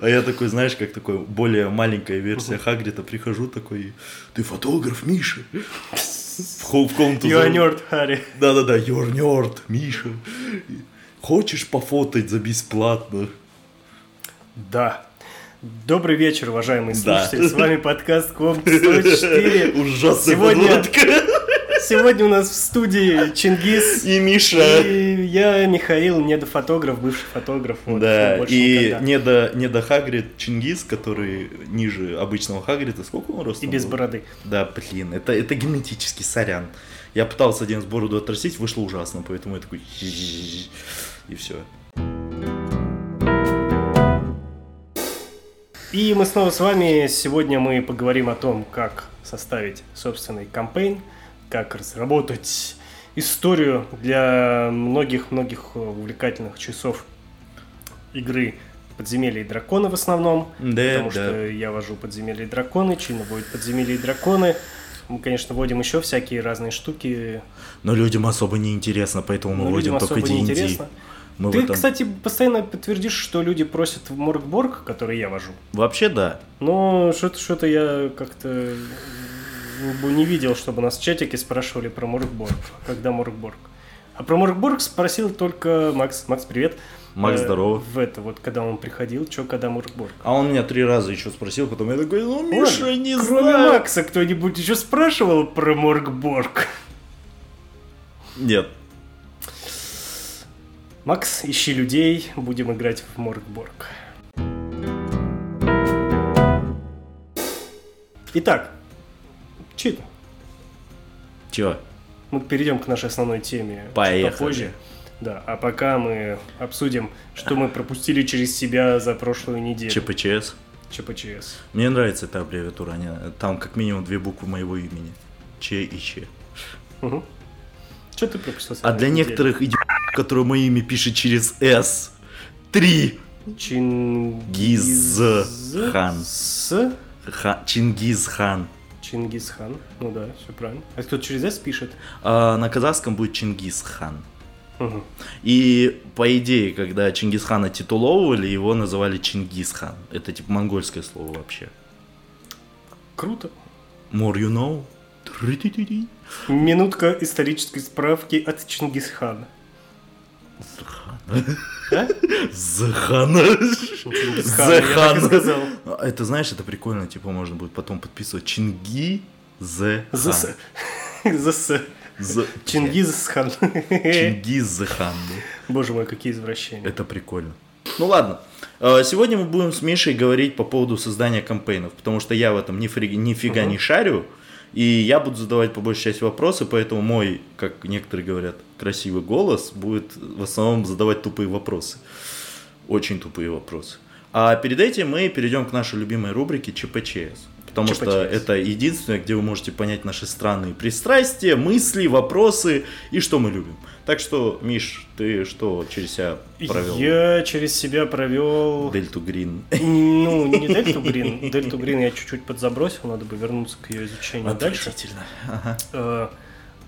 А я такой, знаешь, как такой более маленькая версия Хагрида, прихожу такой, ты фотограф, Миша? В, в комнату. You are nerd, Харри. Да-да-да, you're nerd, Миша. Хочешь пофотать за бесплатно? Да. Добрый вечер, уважаемые Да. слушатели. С вами подкаст Комп 104. Ужасная Сегодня-. Сегодня у нас в студии Чингис. И Миша. И я, Михаил, недофотограф, бывший фотограф. вот, Да, и никогда. не до, не до Хагрид Чингис, который ниже обычного Хагрида. Сколько он ростом И без был? бороды. Да, блин, это, это генетический, сорян. Я пытался один раз бороду отрастить, вышло ужасно, поэтому я такой... И все. И мы снова с вами. Сегодня мы поговорим о том, как составить собственный кампейн, как разработать историю для многих-многих увлекательных часов игры подземелья и драконы в основном. Да, потому да. что я вожу подземелья и драконы, Чина будет подземелья и драконы. Мы, конечно, вводим еще всякие разные штуки. Но людям особо не интересно, поэтому мы но вводим только D&D. Мы Ты, этом- кстати, постоянно подтвердишь, что люди просят в Моргборг, который я вожу. Вообще да. Но что-то что я как-то не видел, чтобы нас в чатике спрашивали про Моргборг. Когда Моргборг? А про Моргборг спросил только Макс. Макс, привет. Макс, Э, здорово. В это вот, когда он приходил, что, когда Моргборг? А он меня три раза еще спросил, потом я такой, ну, Ладно, Миша, не Кроме знаю. Макса, кто-нибудь еще спрашивал про Моргборг? Нет. Макс, ищи людей, будем играть в Моргборг. Итак, че это? Чего? Мы перейдем к нашей основной теме Поехали. попозже. Да, а пока мы обсудим, что мы пропустили через себя за прошлую неделю. ЧПЧС. ЧПЧС. Мне нравится эта аббревиатура. они- Там как минимум две буквы моего имени. Ч и Ч. Угу. Что ты пропустил? А для некоторых идиотов, которые мое имя пишет через С, три. Чингизхан. Гизхан. С Ха- Чингизхан. Чингисхан. Ну да, все правильно. А кто через С пишет? А на казахском будет Чингисхан. Мгм. И по идее, когда Чингисхана титуловывали, его называли Чингисхан. Это типа монгольское слово вообще. Круто. More you know. Минутка исторической справки от Чингисхана. А? Захана. Чингисхана, я так и Захан. сказал. А, Это знаешь, это прикольно, типа можно будет потом подписывать Чинги Зе ЗС. ЗС. Чингисхан. Чингиз Захан. Боже мой, какие извращения. Это прикольно. Ну ладно. Э, Сегодня мы будем с Мишей говорить по поводу создания кампейнов, потому что я в этом нифига не шарю, и я буду задавать по большей части вопросы, поэтому мой, как некоторые говорят, красивый голос будет в основном задавать тупые вопросы. Очень тупые вопросы. А перед этим мы перейдем к нашей любимой рубрике ЧПЧС. Потому что ЧПЧС. это единственное, где вы можете понять наши странные пристрастия, мысли, вопросы и что мы любим. Так что, Миш, ты что через себя провел? Я через себя провел... Дельту Грин. Ну, не Дельту Грин. Дельту Грин я чуть-чуть подзабросил, надо бы вернуться к ее изучению дальше. Ага. Э,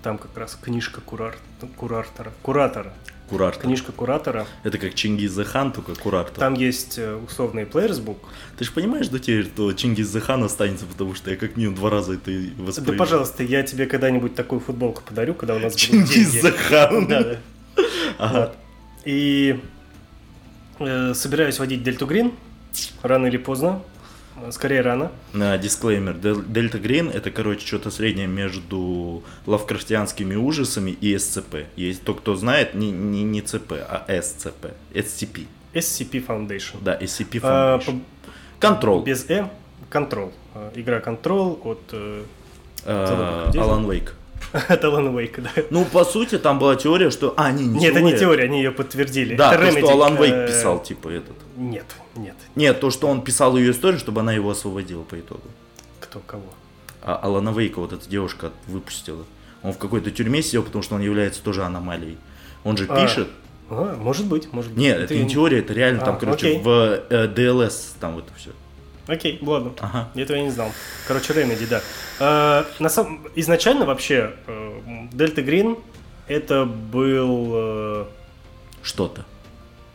Там как раз книжка курар... куратора. Куратора. Куратор. Книжка куратора. Это как Чингиз Хан, только куратор. Там есть э, условный Book. Ты же понимаешь, да теперь, что Чингиз Хан останется, потому что я как минимум два раза это и Да, пожалуйста, я тебе когда-нибудь такую футболку подарю, когда у нас будут Чингиз деньги. Хан. Да, да. Ага. Вот. И э, собираюсь водить Дельту Грин рано или поздно. Э, Скорее рано. На дисклеймер. Дел- Дельта Грин это, короче, что-то среднее между лавкрафтианскими ужасами и СЦП. Есть то, кто знает, не, не, не ЦП, а СЦП. SCP. SCP Foundation. Да, SCP А, Foundation. по- Control. Без Э. Control. Э, Игра Control от, э, Э, людей Алан Вейк. от Alan Wake, да. Ну, по сути, там была теория, что... А, не, не Нет, это не теория, они ее подтвердили. Да, это то, что Алан э, писал, типа, этот. Нет, нет. Нет, то, что он писал ее историю, чтобы она его освободила по итогу. Кто кого? А Алана Вейка вот эта девушка выпустила. Он в какой-то тюрьме сидел, потому что он является тоже аномалией. Он же А, пишет. А, может быть, может быть. Нет, это не теория, это реально там, А, короче, окей. в э, DLS там это все. Окей, ладно. Ага. Этого я не знал. Короче, Remedy, да. А, на самом... Изначально вообще Дельта Грин это был... э, Что-то.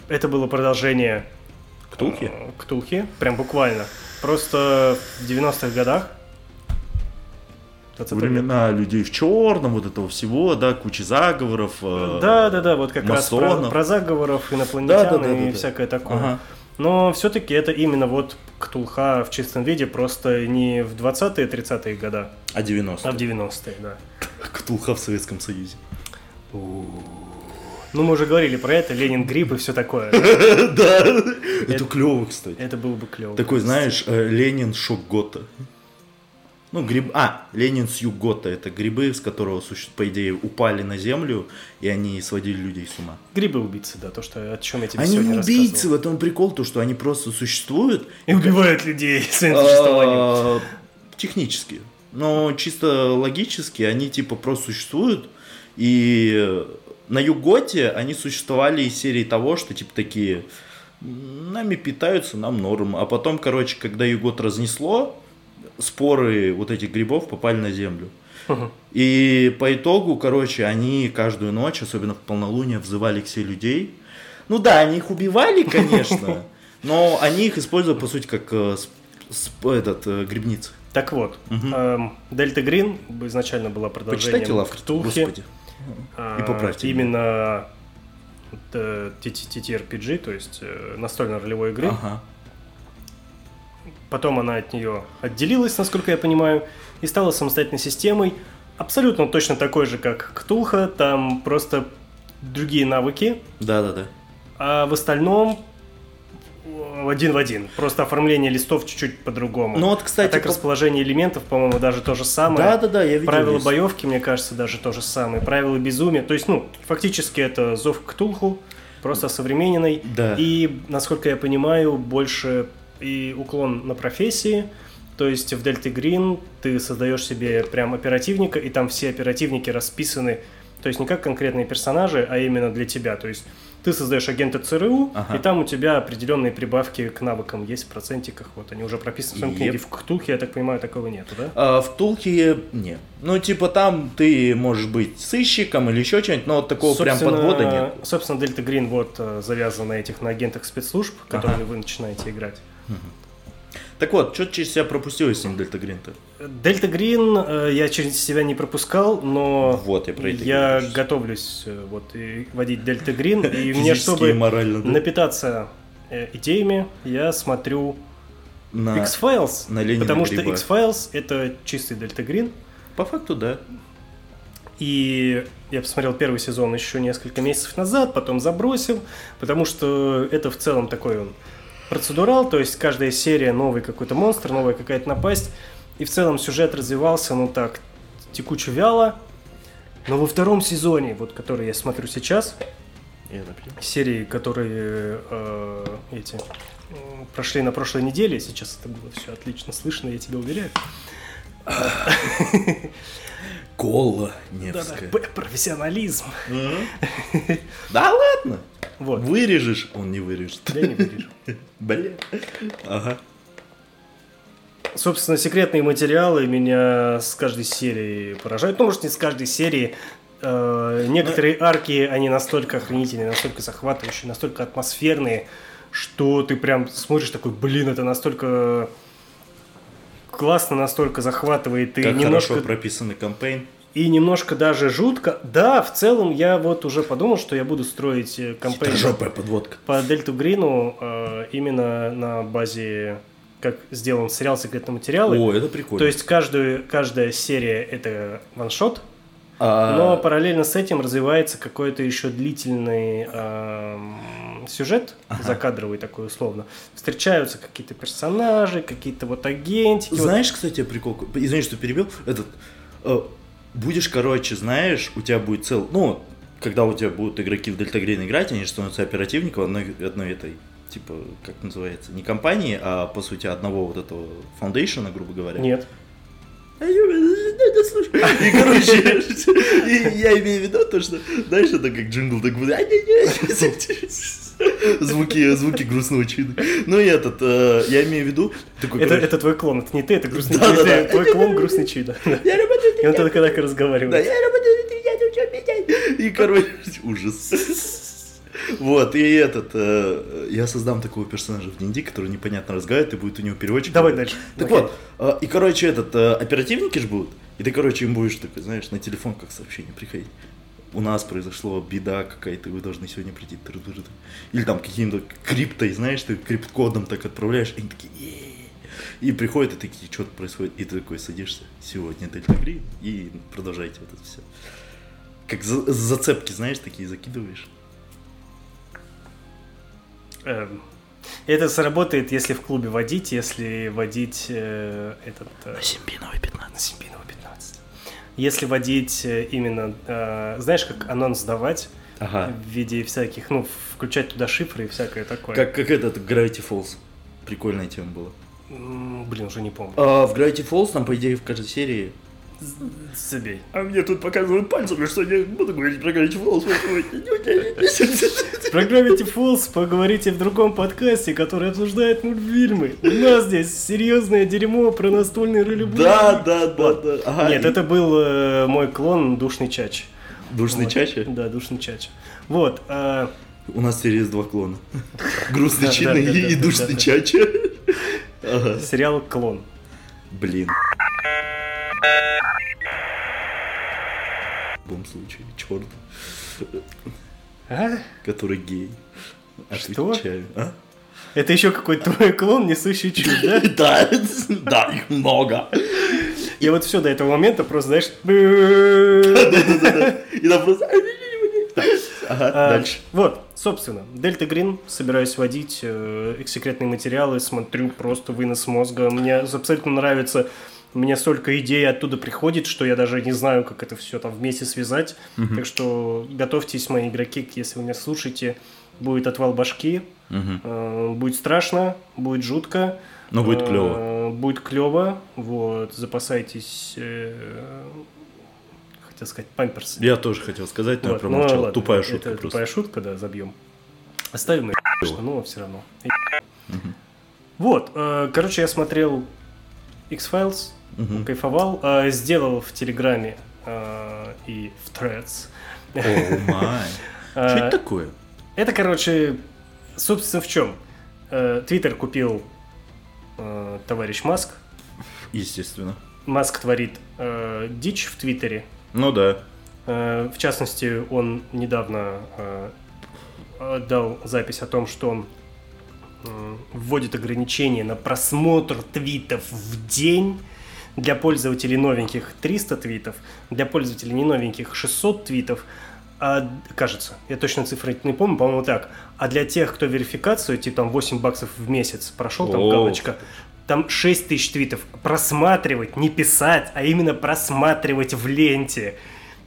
Это было продолжение Ктулхи? э, Ктулхи, прям буквально. Просто в 90-х годах 20 века. Времена людей в черном, вот этого всего, да, куча заговоров. э, Да, да, да, вот как раз про, масонов. про заговоров, инопланетян Да, да, да, и да. всякое такое. Ага. Но все-таки это именно вот Ктулха в чистом виде, просто не в 20-е, 30-е года, А 90 а в 90-е, да. Ктулха в Советском Союзе. Ну, мы уже говорили про это, Ленин гриб и все такое. да. Да, это клево, кстати. Это было бы клево. Такой, знаешь, э, Ленин шок Гота. Ну, гриб... А, Ленин с Югота. Это грибы, с которого, по идее, упали на землю, и они сводили людей с ума. Грибы-убийцы, да, то, что, о чем я тебе Они сегодня не убийцы, в этом прикол, то, что они просто существуют. И убивают людей своим существованием. а, Технически. Но чисто логически они типа просто существуют. И на Юготе они существовали из серии того, что типа такие «М, нами питаются, нам норм. А потом, короче, когда Югот разнесло, споры вот этих грибов попали на землю. И по итогу, короче, они каждую ночь, особенно в полнолуние, взывали к себе людей. Ну да, они их убивали, конечно, но они их использовали, по сути, как э, этот, э, грибницы. Так вот, эм, Дельта Грин изначально была продолжением Почитайте Ктулхи. господи. А, И поправьте. Именно вот, э, TTRPG, то есть настольно-ролевой игры. Ага. Потом она от нее отделилась, насколько я понимаю, и стала самостоятельной системой, абсолютно точно такой же, как Ктулха, там просто другие навыки, Да-да-да. а в остальном один в один. Просто оформление листов чуть-чуть по-другому. Ну вот, а кстати, так по- расположение элементов, по-моему, даже то же самое. Да-да-да, я видел. Правила есть. боевки, мне кажется, даже то же самое. Правила безумия. То есть, ну, фактически это зов к Ктулху, просто современный. Да. И, насколько я понимаю, больше и уклон на профессии. То есть в Дельте Грин ты создаешь себе прям оперативника, и там все оперативники расписаны, то есть не как конкретные персонажи, а именно для тебя. То есть ты создаешь агента ЦРУ, Ага. и там у тебя определенные прибавки к навыкам есть в процентиках. Вот они уже прописаны в своем книге. В Ктулхе, я так понимаю, такого нету, да? А, в Тулке не. Ну, типа там ты можешь быть сыщиком или еще что-нибудь, но вот такого прям Собственно, подвода нет. Собственно, Дельта Грин вот э, завязан на этих на агентах спецслужб, которые Ага. вы начинаете играть. Так вот, что через себя пропустил с ним Дельта Грин-то? Дельта Грин э, я через себя не пропускал, но Вот, я про это я говорю. готовлюсь э, вот и водить Дельта Грин, и мне, чтобы морально, да? напитаться э, идеями, я смотрю На- X-Files, на Ленина потому что Гриба. X-Files это чистый Дельта Грин, По факту, да. И я посмотрел первый сезон еще несколько месяцев назад, потом забросил, потому что это в целом такой он процедурал, то есть каждая серия новый какой-то монстр, новая какая-то напасть. И в целом сюжет развивался, ну так, текуче вяло. Но во втором сезоне, вот который я смотрю сейчас, Я напью. серии, которые э, эти прошли на прошлой неделе, сейчас это было все отлично слышно, я тебя уверяю. Кола Невская. п- профессионализм. Да ладно. Вот. Вырежешь, он не вырежет. Я не вырежу. Бля. Ага. Собственно, секретные материалы меня с каждой серии поражают. Ну, может, не с каждой серии. Э, некоторые арки, они настолько охренительные, настолько захватывающие, настолько атмосферные, что ты прям смотришь такой, блин, это настолько классно, настолько захватывает. И Как немножко, хорошо прописанный кампейн. и немножко даже жутко. Да, в целом я вот уже подумал, что я буду строить э, кампейн Хитрожопая подводка. по Дельту Грину э, именно на базе, как сделан сериал «Секретные материалы». О, это прикольно. То есть каждую, каждая серия это ваншот, А, но параллельно с этим развивается какой-то еще длительный эм, сюжет, закадровый такой условно. Встречаются какие-то персонажи, какие-то вот агентики. вот- Знаешь, кстати, прикол? Извини, что перебил. Этот, э, будешь, короче, знаешь, у тебя будет цел... Ну, когда у тебя будут игроки в Дельта Грин играть, они же становятся оперативником одной, одной этой, типа, как называется, не компании, а, по сути, одного вот этого фаундейшена, грубо говоря. Нет. И, короче, и я имею в виду то, что, знаешь, это как джингл, так будет, «А-не-не». звуки, звуки грустного чина. Ну и этот, э, я имею в виду, такой, Это, короче, это твой клон, это не ты, это грустный Да, чудо. да, да. Твой клон грустный чудо. я работаю И он тогда так и Да, разговаривает. я работаю? И, короче, ужас. Вот, и этот, э, я создам такого персонажа в D&D, который непонятно разговаривает, и будет у него переводчик. Давай дальше. Так Окей. вот, э, и, короче, этот, э, оперативники же будут, и ты, короче, им будешь такой, знаешь, на телефон как сообщение приходить. У нас произошла беда какая-то, вы должны сегодня прийти. Или там каким-то криптой, знаешь, ты крипт-кодом так отправляешь, и они такие, «Е-е-е». и приходят и такие, что-то происходит, и ты такой садишься, сегодня Дельта Грин, и продолжайте вот это все. Как за- зацепки, знаешь, такие закидываешь. Эм, Это сработает, если в клубе водить, если водить э, этот... э, Симпиновый 15. на Симпинова 15. Если водить э, именно, э, знаешь, как анонс давать Ага. в виде всяких, ну, включать туда шифры и всякое такое. Как, как этот Gravity Falls. Прикольная тема была. Блин, уже не помню. А в Gravity Falls там, по идее, в каждой серии Забей. А мне тут показывают пальцами, что я буду говорить про Gravity Falls. Про Gravity Falls поговорите в другом подкасте, который обсуждает мультфильмы. У нас здесь серьезное дерьмо про настольные ролевые Да, да, да, да. Ага, Нет, это был э, мой клон Душный Чач. Душный Вот. Да, Душный Чач. Вот. э, У нас теперь есть два клона. Грустный да, и душный чача. Сериал Клон. Блин. В любом случае, черт, А? который гей. Что? Отвечаю. А? Это еще какой-то твой клон, несущий чушь, да? Да, да, их много. И вот все до этого момента просто, знаешь... И там просто... Ага, А, дальше. Вот, собственно, Дельта Грин, собираюсь водить э, секретные материалы, смотрю просто вынос мозга. Мне абсолютно нравится, мне столько идей оттуда приходит, что я даже не знаю, как это все там вместе связать. Так что готовьтесь, мои игроки, если вы меня слушаете, будет отвал башки, э, будет страшно, будет жутко. Но будет э, клево. Будет клево, вот, запасайтесь, э, хотел сказать, памперсы. Я тоже хотел сказать, но я Вот, ну промолчал. ладно, Тупая это шутка просто. Тупая шутка, да, забьем. Оставим ее, конечно, но все равно. Вот, э, короче, я смотрел X-Files, Мгм. кайфовал, э, сделал в Телеграме э, и в Threads. О май. Э, Что это такое? Это, короче, собственно, в чем? Твиттер купил товарищ Маск. Естественно. Маск творит дичь в Твиттере. Ну да. В частности, он недавно дал запись о том, что он вводит ограничение на просмотр твитов в день. Для пользователей новеньких 300 твитов, для пользователей не новеньких 600 твитов. А, кажется, я точно цифры не помню, по-моему, так. А для тех, кто верификацию, типа там 8 баксов в месяц прошел, там О. галочка, там 6 тысяч твитов. Просматривать, не писать, а именно просматривать в ленте.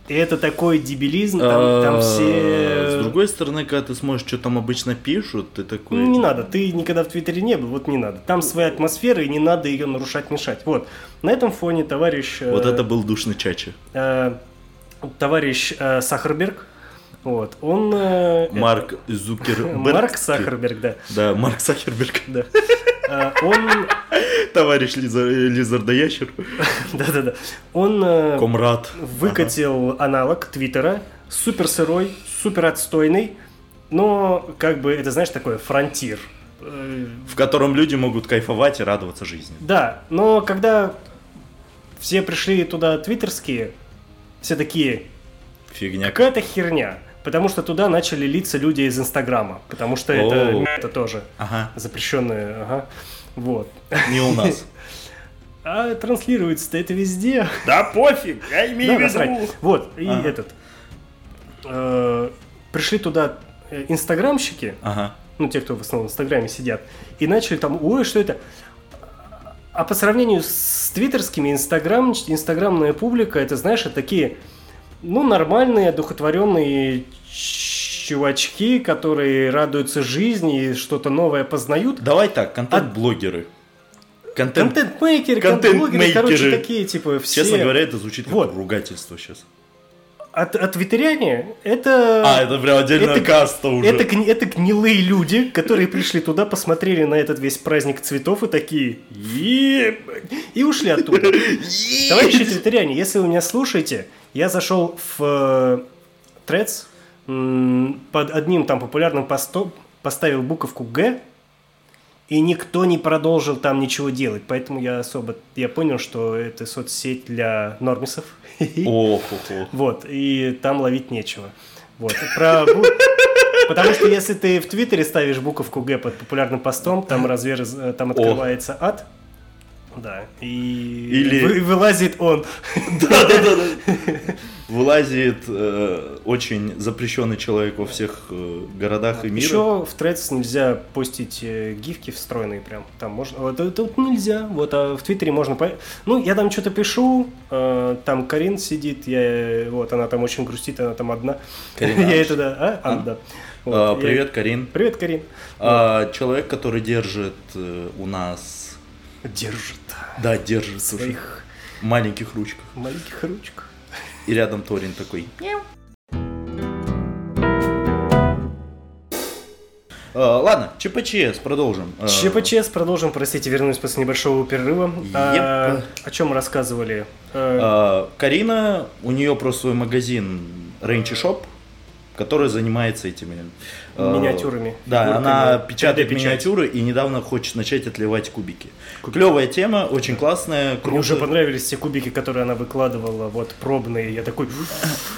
И это такой дебилизм, там, там А, все... С другой стороны, когда ты смотришь, что там обычно пишут, ты такой... Ну, не надо, ты никогда в Твиттере не был, вот не надо. Там своя атмосфера, и не надо ее нарушать, мешать. Вот, на этом фоне товарищ... э, Вот это был душный чача. э, товарищ э, Сахарберг, вот, он... Марк Зукерберг. Марк Сахарберг, да. Да, Марк Сахерберг. да. Э, Он... Товарищ Лиза- Лизардоящер. Да-да-да. Он э, Комрад. выкатил аналог Твиттера, супер сырой, супер отстойный, но как бы это, знаешь, такое фронтир. Э, В котором люди могут кайфовать и радоваться жизни. Да, но когда все пришли туда твиттерские, все такие, Фигня. какая-то херня. Потому что туда начали литься люди из Инстаграма. Потому что это, это тоже Ага. запрещенное. Ага. Вот. Не у нас. А транслируется-то это везде. Да пофиг, я имею в виду. Вот, и этот. э, пришли туда э, инстаграмщики, ну, те, кто в основном в Инстаграме сидят, и начали там, ой, что это? А по сравнению с твиттерскими, Инстаграм, инстаграмная публика, это, знаешь, это такие, ну, нормальные, одухотворенные чувачки, которые радуются жизни и что-то новое познают. Давай так, контент-блогеры. Контент... Контент-мейкеры, Контент-мейкеры. контент короче, такие, типа, все... Честно говоря, это звучит как Вот. ругательство сейчас. От, от твиттеряне это... А, это прям отдельная это- каста уже. Это, гни- это гнилые люди, которые пришли туда, посмотрели на этот весь праздник цветов и такие и ушли оттуда. Товарищи твиттеряне, если вы меня слушаете, я зашел в э, Threads, под одним там популярным постом поставил буковку «Г», и никто не продолжил там ничего делать. Поэтому я особо... Я понял, что это соцсеть для нормисов. Ох. Вот, и там ловить нечего. Вот. Про Потому что если ты в Твиттере ставишь буковку Г под популярным постом, там размер, э, там открывается ад. Да. И Или- вы- вылазит он. Да-да-да. Вылазит э, очень запрещенный человек во всех э, городах и мире. Еще в Threads нельзя постить э, гифки встроенные прям. Там можно. Вот вот нельзя. Вот, а в Твиттере можно. по- Ну, я там что-то пишу, э, там Карин сидит, я, вот, она там очень грустит, она там одна. Карина Я это да. А, Ан, да. Вот, А, я- Привет, Карин. Привет, Карин. А, Человек, который держит э, у нас... Держит Да, держит в своих маленьких ручках. маленьких ручках. И рядом Торин такой. А, Ладно, ЧПЧС, продолжим. А, ЧПЧС, продолжим, простите, вернусь после небольшого перерыва. А, о чем рассказывали? Э, а, Карина, у нее просто свой магазин Рейнчи Шоп, который занимается этими... а, Миниатюрами, Да, она печатает 3D-печать. миниатюры и недавно хочет начать отливать кубики. Клевая тема, очень классная, Мне уже круто. понравились те кубики, которые она выкладывала, вот пробные. Я такой,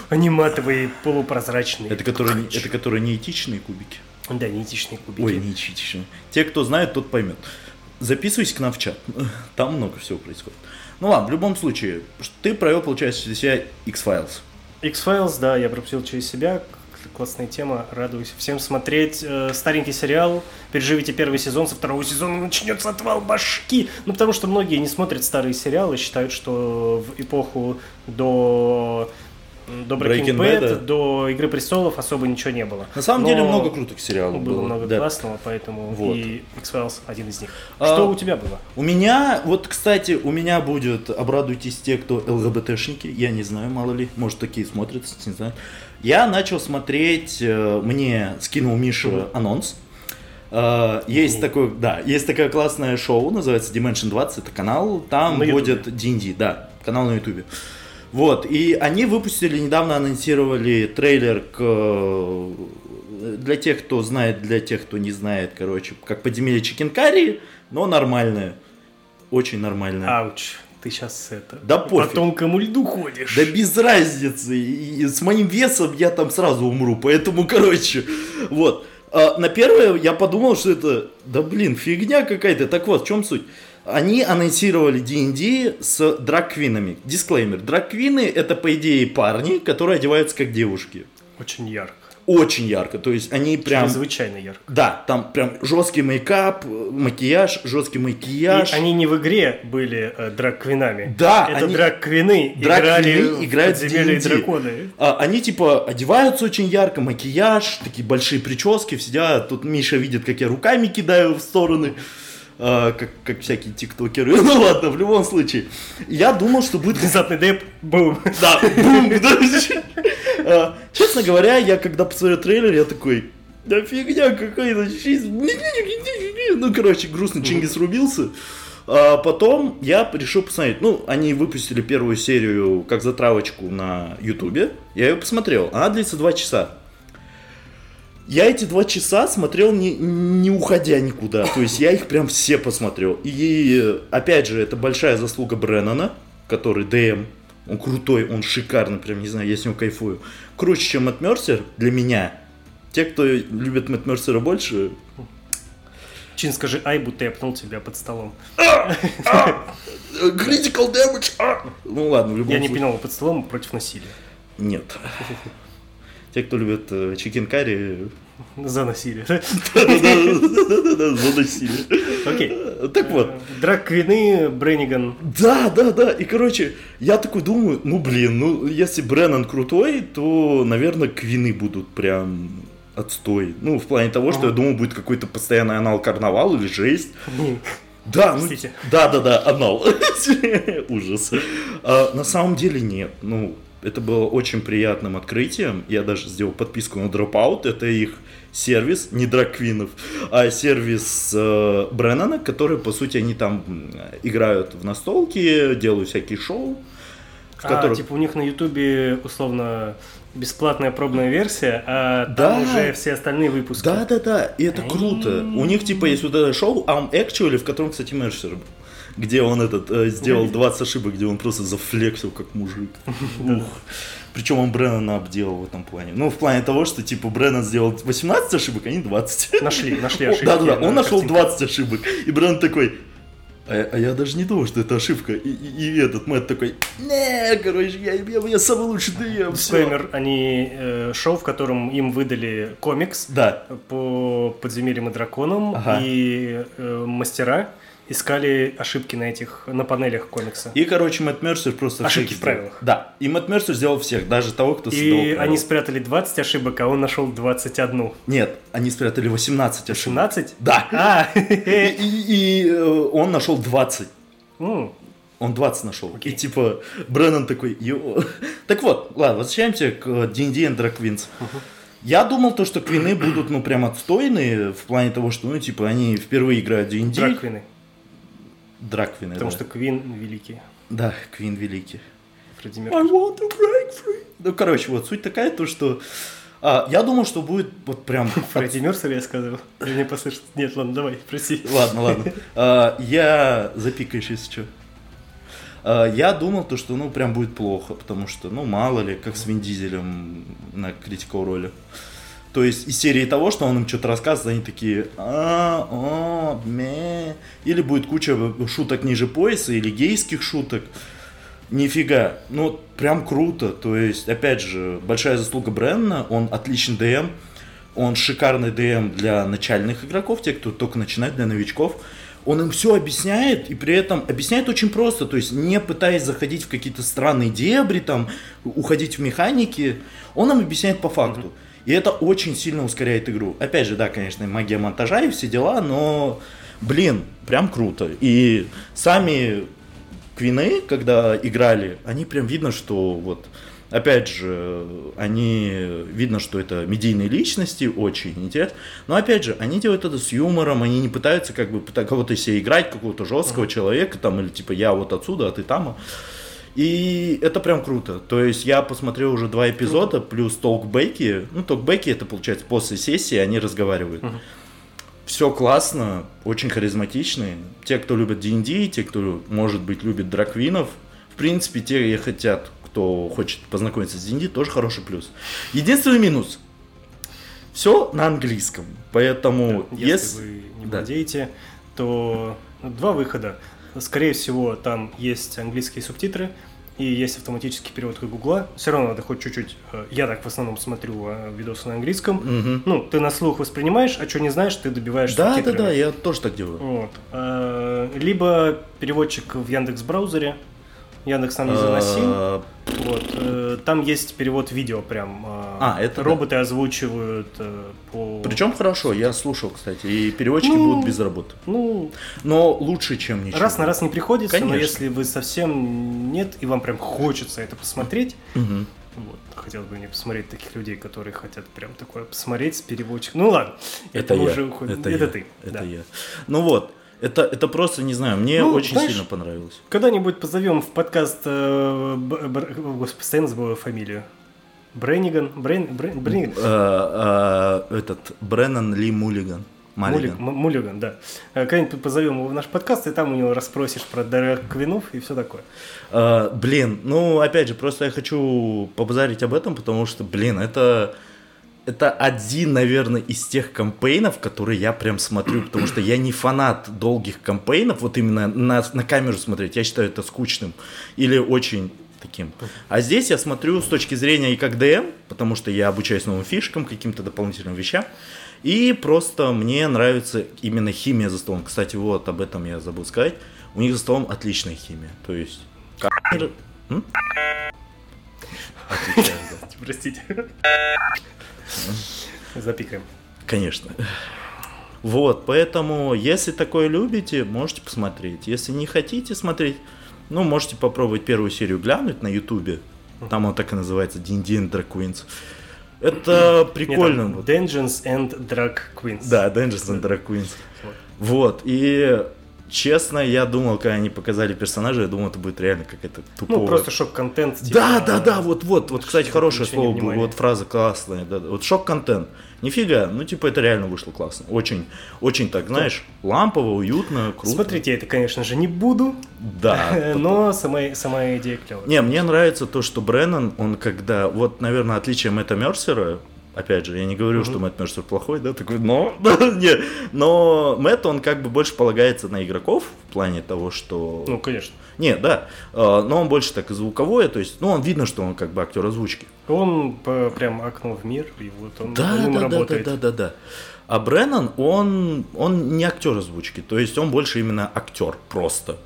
аниматовые, полупрозрачные. Это которые, это которые неэтичные кубики. Да, неэтичные кубики. Ой, неэтичные. Те, кто знает, тот поймет. Записывайся к нам в чат. Там много всего происходит. Ну ладно, в любом случае, ты провел, получается, через себя X-Files. X-Files, да, я пропустил через себя. Классная тема, радуюсь. Всем смотреть э, старенький сериал. Переживите первый сезон, со второго сезона начнется отвал башки. Ну, потому что многие не смотрят старые сериалы, считают, что в эпоху до, до Breaking, Breaking Bad, Bad, до Игры престолов особо ничего не было. На самом Но деле много крутых сериалов Было было. много да. классного, поэтому Вот. и X-Files один из них. А, Что у тебя было? У меня, вот, кстати, у меня будет, обрадуйтесь те, кто ЛГБТшники, я не знаю, мало ли, может, такие смотрят, не знаю. Я начал смотреть, э, мне скинул Миша анонс. Э, Есть такое, да, есть такое классное шоу, называется Dimension 20, это канал, там На вводят D&D, да, канал на ютубе. Вот, и они выпустили, недавно анонсировали трейлер к... э, Для тех, кто знает, для тех, кто не знает, короче, как подземелье Чикенкари, но нормальное. Очень нормальное. Ауч, ты сейчас это... Да по пофиг. тонкому льду ходишь. Да без разницы. И- с моим весом я там сразу умру. Поэтому, короче, вот. А, на первое я подумал, что это, да блин, фигня какая-то. Так вот, в чем суть? Они анонсировали D&D с драг-квинами. Дисклеймер. Драг-квины это, по идее, парни, которые одеваются как девушки. Очень ярко. Очень ярко. То есть они прям... Чрезвычайно ярко. Да, там прям жесткий мейкап, макияж, жесткий макияж. И они не в игре были э, драг-квинами. Да, Это они- драг-квины играли играют в и драконы. А, они типа одеваются очень ярко, макияж, такие большие прически, сидят. Тут Миша видит, как я руками кидаю в стороны, а, как, как всякие тиктокеры. Ну ладно, в любом случае. Я думал, что будет Внезапный деп, бум. да, бум. А, Честно говоря, я когда посмотрел трейлер, я такой, да фигня какая-то, ну, короче, грустный Чингис рубился. А потом я решил посмотреть, ну, они выпустили первую серию как затравочку на ютубе, я ее посмотрел, она длится два часа. Я эти два часа смотрел не, не уходя никуда, то есть я их прям все посмотрел. И опять же, это большая заслуга Бреннана, который ДМ, он крутой, он шикарный, прям не знаю, я с него кайфую. Круче, чем Мэтт Мерсер для меня. Те, кто любит Мэтт Мерсера больше, Чин, скажи ай, будто я пнул тебя под столом. Critical damage! Ну ладно, в любом Я не случае. пинал под столом против насилия. Нет. Те, кто любит э, чикен карри, За насилие. да-да-да, заносили. Окей. Так вот, Драг-квины, Бренниган. Да, да, да. И, короче, я такой думаю, ну, блин, ну, если Бреннан крутой, то, наверное, квины будут прям отстой. Ну, в плане того, что я думал, будет какой-то постоянный анал карнавал или жесть. Да, ну, да, да, да, анал. Ужас. А, на самом деле нет. Ну, это было очень приятным открытием. Я даже сделал подписку на Dropout. Это их сервис, не драквинов, а сервис э, Бреннана, который, по сути, они там играют в настолки, делают всякие шоу. в А, которых... типа у них на Ютубе условно бесплатная пробная версия, а там Да. уже все остальные выпуски. Да, да, да, и это круто. У них типа есть вот это шоу I'm Actually, в котором, кстати, Мерсер. Где он этот э, сделал 20 ошибок, где он просто зафлексил как мужик. Ух. Причем он Бреннана обделал в этом плане. Ну, в плане того, что типа Бреннан сделал 18 ошибок, а не 20. Нашли, нашли ошибки. Да, да, да. на Он нашел картинках. 20 ошибок. И Бреннан такой. А, а я даже не думал, что это ошибка. И, и- и этот Мэтт такой, не, короче, я, я, я самый лучший ДМ. Дисклеймер, они э, шоу, в котором им выдали комикс Да, по подземельям и драконам, Ага. и э, мастера искали ошибки на этих, на панелях комикса. И, короче, Мэтт Мерсер просто Ошибки в правилах. Да, и Мэтт Мерсер сделал всех, даже того, кто создавал И правила. они спрятали 20 ошибок, а он нашел 21. Нет, они спрятали 18 ошибок. 17? Да. А, И, и- и, э, он нашел 20. м, Он 20 нашел. Окей. И типа Бреннан такой, йо. Так вот, ладно, возвращаемся к D&D and Drag Queens. Я думал то, что квины будут, ну, прям отстойные, в плане того, что, ну, типа, они впервые играют в D&D. Драквины. Драквины, Потому да. что Квин великий. Да, Квин великий. Фредди I Меркьюри. want to break free. Ну, короче, вот суть такая, то, что... а, я думал, что будет вот прям... Фредди Мерсер, я сказал. Или мне послышалось? Нет, ладно, давай, прости. Ладно, ладно. А, я запикаешь, если что. А, Я думал, то, что ну прям будет плохо, потому что, ну, мало ли, как с Вин Дизелем на критикал роли. То есть из серии того, что он им что-то рассказывает, они такие, а, о, ме. Или будет куча шуток ниже пояса, или гейских шуток. Нифига. Ну, прям круто. То есть, опять же, большая заслуга Бренна. Он отличный ДМ. Он шикарный ДМ для начальных игроков, те, кто только начинает, для новичков. Он им все объясняет, и при этом объясняет очень просто, то есть не пытаясь заходить в какие-то странные дебри, там, уходить в механики, он им объясняет по факту. И это очень сильно ускоряет игру. Опять же, да, конечно, магия монтажа и все дела, но, блин, прям круто. И сами Квины, когда играли, они прям видно, что вот, опять же, они, видно, что это медийные личности, очень интересно. Но опять же, они делают это с юмором, они не пытаются как бы кого-то себе играть, какого-то жесткого человека, там, или типа я вот отсюда, а ты там. И это прям круто. То есть я посмотрел уже два эпизода, плюс толкбеки. Ну, толкбеки это получается после сессии, они разговаривают. Все классно, очень харизматичные. Те, кто любит D&D, те, кто, может быть, любит драквинов, в принципе, те хотят, кто хочет познакомиться с D&D, тоже хороший плюс. Единственный минус. Все на английском. Поэтому, Если если... вы не да. владеете, то два выхода. Скорее всего, там есть английские субтитры и есть автоматический перевод как Гугла. Все равно надо хоть чуть-чуть. э, Я так в основном смотрю э, видосы на английском. Мгм. Ну, ты на слух воспринимаешь, а что не знаешь, ты добиваешь Да, да, субтитрами. да, я тоже так делаю. Вот. Э, Либо переводчик в Яндекс браузере. Яндекс нам не заносил. А, Вот. э, Там есть перевод видео прям. э, А, это да. Роботы озвучивают э, по... Причем хорошо, я слушал, кстати, и переводчики Ну, будут без работы. Ну, Но лучше, чем ничего. Раз на раз не приходится, но Конечно. если вы совсем нет, и вам прям хочется это посмотреть, Мгм. вот, хотел бы мне посмотреть таких людей, которые хотят прям такое посмотреть с переводчиком. Ну ладно, Это, мы я. уже уходим. Это, Это я. ты. Это да. я. Ну вот, это, это просто, не знаю, мне Ну, очень знаешь, сильно понравилось. Когда-нибудь позовем в подкаст, э, Б- Бр- господи, постоянно забываю фамилию. Бренниган? Брен, Брен, Бренниган? А, а, этот Бреннан Ли Муллиган. Муллиган, Маллиган. М- Муллиган, да. Э, Когда-нибудь позовем его в наш подкаст, и там у него расспросишь про Драг Квинов и все такое. А, блин, ну опять же, просто я хочу побазарить об этом, потому что, блин, это это один, наверное, из тех кампейнов, которые я прям смотрю, потому что я не фанат долгих кампейнов, вот именно на, на камеру смотреть, я считаю это скучным или очень таким. А здесь я смотрю с точки зрения и как ДМ, потому что я обучаюсь новым фишкам, каким-то дополнительным вещам, и просто мне нравится именно химия за столом. Кстати, вот об этом я забыл сказать. У них за столом отличная химия. То есть... да. Простите. Запикаем. Конечно. Вот, поэтому, если такое любите, можете посмотреть. Если не хотите смотреть, ну, можете попробовать первую серию глянуть на ютубе. Там он так и называется, and Drag Queens. Это прикольно. Нет, Dungeons and Drag Queens. Да, Dungeons and Drag Queens. Вот, и честно, я думал, когда они показали персонажа, я думал, это будет реально какая-то тупая. Ну, просто шок-контент. Типа, Да, да, да, вот, вот, вот, кстати, хорошее слово, вот фраза классная, да, вот шок-контент. Нифига, ну, типа, это реально вышло классно. Очень, очень так, знаешь, лампово, уютно, круто. Смотреть я это, конечно же, не буду, Да. но сама, сама идея клевая. Не, мне нравится то, что Бреннан, он когда, вот, наверное, отличие Мэтта Мерсера, опять же, я не говорю, что Мэтт Мерсер плохой, да, такой, но, не, но Мэтт, он как бы больше полагается на игроков в плане того, что... Ну, конечно. Не, да, э, но он больше так и звуковое, то есть, ну, он видно, что он как бы актер озвучки. Он по- прям окно в мир, и вот он, Да, он да, да, да, да, да, да. А Бреннан, он, он не актер озвучки, то есть он больше именно актер просто.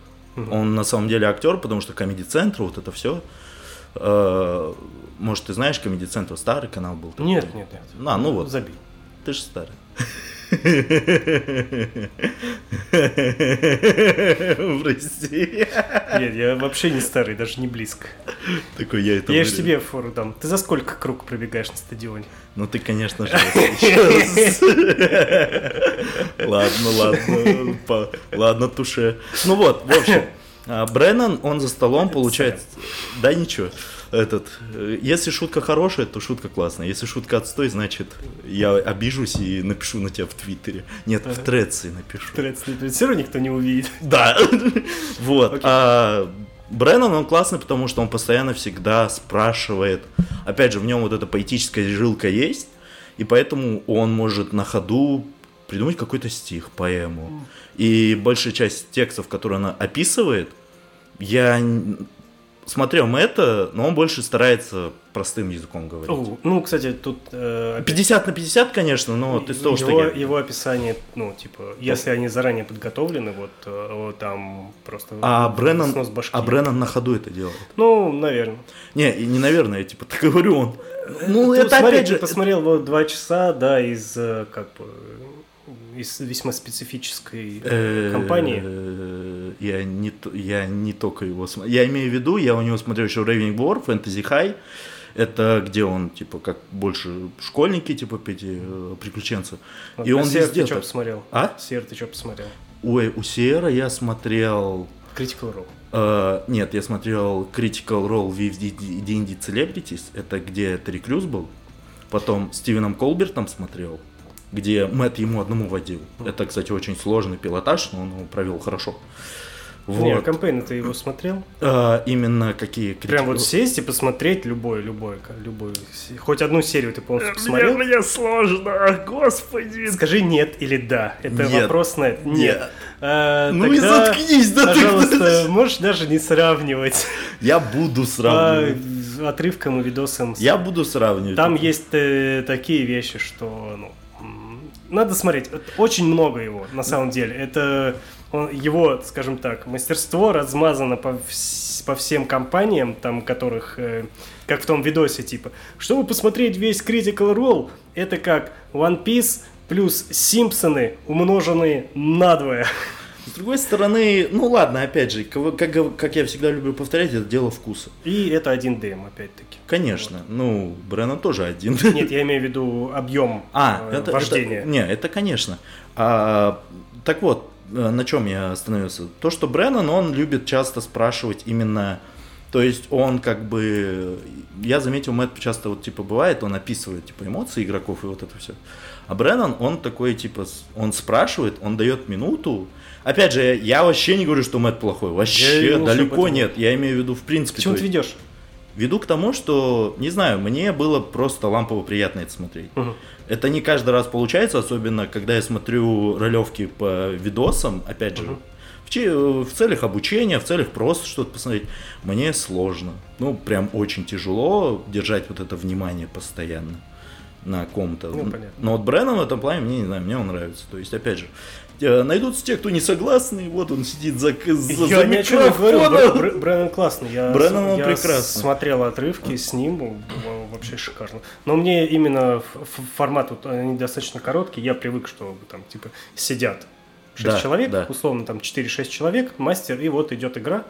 Он на самом деле актер, потому что Central, вот это все. Может, ты знаешь, Central старый канал был? такой? Нет, нет, нет. А, ну вот, Забей. ты же старый. Прости. Нет, я вообще не старый, даже не близко. Такой я это Я же тебе фору дам. Ты за сколько круг пробегаешь на стадионе? Ну ты, конечно же. Ладно, ладно, ладно, туше. Ну вот, в общем, а, Бреннан, он за столом получает... Да ничего. Этот, э, если шутка хорошая, то шутка классная. Если шутка отстой, значит, я обижусь и напишу на тебя в Твиттере. Нет, в Треции напишу. Все равно никто не увидит. Да. Вот. А Бреннан, он классный, потому что он постоянно всегда спрашивает. Опять же, в нем вот эта поэтическая жилка есть, и поэтому он может на ходу придумать какой-то стих, поэму. И большая часть текстов, которые она описывает, я смотрел Мэтта, но он больше старается простым языком говорить. О, Ну, кстати, тут э, опять 50 на 50, конечно, но ты того, что я... его описание, ну, типа, если они заранее подготовлены, вот, э, вот там просто А Бреннан, а Бреннан на ходу это делает. Ну, наверное. Не, не наверное, я типа так говорю он. Ну, Ты это смотри, опять ты же... посмотрел вот два часа, да, из, э, как бы, из весьма специфической э, компании. Я не, я не только его смотрел. Я имею в виду, я у него смотрел еще Raving War, Fantasy High. Это где он, типа, как больше школьники, типа, эти э, приключенцы. И А он Сер, везде ты что посмотрел? А? Сер, ты что посмотрел? Ой, у Сиера я смотрел... Critical Role. э, нет, я смотрел Critical Role with D&D Celebrities. Это где Терри Крюс был. Потом Стивеном Колбертом смотрел, где Мэтт ему одному водил. Это, кстати, очень сложный пилотаж, но он его провел хорошо. Не, Вот. кампейн ты его смотрел? А, именно какие Прям вот критики- сесть и посмотреть любой, любой, любую, с- хоть одну серию ты полностью посмотрел? Мне, мне сложно, господи. Скажи нет или да. Это Нет. вопрос на это. Нет. А, Ну и тогда, заткнись, да ты- Пожалуйста, можешь даже не сравнивать Я буду по сравнивать. отрывкам и видосам. с- Я буду сравнивать. Там есть э, такие вещи, что ну, надо смотреть. Очень много его, на самом деле. Это он- его, скажем так, мастерство размазано по, вс- по всем компаниям, там, которых, э, как в том видосе, типа, чтобы посмотреть весь Critical Role, это как One Piece плюс Симпсоны, умноженные надвое. С другой стороны, ну ладно, опять же, как, как я всегда люблю повторять, это дело вкуса. И это один ДМ, опять-таки. Конечно, ну, Бреннан тоже один. Нет, я имею в виду объем А, э, это, вождения. это- не, это конечно. А, так вот, э, на чем я остановился? То, что Бреннан, он любит часто спрашивать именно... То есть он как бы... Я заметил, Мэтт часто вот типа бывает, он описывает типа эмоции игроков и вот это все. А Бреннан, он такой типа, он спрашивает, он дает минуту. Опять же, я вообще не говорю, что Мэтт плохой. Вообще, далеко нет. Я имею в виду в принципе. К чему ты ведешь? Веду к тому, что, не знаю, мне было просто лампово приятно это смотреть. Мгм. Это не каждый раз получается, особенно когда я смотрю ролевки по видосам, опять же, в, че- в целях обучения, в целях просто что-то посмотреть. Мне сложно. Ну, прям очень тяжело держать вот это внимание постоянно на ком-то. Ну, понятно. Но вот Бреннан в этом плане, мне не знаю, мне он нравится. То есть, опять же, найдутся те, кто не согласны, вот он сидит за, за, Я за микрофоном. Бр- Бр- Брэннон классный. Я, Брэннон он я прекрасный. смотрел отрывки с ним, во- вообще шикарно. Но мне именно формат, вот, они достаточно короткие, я привык, что там типа сидят 6 Да, человек, да. условно там 4-6 человек, мастер, и вот идет игра.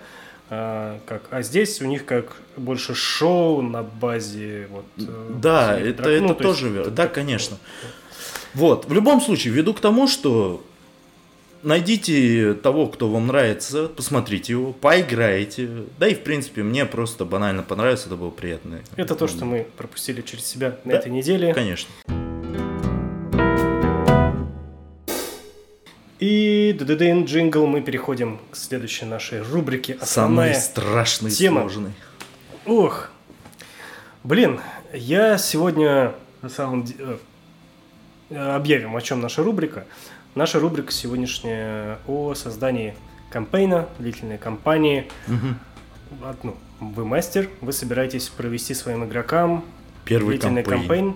А, как, а здесь у них как больше шоу на базе вот. э, Да, это, драк- это ну, то есть- тоже верно. Да, конечно. Вот, в любом случае, веду к тому, что найдите того, кто вам нравится, посмотрите его, поиграйте. Да и, в принципе, мне просто банально понравилось, это было приятно. Это то, что мы пропустили через себя на Да, этой неделе. Конечно. И дддн джингл, мы переходим к следующей нашей рубрике. Самый Основная страшный, тема. сложный. Ох, блин, я сегодня на самом деле объявим, о чем наша рубрика. Наша рубрика сегодняшняя о создании кампейна, длительной кампании. Вот, ну, вы мастер, вы собираетесь провести своим игрокам Первый длительный кампейн. кампейн.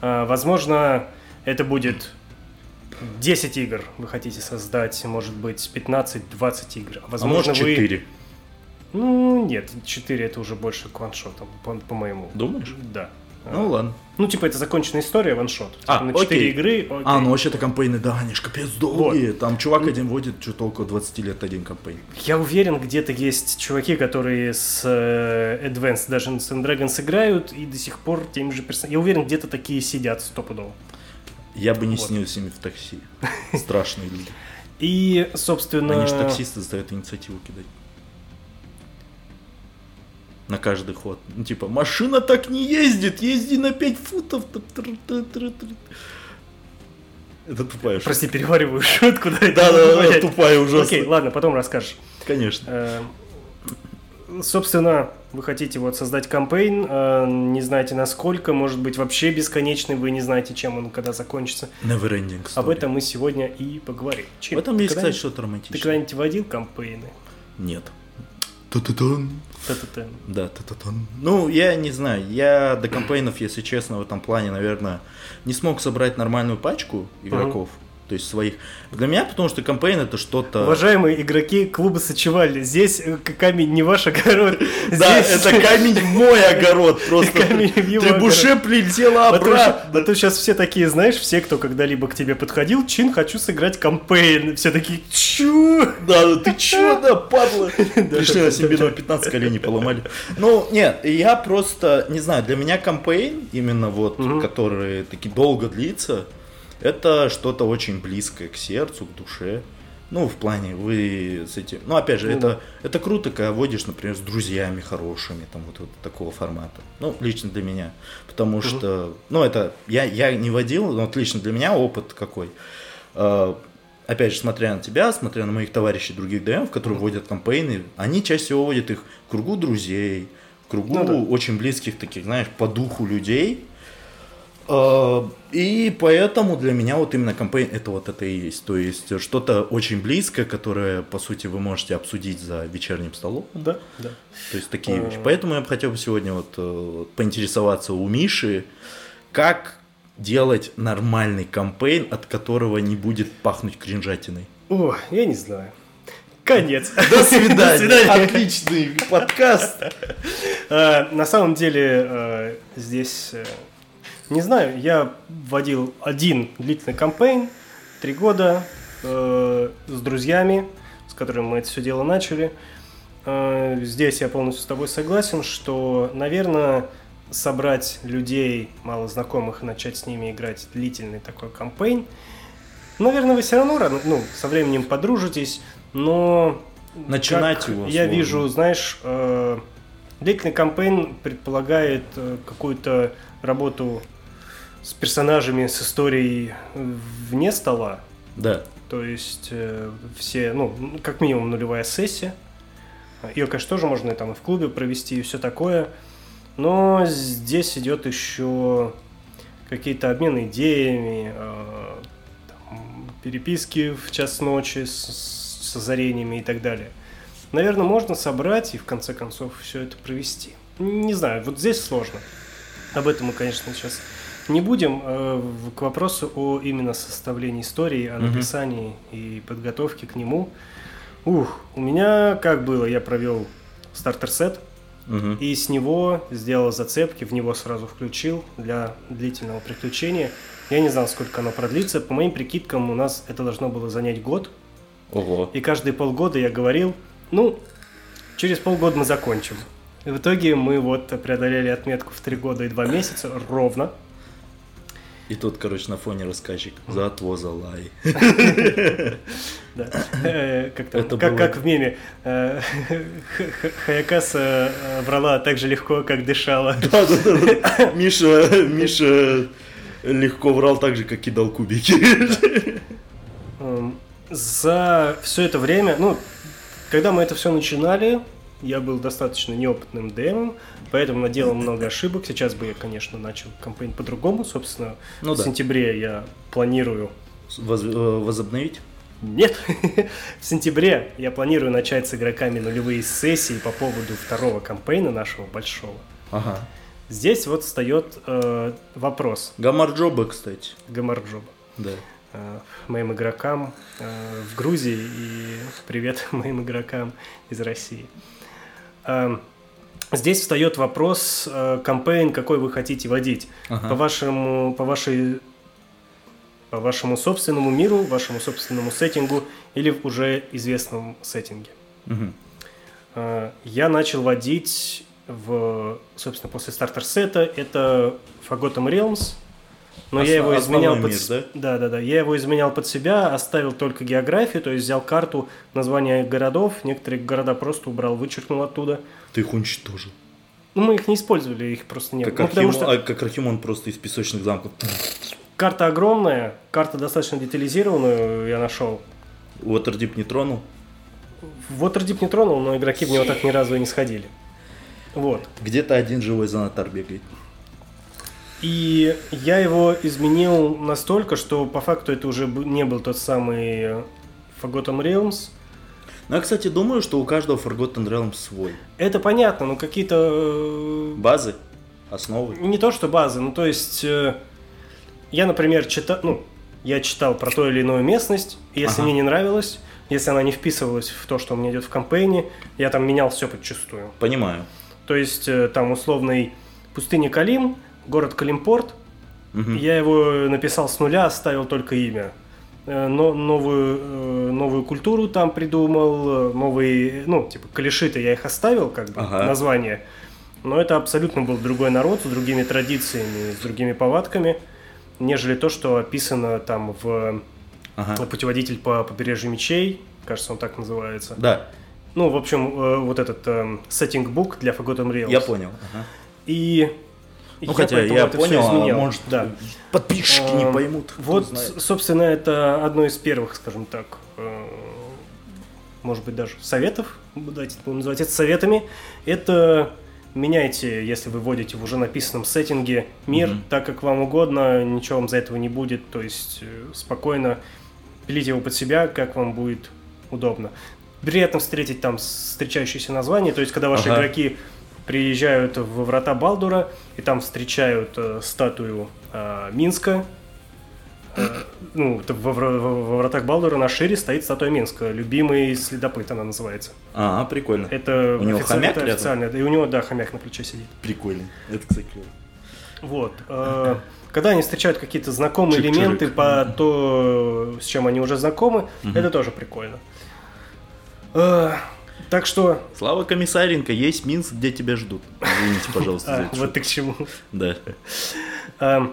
А, возможно, это будет 10 игр вы хотите создать, может быть, 15-20 игр. А А Возможно, может вы... 4. Ну, нет, 4 это уже больше к ваншотам, по- по-моему. Думаешь? Да. Ну ладно. Ну, типа, это законченная история, ваншот. А, Типа, на 4 окей. игры. окей. А, ну вообще-то кампейны, да, они ж капец долгие. Там чувак один водит что-то около 20 лет один кампейн. Я уверен, где-то есть чуваки, которые с э, Advanced Dungeons and Dragons играют и до сих пор теми же персонажами. Я уверен, где-то такие сидят стопудово. Я бы не Вот. снился ими в такси. Страшные люди. И, собственно... Они же таксисты заставят инициативу кидать. На каждый ход. Ну, типа, машина так не ездит, езди на 5 футов. Это тупая шутка. Прости, перевариваю шутку. Да, Да, да, тупая ужасно. Окей, ладно, потом расскажешь. Конечно. Э, Собственно, вы хотите вот создать кампейн, э, не знаете насколько, может быть вообще бесконечный, вы не знаете, чем он когда закончится. Never ending Об story. этом мы сегодня и поговорим. Чем? В этом Ты есть, кстати, что-то Ты романтичное. когда-нибудь водил кампейны? Нет. Та-та-тан. Та-та-та. Да, та-та-тан. Ну, я не знаю, я до кампейнов, если честно, в этом плане, наверное, не смог собрать нормальную пачку игроков, то есть своих. Для меня, потому что кампейн это что-то... Уважаемые игроки клуба Сочевали, здесь э, камень не ваш огород. Да, это камень мой огород, просто требуше прилетела обратно. а то сейчас все такие, знаешь, все, кто когда-либо к тебе подходил, чин, хочу сыграть кампейн. Все такие, чу? Да, ты чё, да, падла? Пришли на себе на 15 коленей поломали. Ну, нет, я просто, не знаю, для меня кампейн, именно вот, который таки долго длится, это что-то очень близкое к сердцу, к душе. Ну, в плане, вы с этим... Ну, опять же, Ну это, да. это круто, когда водишь, например, с друзьями хорошими, там, вот, вот такого формата. Ну, лично для меня. Потому Мгм. что, ну, это, я, я не водил, но вот лично для меня опыт какой. Э, опять же, смотря на тебя, смотря на моих товарищей других ДМ, которые водят кампейны, они чаще всего водят их в кругу друзей, в кругу Ну да. очень близких таких, знаешь, по духу людей. Э, И поэтому для меня вот именно кампейн это вот это и есть. То есть что-то очень близкое, которое, по сути, вы можете обсудить за вечерним столом. Да, да. То есть такие А. вещи. Поэтому я бы хотел бы сегодня вот э, поинтересоваться у Миши, как делать нормальный кампейн, от которого не будет пахнуть кринжатиной. О, я не знаю. Конец. До свидания. До свидания. Отличный подкаст. Э, На самом деле э, здесь, э, не знаю, я вводил один длительный кампейн, три года э, с друзьями, с которыми мы это все дело начали. Э, Здесь я полностью с тобой согласен, что, наверное, собрать людей мало знакомых и начать с ними играть длительный такой кампейн, наверное, вы все равно рано- ну, со временем подружитесь, но Начинать его Я сложно. вижу, знаешь, э, длительный кампейн предполагает э, какую-то работу с персонажами, с историей вне стола. Да. То есть э, все, ну, как минимум нулевая сессия. Ее, конечно, тоже можно и там и в клубе провести, и все такое. Но здесь идет еще какие-то обмены идеями, э, там, переписки в час ночи с, с озарениями и так далее. Наверное, можно собрать и в конце концов все это провести. Не знаю, вот здесь сложно. Об этом мы, конечно, сейчас не будем. Э, К вопросу о именно составлении истории, о написании и подготовке к нему. Ух, у меня как было, я провел стартер-сет, Мгм. и с него сделал зацепки, в него сразу включил для длительного приключения. Я не знал, сколько оно продлится. По моим прикидкам, у нас это должно было занять год. Ого. И каждые полгода я говорил, ну, через полгода мы закончим. И в итоге мы вот преодолели отметку в три года и два месяца ровно. И тут, короче, на фоне рассказчик. За отвоза лай. Да. Э, Как в меме. э, Хаякаса э, врала так же легко, как дышала. Миша, Миша легко врал так же, как кидал кубики. Эм, За все это время, ну, когда мы это все начинали, я был достаточно неопытным ДМом, поэтому наделал много ошибок. Сейчас бы я, конечно, начал кампейн по-другому. Собственно, Ну в да. сентябре я планирую... Воз- э, Возобновить? Нет, в сентябре я планирую начать с игроками нулевые сессии по поводу второго кампейна нашего большого. Ага. Здесь вот встает э, вопрос Гамарджоба, кстати. Гамарджоба. Да. э, моим игрокам э, в Грузии и привет моим игрокам из России. Эм, Здесь встает вопрос, э, кампейн, какой вы хотите водить. Ага. По вашему, по вашей, по вашему собственному миру, вашему собственному сеттингу или в уже известном сеттинге. Э, Я начал водить в, собственно, после стартер-сета, это Forgotten Realms, но я Осно- его изменял под... мир, с- да, да, да. Я его изменял под себя, оставил только географию, то есть взял карту, названия городов, некоторые города просто убрал, вычеркнул оттуда. Ты их уничтожил. Ну, мы их не использовали, их просто не Как, было. Ну, потому Архимон, что а, как Архимон просто из песочных замков. карта огромная, карта достаточно детализированную я нашел. Уотердип не тронул. Waterdeep не тронул, но игроки в него так ни разу и не сходили. Вот. Где-то один живой занатар бегает. И я его изменил настолько, что по факту это уже не был тот самый э, Forgotten Realms. Ну, я, кстати, думаю, что у каждого Forgotten Realms свой. Это понятно, но какие-то... э, Базы, основы. Не то, что базы, ну то есть... э, Я, например, читал... Ну, я читал про ту или иную местность, и если Ага. мне не нравилось, если она не вписывалась в то, что у меня идет в кампейне, я там менял все подчастую. Понимаю. То есть там условный пустыня Калим, город Калимпорт, Мгм. Я его написал с нуля, оставил только имя. Э, Но новую, э, новую культуру там придумал, э, новые, ну, типа, калишиты я их оставил, как бы, Ага. название. Но это абсолютно был другой народ, с другими традициями, с другими повадками, нежели то, что описано там в Ага. «Путеводитель по побережью мечей», кажется, он так называется. Да, Ну, в общем, вот этот сеттинг-бук для Forgotten Realms. я понял. Ага. И Ну, хотя я понял, а может, да. подписчики не Эм, поймут. Вот, знает. собственно, это одно из первых, скажем так, э, может быть, даже советов, давайте будем называть это советами. Это меняйте, если вы вводите в уже написанном сеттинге мир Мгм. так, как вам угодно, ничего вам за этого не будет, то есть э, спокойно пилите его под себя, как вам будет удобно. Приятно встретить там встречающиеся названия, то есть когда ваши Ага. игроки приезжают в врата Балдура и там встречают э, статую э, Минска, Э, ну, это во, во- во вратах Балдура на шире стоит статуя Минска, любимый следопыт она называется. А, прикольно. Это У него офици- хомяк это рядом? официально, и у него, да, хомяк на плече сидит. Прикольно. Это, кстати, клево. Вот. э, Когда они встречают какие-то знакомые Чик-чирик. элементы по то, с чем они уже знакомы, Мгм. это тоже прикольно. Э, Так что, Слава Комиссаренко, есть Минск, где тебя ждут. Извините, пожалуйста, а, вот ты к чему. Да. Эм,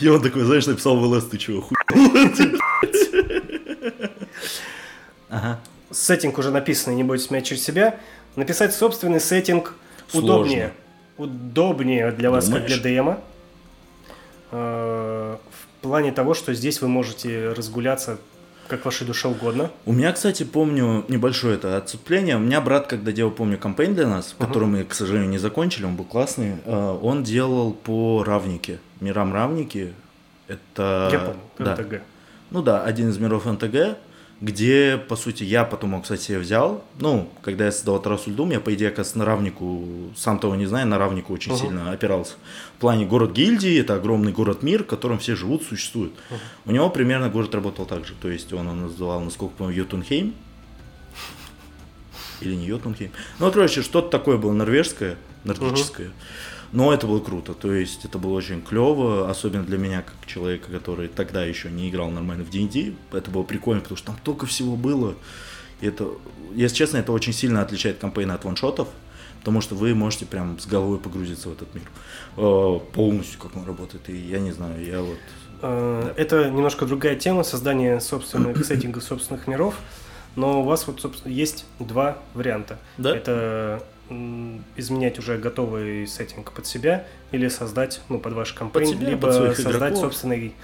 И он такой, знаешь, написал в ЛС, ты чего, хуй? Ага. сеттинг уже написанный, не бойтесь меня через себя. Написать собственный сеттинг Сложно. удобнее. Удобнее для вас, Думаешь? как для ДМа. Э, В плане того, что здесь вы можете разгуляться как вашей душе угодно. У меня, кстати, помню небольшое это отступление. У меня брат, когда делал, помню, кампейн для нас, Ага. который мы, к сожалению, не закончили, он был классный, э, он делал по равнике. Мирам равники. Это... Я понял. Да. РТГ. Ну да, один из миров НТГ, где, по сути, я потом его, кстати, себе взял. Ну, когда я создавал Тарасуль Дум, я, по идее, оказывается, на равнику, сам того не знаю, на равнику очень Мгм. сильно опирался. В плане город гильдии, это огромный город-мир, в котором все живут, существуют. У него примерно город работал так же. То есть он его называл, насколько помню, Йотунхейм. Или не Йотунхейм. Ну, короче, что-то такое было норвежское, нордическое. Но это было круто, то есть это было очень клево, особенно для меня, как человека, который тогда еще не играл нормально в D&D. Это было прикольно, потому что там только всего было. И это, если честно, это очень сильно отличает кампейны от ваншотов. Потому что вы можете прям с головой погрузиться в этот мир. Э, полностью, как он работает. И я не знаю, я вот... Э, это немножко другая тема, создание собственных сеттингов, собственных миров. Но у вас вот, собственно, есть два варианта. Да? Это изменять уже готовый сеттинг под себя или создать, ну, под ваш кампейн, себя, либо под создать игроков. собственный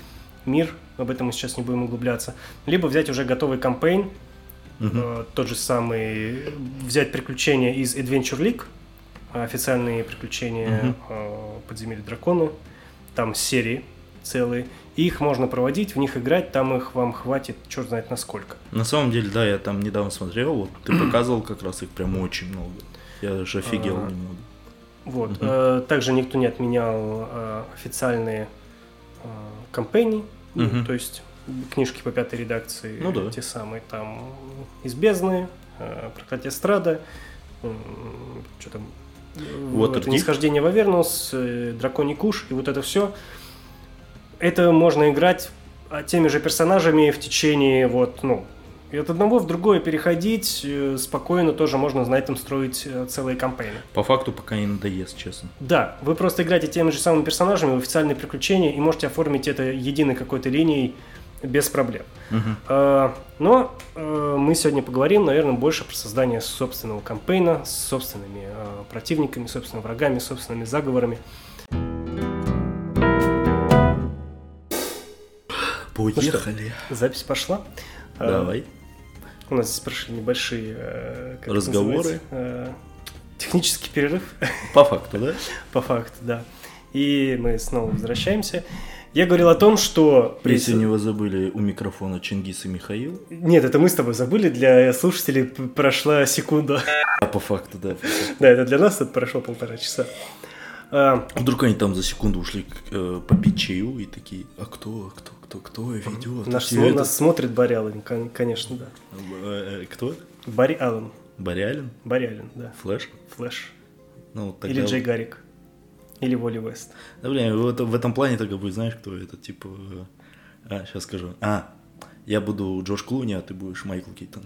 мир, об этом мы сейчас не будем углубляться, либо взять уже готовый кампейн, Мгм. э, тот же самый, взять приключения из Adventure League, официальные приключения Мгм. э, Подземелья Дракона, там серии целые, и их можно проводить, в них играть, там их вам хватит, черт знает насколько. На самом деле, да, я там недавно смотрел, вот ты показывал как раз их прям очень много. Я даже офигел А, немного. Вот. Мгм. Э, Также никто не отменял э, официальные э, кампании, Мгм. то есть книжки по пятой редакции, Ну да. те самые там из бездны, э, проклятие страда, что там, э, Waterdeep. нисхождение в Авернус, э, драконий куш и вот это все. Это можно играть а, теми же персонажами в течение вот, ну, и от одного в другое переходить э, спокойно тоже можно на этом строить э, целые кампании. По факту пока не надоест, честно. Да, вы просто играете теми же самыми персонажами в официальные приключения и можете оформить это единой какой-то линией без проблем. А, Но мы сегодня поговорим, наверное, больше про создание собственного кампейна с собственными противниками, собственными врагами, собственными заговорами. Поехали. Запись пошла. Давай. У нас здесь прошли небольшие э, Разговоры. э, технический перерыв. По факту, да? По факту, да. И мы снова возвращаемся. Я говорил о том, что... Если не вы забыли, у микрофона Чингис и Михаил. Нет, это мы с тобой забыли, для слушателей прошла секунда. А по факту, да. Да, это для нас это прошло полтора часа. А, Вдруг они там за секунду ушли э, попить чаю и такие, а кто, кто, кто, кто ведет? наш смо- это- нас смотрит Барри Аллен, кон- конечно, да. Э, э, Кто? Барри Аллен, Барри Барри Аллен, да. Флэш? Флэш. Ну, тогда... Или Джей Гаррик. Или Воли Вест. Да, блин, в, в этом плане тогда будет, знаешь, кто это, типа... э, А, сейчас скажу. А, я буду Джош Клуни, а ты будешь Майкл Кейтон.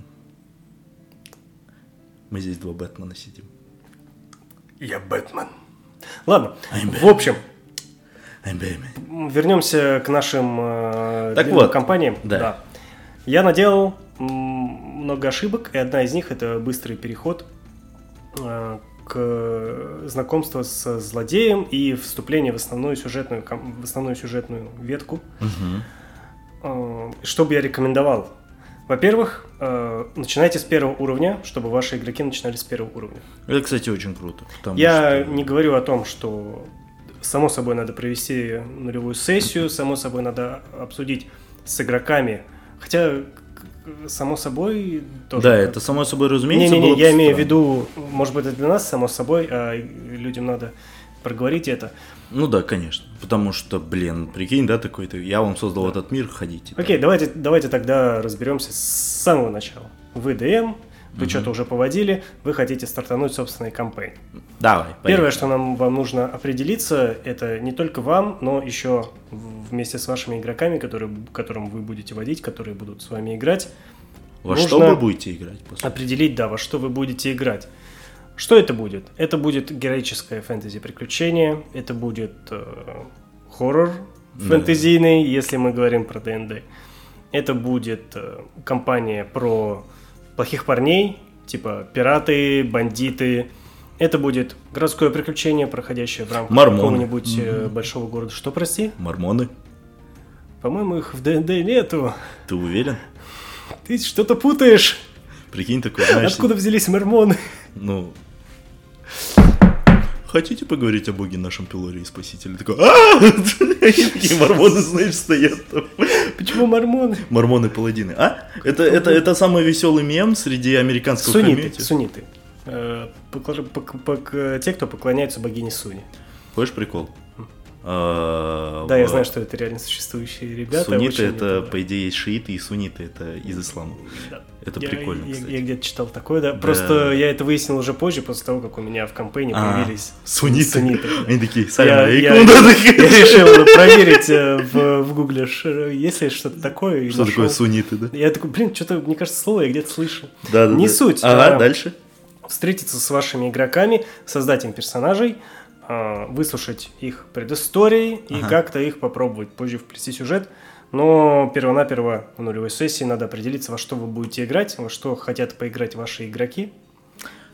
Мы здесь два Бэтмена сидим. Я Бэтмен. Ладно, I'm в общем. Вернемся к нашим э, Так вот, компаниям. да. Я наделал много ошибок, и одна из них это быстрый переход э, к знакомству с злодеем и вступление в основную сюжетную, в основную сюжетную ветку. Э, Что бы я рекомендовал? Во-первых, э, начинайте с первого уровня, чтобы ваши игроки начинали с первого уровня. Это, кстати, очень круто. Я что- не говорю о том, что само собой надо провести нулевую сессию, само собой надо обсудить с игроками. Хотя, само собой, тоже. Да, это само собой разумеется. Не-не-не, я имею в виду, может быть, это для нас, само собой, а людям надо проговорить это. Ну да, конечно. Потому что, блин, прикинь, да, такой-то, я вам создал этот мир, ходите. Окей, давайте, давайте тогда разберемся с самого начала. Вы ДМ, вы Мгм. что-то уже поводили, вы хотите стартануть собственной кампейн. Давай, поехали. Первое, что нам вам нужно определиться, это не только вам, но еще вместе с вашими игроками, которые, которым вы будете водить, которые будут с вами играть, Во нужно- что вы будете играть? после? определить, да, во что вы будете играть. Что это будет? Это будет героическое фэнтези-приключение, это будет э, хоррор Да. фэнтезийный, если мы говорим про ДНД. Это будет э, компания про плохих парней, типа пираты, бандиты. Это будет городское приключение, проходящее в рамках какого-нибудь Мгм. большого города. Что, прости? Мормоны? По-моему, их в ДНД нету. Ты уверен? Ты что-то путаешь. Прикинь, такой, знаешь, Откуда взялись мормоны? ну... Хотите поговорить о боге нашем Пилоре и Спасителе? Такой, а мормоны, знаешь, стоят там. Почему мормоны? Мормоны-паладины. А? Это, это, это самый веселый мем среди американского Суниты, комьюнити. суниты. Пок- те, кто поклоняются богине Суни. Хочешь прикол? А, Да, я знаю, что это реально существующие ребята. Суниты это, по идее, шииты, и сунниты это из ислама. Да. Это Я- прикольно, я, кстати. я где-то читал такое, да. Просто я это выяснил уже позже, после того, как у меня в кампейне А, появились Суниты. суниты, да. Они такие, Я, я- решил проверить э, в, в гугле, есть ли что-то такое. Что такое суниты, да? Я такой, блин, что-то, мне кажется, слово я где-то слышу. Да, да, Не да. суть, Ага, а- дальше. встретиться с вашими игроками, создать им персонажей, а, выслушать их предыстории и Ага. как-то их попробовать позже вплести сюжет. Но перво-наперво в нулевой сессии надо определиться, во что вы будете играть, во что хотят поиграть ваши игроки.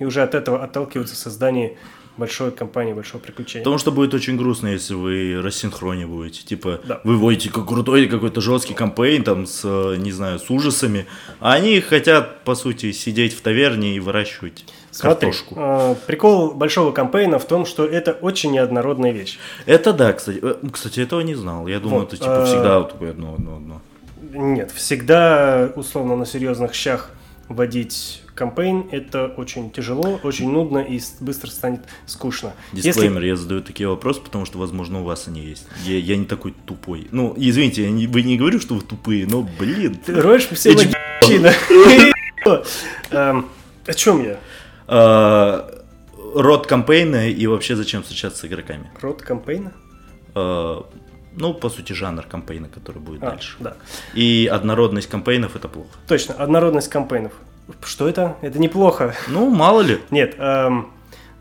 И уже от этого отталкиваться в создании большой кампании, большого приключения. Потому что будет очень грустно, если вы рассинхроне будете. Типа, Да. вы вводите крутой какой-то жесткий кампейн, там, с, не знаю, с ужасами, а они хотят, по сути, сидеть в таверне и выращивать Смотри, картошку. э, прикол большого кампейна в том, что это очень неоднородная вещь. Это да, кстати. Э, Кстати, этого не знал. Я думал, Вот, это типа а- всегда вот такое одно, одно, одно. Нет, всегда, условно, на серьезных щах вводить кампейн это очень тяжело, очень нудно и быстро станет скучно. Если- Дисклеймер, я задаю такие вопросы, потому что, возможно, у вас они есть. Я, я не такой тупой. Ну, извините, я не, вы не говорю, что вы тупые, но, блин. Ты роешь все логичина. Эм, О чем я? А, род кампейна и вообще зачем встречаться с игроками. Род кампейна? А, ну, по сути, жанр кампейна, который будет А, дальше. да. И однородность кампейнов это плохо. Точно, однородность кампейнов. Что это? Это неплохо. Ну, мало ли. Нет, эм,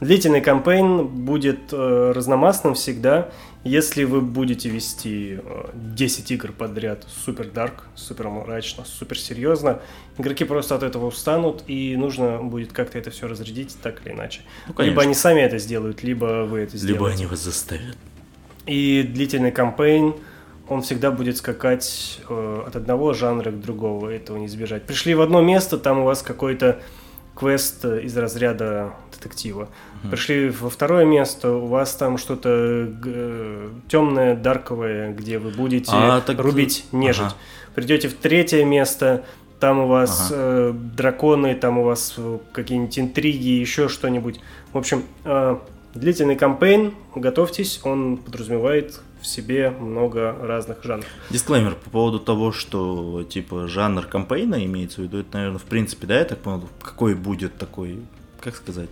длительный кампейн будет э, разномастным всегда, если вы будете вести э, 10 игр подряд супер дарк, супер мрачно, супер серьезно. Игроки просто от этого устанут, и нужно будет как-то это все разрядить так или иначе. Ну, конечно. либо они сами это сделают, либо вы это сделаете. Либо они вас заставят. И длительный кампейн, он всегда будет скакать э, от одного жанра к другому, этого не избежать. Пришли в одно место, там у вас какой-то квест из разряда детектива. Пришли во второе место, у вас там что-то темное, дарковое, где вы будете А, так- рубить нежить. Ага. Придете в третье место, там у вас Ага. э, драконы, там у вас э, какие-нибудь интриги, еще что-нибудь. В общем, э, длительный кампейн, готовьтесь, он подразумевает в себе много разных жанров. Дисклеймер по поводу того, что типа жанр кампейна имеется в виду, это, наверное, в принципе, да, я так понял, какой будет такой, как сказать,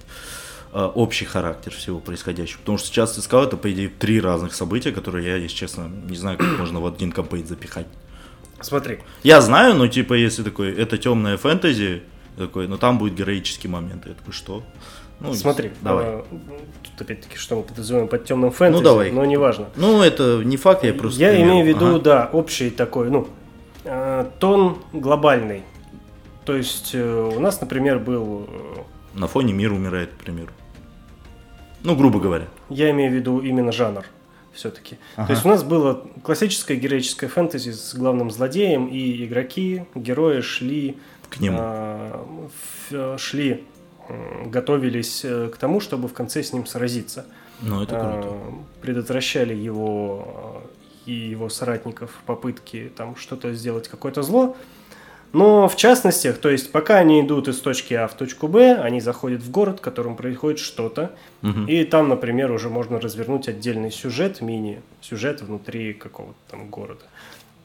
э, общий характер всего происходящего. Потому что сейчас ты сказал, это, по идее, три разных события, которые я, если честно, не знаю, как можно в один кампейн запихать. Смотри, Я знаю, но типа, если такой, это темная фэнтези, такой, но там будет героический момент. Я такой, что? Ну, смотри, давай. э, тут опять-таки что мы подразумеваем под темным фэнтези, Ну, давай. но неважно. Ну, это не факт, я просто... Я имею в виду, Ага. да, общий такой, ну, э, тон глобальный. То есть э, у нас, например, был э, На фоне мир умирает, к примеру. Ну, грубо говоря. Я имею в виду именно жанр все-таки. Ага. То есть у нас было классическое героическое фэнтези с главным злодеем, и игроки, герои шли, К нему. а, в- шли, готовились э, к тому, чтобы в конце с ним сразиться. Ну, это круто. А, предотвращали его а, и его соратников попытки там что-то сделать, какое-то зло. Но в частностях, то есть пока они идут из точки А в точку Б, они заходят в город, в котором происходит что-то, Мгм. и там, например, уже можно развернуть отдельный сюжет, мини-сюжет внутри какого-то там города.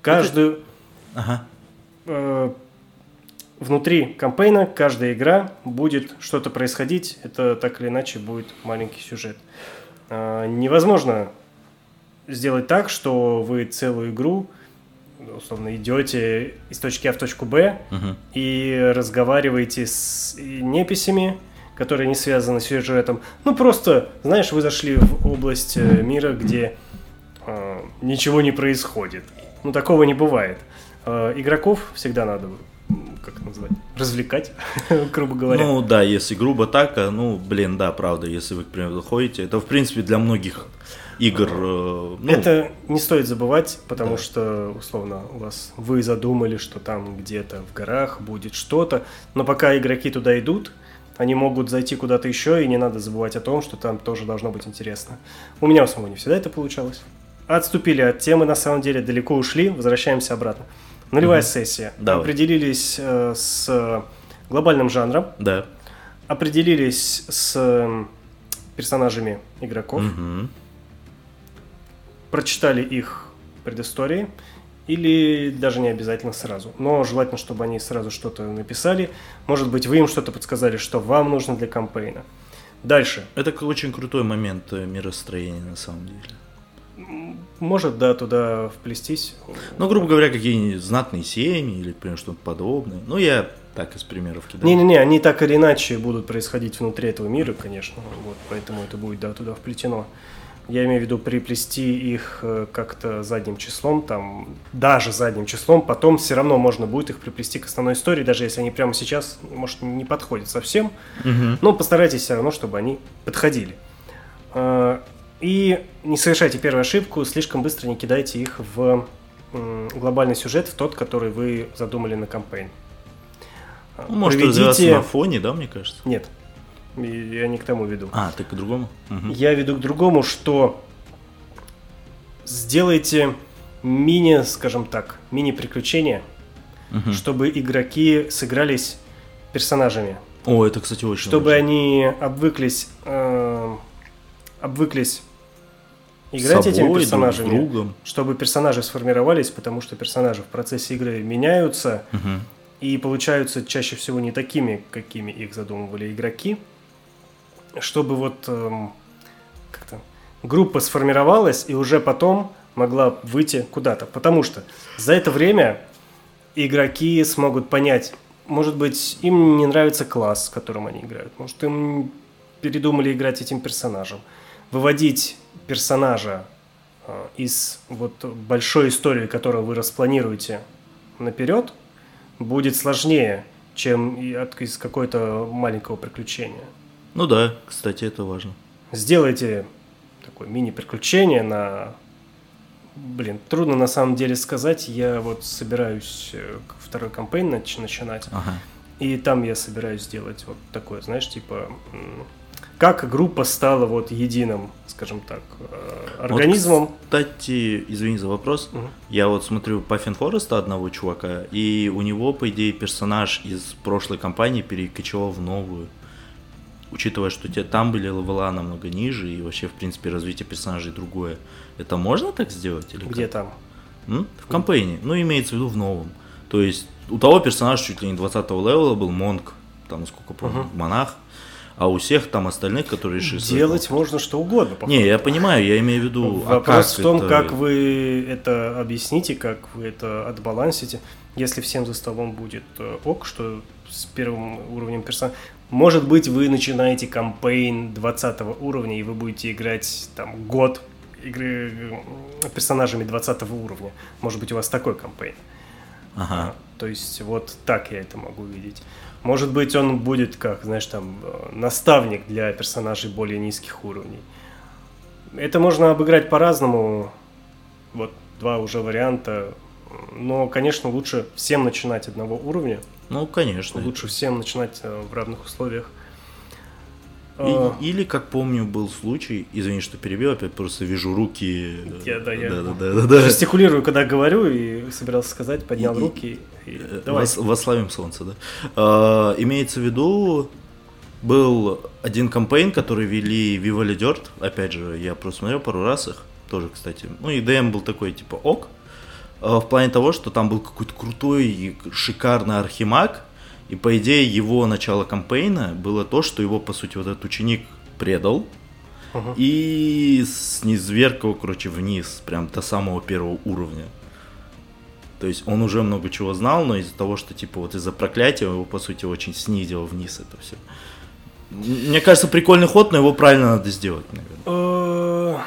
Каждую, Ага. Внутри кампейна каждая игра будет что-то происходить, это так или иначе будет маленький сюжет. А, невозможно сделать так, что вы целую игру условно идете из точки А в точку Б Мгм. и разговариваете с неписями, которые не связаны с сюжетом. Ну просто, знаешь, вы зашли в область э, мира, где э, ничего не происходит. Ну такого не бывает. Э, игроков всегда надо, как назвать, развлекать, грубо говоря. Ну да, если грубо так, а, ну блин, да, правда, если вы, к примеру, заходите, это в принципе для многих игр, э, ну, Это не стоит забывать, потому Да. что, условно, у вас вы задумали, что там где-то в горах будет что-то, но пока игроки туда идут, они могут зайти куда-то еще, и не надо забывать о том, что там тоже должно быть интересно. У меня у самого не всегда это получалось. Отступили от темы, на самом деле, далеко ушли, возвращаемся обратно. Нулевая Мгм. сессия. Давай. Определились э, с глобальным жанром, да. определились с э, персонажами игроков, Мгм. прочитали их предыстории, или даже не обязательно сразу. Но желательно, чтобы они сразу что-то написали. Может быть, вы им что-то подсказали, что вам нужно для кампейна. Дальше. Это очень крутой момент э, миростроения на самом деле. Может, да, туда вплестись. Ну, грубо говоря, какие-нибудь знатные семьи или, например, что-то подобное. Ну, я Так, из примеров кидать. Не-не-не, они так или иначе будут происходить внутри этого мира, конечно. Вот, поэтому это будет да, туда вплетено. Я имею в виду приплести их э, как-то задним числом, там, даже задним числом, потом все равно можно будет их приплести к основной истории, даже если они прямо сейчас, может, не подходят совсем, Мгм. но постарайтесь все равно, чтобы они подходили. И не совершайте первую ошибку, слишком быстро не кидайте их в глобальный сюжет, в тот, который вы задумали на кампейн. Э, Ну, может, проведите- развиваться на фоне, да, мне кажется? Нет, я не к тому веду. А, ты к другому? Мгм. Я веду к другому, что сделайте мини, скажем так, мини-приключения, Мгм. чтобы игроки сыгрались персонажами, О, это, кстати, очень чтобы важно. они обвыклись, э, обвыклись играть Собой, этими друг с персонажами, другом. чтобы персонажи сформировались, потому что персонажи в процессе игры меняются Мгм. и получаются чаще всего не такими, какими их задумывали игроки, чтобы вот эм, как-то группа сформировалась и уже потом могла выйти куда-то. Потому что за это время игроки смогут понять, может быть, им не нравится класс, с которым они играют, может, им передумали играть этим персонажем. Выводить персонажа э, из вот большой истории, которую вы распланируете наперед, будет сложнее, чем из какой-то маленького приключения. Ну да, кстати, это важно. Сделайте такое мини-приключение на... Блин, трудно на самом деле сказать. Я вот собираюсь э, второй кампейн нач- начинать. Ага. И там я собираюсь сделать вот такое, знаешь, типа... Как группа стала вот единым, скажем так, э, организмом. Вот, кстати, извини за вопрос. Мгм. Я вот смотрю Puffin Forest а одного чувака, и у него, по идее, персонаж из прошлой кампании перекочевал в новую. Учитывая, что те там были level а намного ниже, и вообще, в принципе, развитие персонажей другое. Это можно так сделать? Или Где как? там? М? В campaign е. Ну, имеется в виду в новом. То есть, у того персонажа чуть ли не 20 level а был Monk, там, насколько помню, Мгм. монах, а у всех там остальных, которые решили... Делать можно что угодно. по Не, я понимаю, я имею в виду... а Вопрос как в том, это- как вы это объясните, как вы это отбалансите. Если всем за столом будет э, ок, что с первым уровнем персонажа... Может быть, вы начинаете кампейн 20 уровня, и вы будете играть там год игры э, персонажами 20 уровня. Может быть, у вас такой кампейн. Ага. То есть вот так я это могу видеть. Может быть, он будет как, знаешь, там э, наставник для персонажей более низких уровней. Это можно обыграть по-разному. Вот два уже варианта. Но, конечно, лучше всем начинать одного уровня. Ну, конечно. Лучше всем начинать э, в равных условиях. И- или, как помню, был случай, извини, что перебил, опять просто вижу руки. Я- да, я- да, да, да, да, да. Жестикулирую, когда говорю, и собирался сказать, поднял И- руки. И, Э, давай. вос- солнце, да. А, имеется в виду, был один кампейн, который вели Viva La Dirt, опять же, я просмотрел пару раз их, тоже, кстати. Ну, и ДМ был такой, типа, ок, А, в плане того, что там был какой-то крутой шикарный архимаг, и, по идее, его начало кампейна было то, что его, по сути, вот этот ученик предал, Мгм. и снизверг его, короче, вниз, прям до самого первого уровня. То есть он уже много чего знал, но из-за того, что, типа, вот из-за проклятия его, по сути, очень снизило вниз это все. Мне кажется, прикольный ход, но его правильно надо сделать, наверное.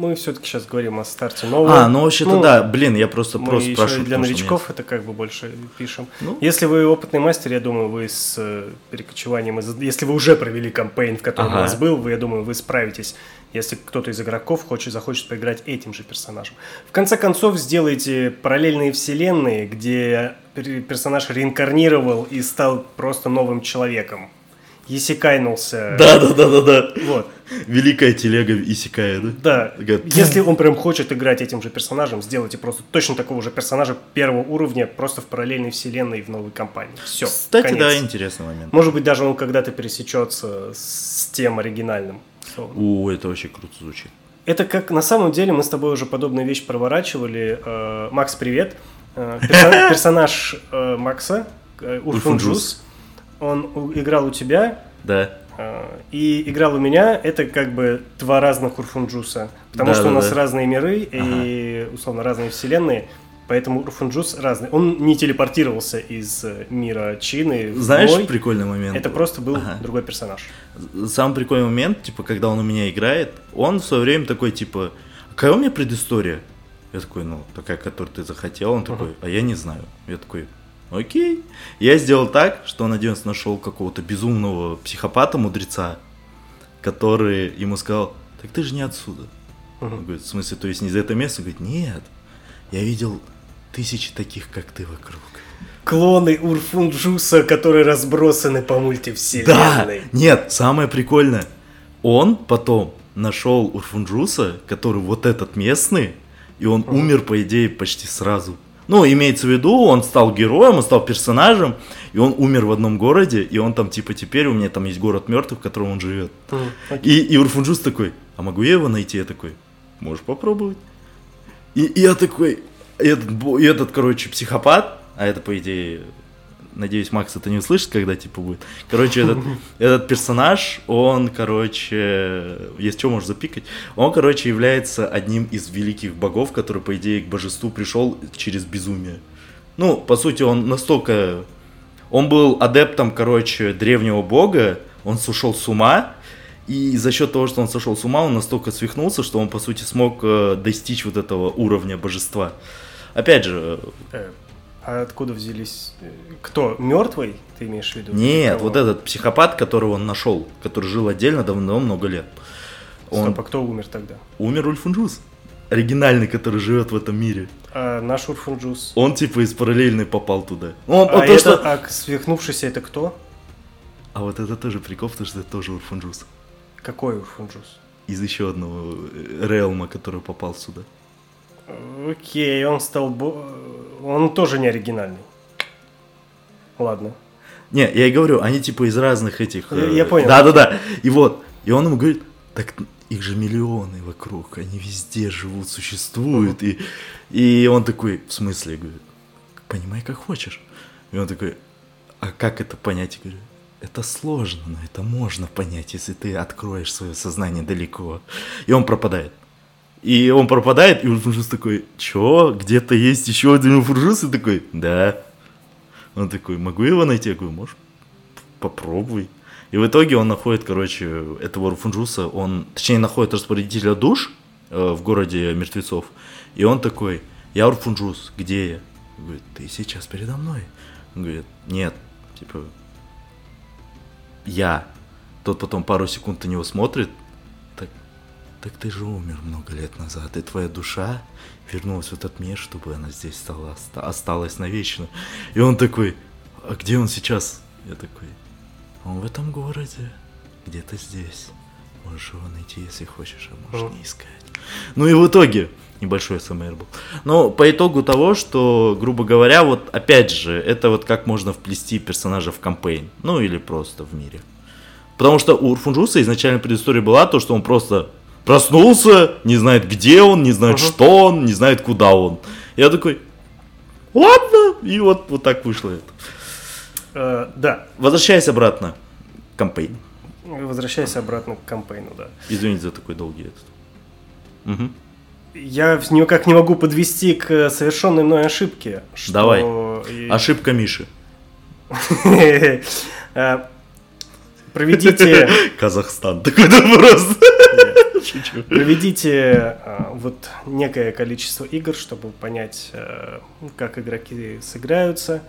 Мы все-таки сейчас говорим о старте нового. А, ну вообще-то Ну, да, блин, я просто Мы просто спрашиваю. для новичков это как бы больше пишем. Ну. Если вы опытный мастер, я думаю, вы с э, перекочеванием, из- если вы уже провели кампейн, в котором Ага. у вас был, вы, я думаю, вы справитесь, если кто-то из игроков хочет, захочет поиграть этим же персонажем. В конце концов, сделайте параллельные вселенные, где пер- персонаж реинкарнировал и стал просто новым человеком. Есекайнулся. Да, да, да, да, да. Вот. Великая телега Исикая, да? Да, Такая, если он прям хочет играть этим же персонажем, сделайте просто точно такого же персонажа первого уровня, просто в параллельной вселенной в новой компании. Все. Кстати, да, интересный момент. Может быть, даже он когда-то пересечется с тем оригинальным. У, это вообще круто звучит. Это как на самом деле мы с тобой уже подобную вещь проворачивали. Э, Макс, привет. Э, персо- Персонаж э, Макса, Урфунджус. Он играл у тебя, Да. Э, И играл у меня, это как бы два разных Урфунджуса. Потому Да, что да, у нас да. разные миры и, условно, разные вселенные. Поэтому Урфунджус разный. Он не телепортировался из э, мира Чины. Знаешь, мой. прикольный момент? Это просто был Ага. другой персонаж. Самый прикольный момент, типа, когда он у меня играет, он в свое время такой, типа, а какая у меня предыстория? Я такой, ну, такая, которую ты захотел. Он такой, а я не знаю. Я такой, окей. Я сделал так, что он один нашел какого-то безумного психопата-мудреца, который ему сказал, так ты же не отсюда. Он говорит, в смысле, то есть не за это место? Он говорит, нет, я видел тысячи таких, как ты вокруг. Клоны Урфунджуса, которые разбросаны по Да, мультивселенной. нет, самое прикольное, он потом нашел Урфунджуса, который вот этот местный, и он умер, по идее, почти сразу. Ну, имеется в виду, он стал героем, он стал персонажем, и он умер в одном городе, и он там, типа, теперь у меня там есть город мертвых, в котором он живет. Мгм, окей. И, и Урфунджус такой, а могу я его найти? Я такой, можешь попробовать. И, и я такой, этот, этот, короче, психопат, а это, по идее, надеюсь, Макс это не услышит, когда, типа, будет. Короче, этот, этот персонаж, он, короче, есть что можешь запикать, он, короче, является одним из великих богов, который, по идее, к божеству пришел через безумие. Ну, по сути, он настолько... Он был адептом, короче, древнего бога, он сошел с ума, и за счет того, что он сошел с ума, он настолько свихнулся, что он, по сути, смог э, достичь вот этого уровня божества. Опять же, Э, А откуда взялись... Кто? Мертвый, ты имеешь в виду? нет, Кого? вот этот психопат, которого он нашел, который жил отдельно давно, много лет. Он Стоп, а кто умер тогда? умер Урфин Джюс, оригинальный, который живет в этом мире. А наш Урфин Джюс. Он, типа, из параллельной попал туда. Он, А, он то, это, что... а свихнувшийся это кто? а вот это тоже прикол, потому что это тоже Урфин Джюс. Какой Урфин Джюс? Из еще одного э, realm а, который попал сюда. Окей, он стал... Он тоже не оригинальный. Ладно. Не, я и говорю, они типа из разных этих... Я- э, я понял. Да-да-да. И вот, и он ему говорит, так их же миллионы вокруг, они везде живут, существуют. И, и он такой, в смысле, Я говорю, понимай, как хочешь. И он такой, а как это понять? Я говорю, это сложно, но это можно понять, если ты откроешь свое сознание далеко. И он пропадает. И он пропадает, и Ульфуржус такой, чё, где-то есть еще один Ульфуржус? И такой, да. Он такой, могу его найти? Я говорю, можешь, попробуй. И в итоге он находит, короче, этого Урфунджуса, он, точнее, находит распорядителя душ э, в городе мертвецов, и он такой, я Урфунджус, где я? Он говорит, ты сейчас передо мной. Он говорит, нет, типа, я. Тот потом пару секунд на него смотрит, так ты же умер много лет назад, и твоя душа вернулась в этот мир, чтобы она здесь стала, оста- осталась навечно. И он такой, а где он сейчас? Я такой, он в этом городе, где-то здесь. Можешь его найти, если хочешь, а можешь не искать. Ну и в итоге, небольшой СМР был. Но по итогу того, что, грубо говоря, вот опять же, это вот как можно вплести персонажа в кампейн. Ну или просто в мире. Потому что у Урфунжуса изначально предыстория была то, что он просто проснулся, не знает где он, не знает Мгм. что он, не знает куда он. Я такой, ладно, и вот, вот так вышло это. Э, да, Возвращаясь обратно. Кампейн. возвращаясь обратно к кампейну, да. Извините за такой долгий этот. Мгм. Я никак не могу подвести к совершенной мной ошибке. что Давай. и- Ошибка Миши. Э, Проведите, Казахстан. Такой вопрос. Шучу. проведите э, вот некое количество игр, чтобы понять, э, как игроки сыграются,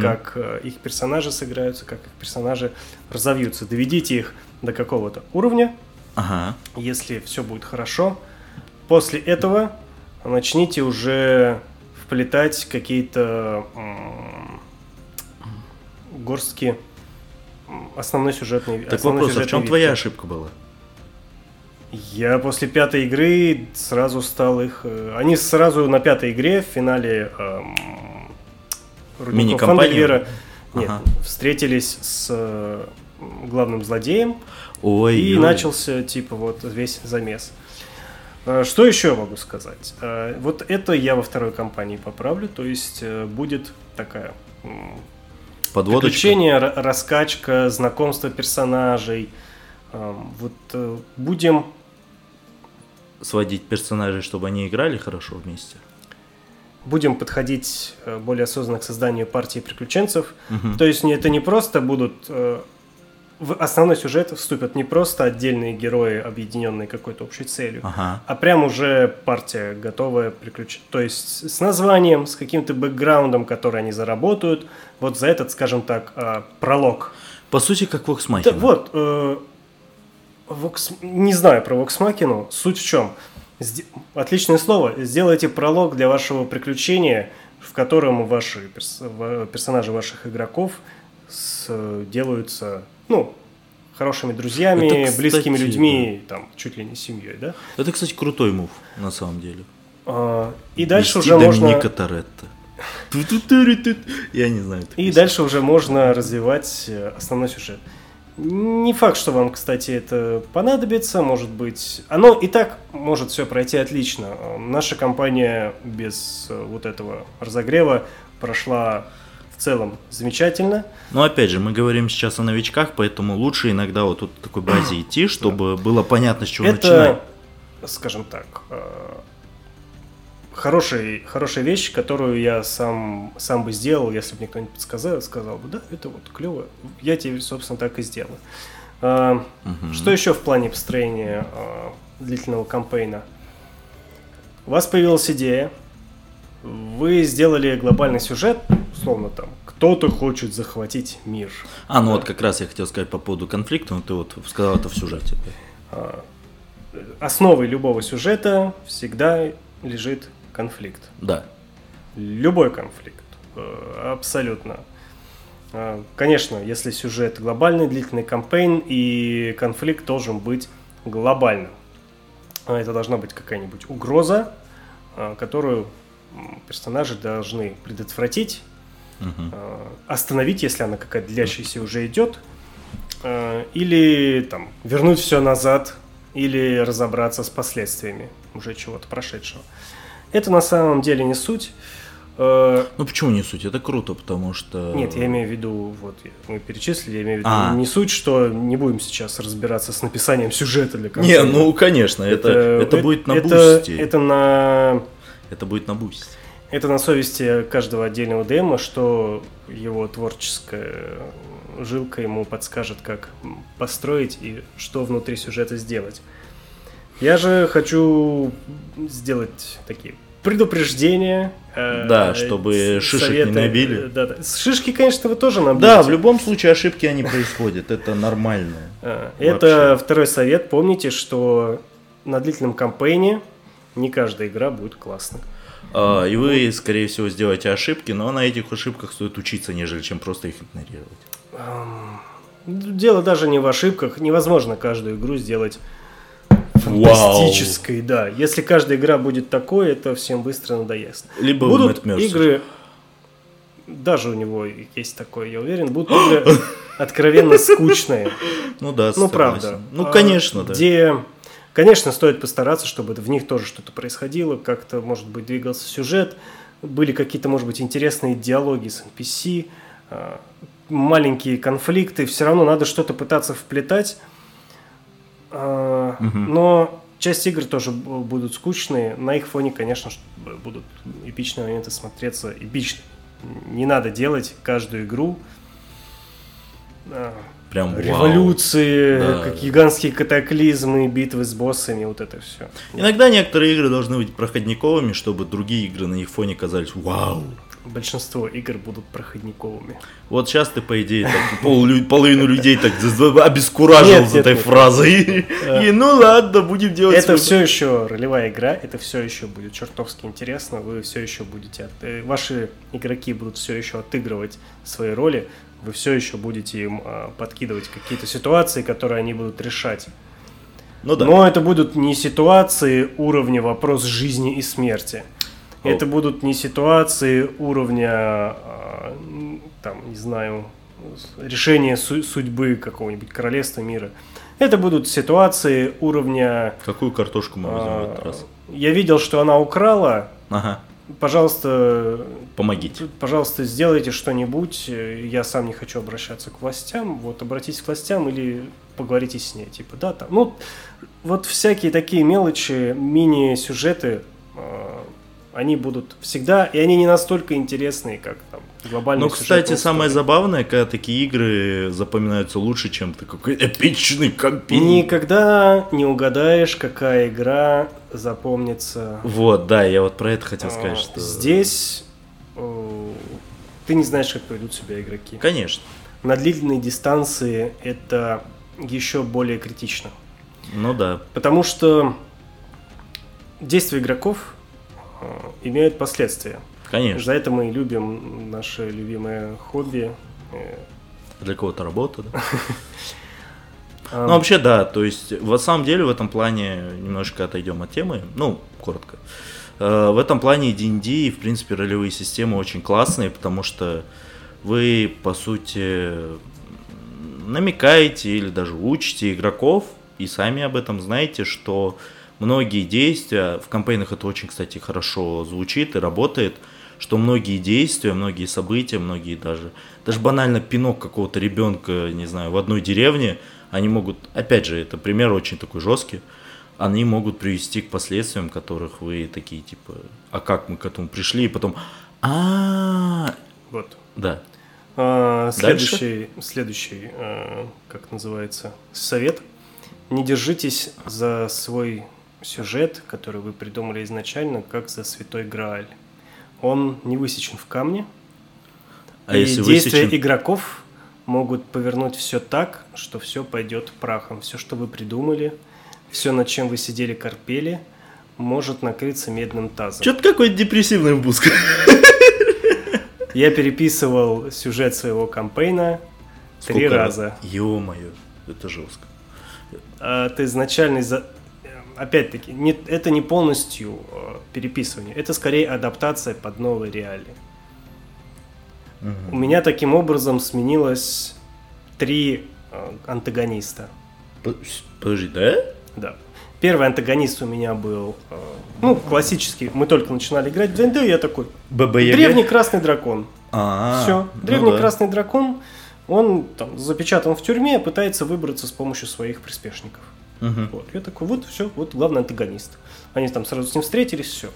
как э, их персонажи сыграются, как их персонажи разовьются. Доведите их до какого-то уровня, Ага. если все будет хорошо. После этого начните уже вплетать какие-то горстки основной сюжетной Так основной вопрос, а в чем твоя ошибка была? Я после пятой игры сразу стал их... э, Они сразу на пятой игре в финале эм? Фандельвера, нет, Ага. встретились с э, главным злодеем, Ой, и ой. начался, типа, вот весь замес. Э, Что еще могу сказать? Вот это я во второй кампании поправлю, то есть будет такая Подводочка. приключение, раскачка, знакомство персонажей. Эм, Вот будем... Сводить персонажей, чтобы они играли хорошо вместе. будем подходить э, более осознанно к созданию партии приключенцев. Мгм. То есть это не просто будут э, в основной сюжет вступят не просто отдельные герои, объединенные какой-то общей целью, Ага. а прям уже партия готовая приключить. То есть с названием, с каким-то бэкграундом, который они заработают. Вот за этот, скажем так, э, пролог. По сути, как Vox Да, Machina. вот, э, Vox- не знаю про Воксмакину. Суть в чем? Сде- Отличное слово. Сделайте пролог для вашего приключения, в котором ваши перс- персонажи ваших игроков с- делаются, ну, хорошими друзьями, Это, кстати, близкими людьми, там, чуть ли не семьей, да? Это, кстати, крутой мув, на самом деле. А, И дальше Вести уже можно... Доминика Торетто. Я не знаю. И дальше уже можно развивать э, основной сюжет. Не факт, что вам, кстати, это понадобится, может быть. Оно и так может все пройти отлично. Э, Наша компания без э, вот этого разогрева прошла в целом замечательно. Но опять же, мы говорим сейчас о новичках, поэтому лучше иногда вот тут такой базе идти, чтобы было понятно, с чего начинать. это, скажем так, э, хорошая, вещь, которую я сам, сам бы сделал, если бы мне кто-нибудь подсказал, сказал бы, да, это вот клево. Я тебе, собственно, так и сделал. Э, Мгм. Что еще в плане построения э, длительного кампейна? У вас появилась идея, вы сделали глобальный сюжет, условно там, кто-то хочет захватить мир. А, ну вот как раз я хотел сказать по поводу конфликта, но ты вот сказал это в сюжете. А, Основой любого сюжета всегда лежит конфликт. Да. Любой конфликт. Э, Абсолютно. А, Конечно, если сюжет глобальный, длительный кампейн, и конфликт должен быть глобальным. А Это должна быть какая-нибудь угроза, которую персонажи должны предотвратить, э, остановить, если она какая-то длящаяся уже идет, э, или там вернуть все назад, или разобраться с последствиями уже чего-то прошедшего. Это на самом деле не суть. Э, Ну почему не суть? Это круто, потому что... Нет, я имею в виду, вот мы перечислили, я имею в виду А. не суть, что не будем сейчас разбираться с написанием сюжета для Не, контента. ну конечно, это, это, будет на это, бусте. Это на Это будет на бусте. Это на совести каждого отдельного ДМа, что его творческая жилка ему подскажет, как построить и что внутри сюжета сделать. Я же хочу сделать такие предупреждения. э, Да, чтобы шишек не набили. Да, да. Шишки, конечно, вы тоже набьете. Да, в любом случае ошибки они происходят, это нормально. Э, Это второй совет. Помните, что на длительном кампейне не каждая игра будет классной. А, И вы, скорее всего, сделаете ошибки, но на этих ошибках стоит учиться, нежели чем просто их игнорировать. Дело даже не в ошибках. Невозможно каждую игру сделать Вау. фантастической, да. Если каждая игра будет такой, это всем быстро надоест. Либо будут игры, даже у него есть такое, я уверен, будут игры откровенно скучные. Ну да, Ну, правда. Ну, А, конечно, да. Где, конечно, стоит постараться, чтобы в них тоже что-то происходило, как-то, может быть, двигался сюжет, были какие-то, может быть, интересные диалоги с NPC, а, маленькие конфликты, все равно надо что-то пытаться вплетать. А. Но часть игр тоже будут скучные. На их фоне, конечно, будут эпичные моменты смотреться эпично. Не надо делать каждую игру а, Прям вау. революции, Да. как гигантские катаклизмы, битвы с боссами, вот это все. Иногда некоторые игры должны быть проходниковыми, чтобы другие игры на их фоне казались вау. Большинство игр будут проходниковыми. Вот сейчас ты, по идее, так, пол- половину людей так обескуражил Нет, с этой нет. фразой. И ну ладно, будем делать Это все еще ролевая игра, это все еще будет чертовски интересно, вы все еще будете, от- э, ваши игроки будут все еще отыгрывать свои роли, вы все еще будете им а, подкидывать какие-то ситуации, которые они будут решать. Ну да. Но это будут не ситуации уровня вопрос жизни и смерти. О. Это будут не ситуации уровня, а, там, не знаю, решения су- судьбы какого-нибудь королевства мира. Это будут ситуации уровня... Какую картошку мы возьмем в а, этот раз? я видел, что она украла. Ага, Пожалуйста, помогите. пожалуйста, сделайте что-нибудь. Я сам не хочу обращаться к властям. Вот обратитесь к властям или поговорите с ней. Типа, да, там. Ну, вот всякие такие мелочи, мини-сюжеты. Они будут всегда, и они не настолько интересные, как там глобальный Ну, кстати, самое забавное, когда такие игры запоминаются лучше, чем ты какой эпичный компьютер. Никогда не угадаешь, какая игра запомнится. Вот, да, я вот про это хотел А, сказать, что... Здесь э, ты не знаешь, как поведут себя игроки. Конечно. На длительной дистанции это еще более критично. Ну да. Потому что действия игроков имеют последствия. Конечно. За это мы любим наше любимое хобби. Э, Для кого-то работа, да? Ну, вообще, да, то есть, в самом деле, в этом плане, немножко отойдем от темы, ну, коротко. Э, В этом плане D&D и, в принципе, ролевые системы очень классные, потому что вы, по сути, намекаете или даже учите игроков, и сами об этом знаете, что многие действия, в кампейнах это очень, кстати, хорошо звучит и работает, что многие действия, многие события, многие даже, даже банально пинок какого-то ребенка, не знаю, в одной деревне, они могут, опять же, это пример очень такой жесткий, они могут привести к последствиям, которых вы такие, типа, а как мы к этому пришли, и потом, а вот. да, А, Дальше? Следующий, следующий, э, как называется, совет. Не держитесь за свой сюжет, который вы придумали изначально, как за святой Грааль. Он не высечен в камне. а и если действия высечен... игроков могут повернуть все так, что все пойдет прахом. Все, что вы придумали, все, над чем вы сидели, корпели, может накрыться медным тазом. Что-то какой-то депрессивный выпуск. Я переписывал сюжет своего кампейна три Сколько раза. Ё-моё, это жестко. А, изначальный за... Опять-таки, не, это не полностью э, переписывание, это скорее адаптация под новые реалии. У меня таким образом сменилось три э, антагониста. Под- Подожди, да? Да. Первый антагонист у меня был, э, ну, классический. Мы только начинали играть в ДНД, я такой, ББ древний красный дракон. А, Все, ну древний да. красный дракон, он там запечатан в тюрьме, пытается выбраться с помощью своих приспешников. Мгм. Вот. Я такой, вот все, вот главный антагонист. Они там сразу с ним встретились, все.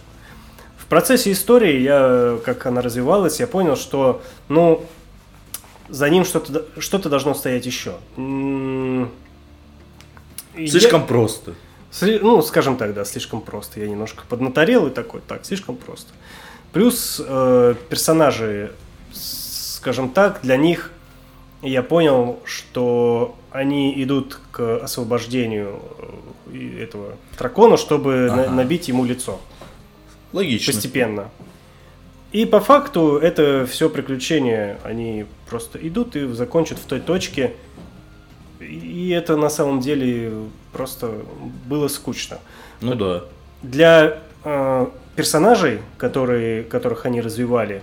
В процессе истории, я, как она развивалась, я понял, что, ну, за ним что-то что-то должно стоять еще. М, я- Слишком просто. Сли- Ну, скажем так, да, слишком просто. Я немножко поднаторел и такой, так, слишком просто. Плюс э, персонажи, скажем так, для них я понял, что они идут к освобождению э, этого дракона, чтобы на- Ага. набить ему лицо Логично. постепенно. И по факту это все приключения, они просто идут и закончат в той точке. И это на самом деле просто было скучно. Ну да. Для э, персонажей, которые, которых они развивали,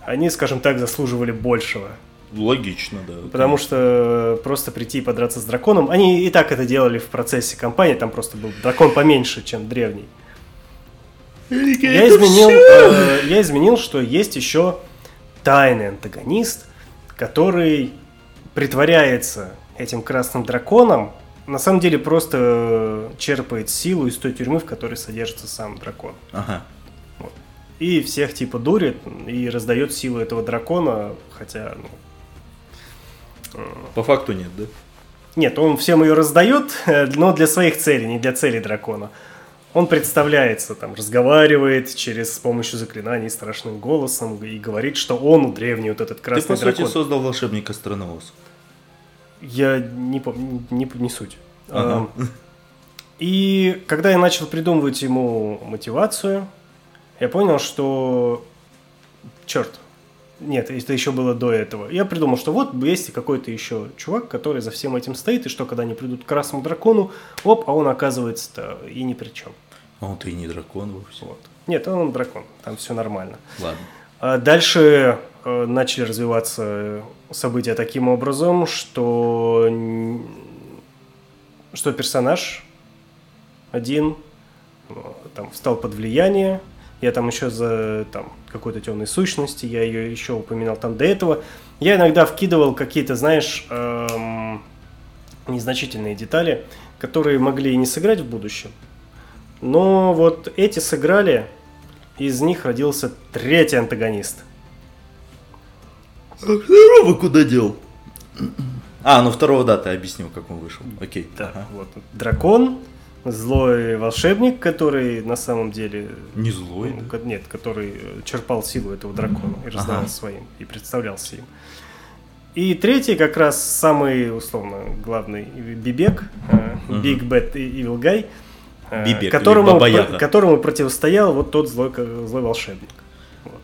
они, скажем так, заслуживали большего. Логично, да. Потому что просто прийти и подраться с драконом, они и так это делали в процессе кампании, там просто был дракон поменьше, чем древний. Я изменил, э, я изменил, что есть еще тайный антагонист, который притворяется этим красным драконом, на самом деле просто черпает силу из той тюрьмы, в которой содержится сам дракон. Ага. И всех типа дурит и раздает силу этого дракона, хотя, ну, По факту нет, да? Нет, он всем ее раздает, э, но для своих целей, не для целей дракона. Он представляется, там, разговаривает через с помощью заклинаний страшным голосом и говорит, что он древний вот этот Ты, красный по сути, дракон. создал волшебника Страновоз. Я не, пом- не, не суть. Ага. Эм, И когда я начал придумывать ему мотивацию, я понял, что... Черт. Нет, это еще было до этого. Я придумал, что вот есть какой-то еще чувак, который за всем этим стоит, и что, когда они придут к красному дракону, оп, а он оказывается и ни при чем. А он-то и не дракон вовсе. Вот. Нет, он дракон, там все нормально. Ладно. А Дальше э, начали развиваться события таким образом, что, что персонаж один э, там встал под влияние. Я там еще за там, какой-то темной сущности, я ее еще упоминал там до этого. Я иногда вкидывал какие-то, знаешь, эм, незначительные детали, которые могли и не сыграть в будущем. Но вот эти сыграли, из них родился третий антагонист. А второго куда дел? А, ну второго, да, ты объяснил, как он вышел. Окей. Да, ага. вот. Дракон, злой волшебник, который на самом деле... Не злой, ну, да? Нет, который э, черпал силу этого дракона и раздавал Ага. своим, и представлялся им. И третий, как раз самый, условно, главный Бибек, э, Мгм. Big Bad Evil Guy, э, Бибек которому, Яга. которому противостоял вот тот злой, злой волшебник. Вот.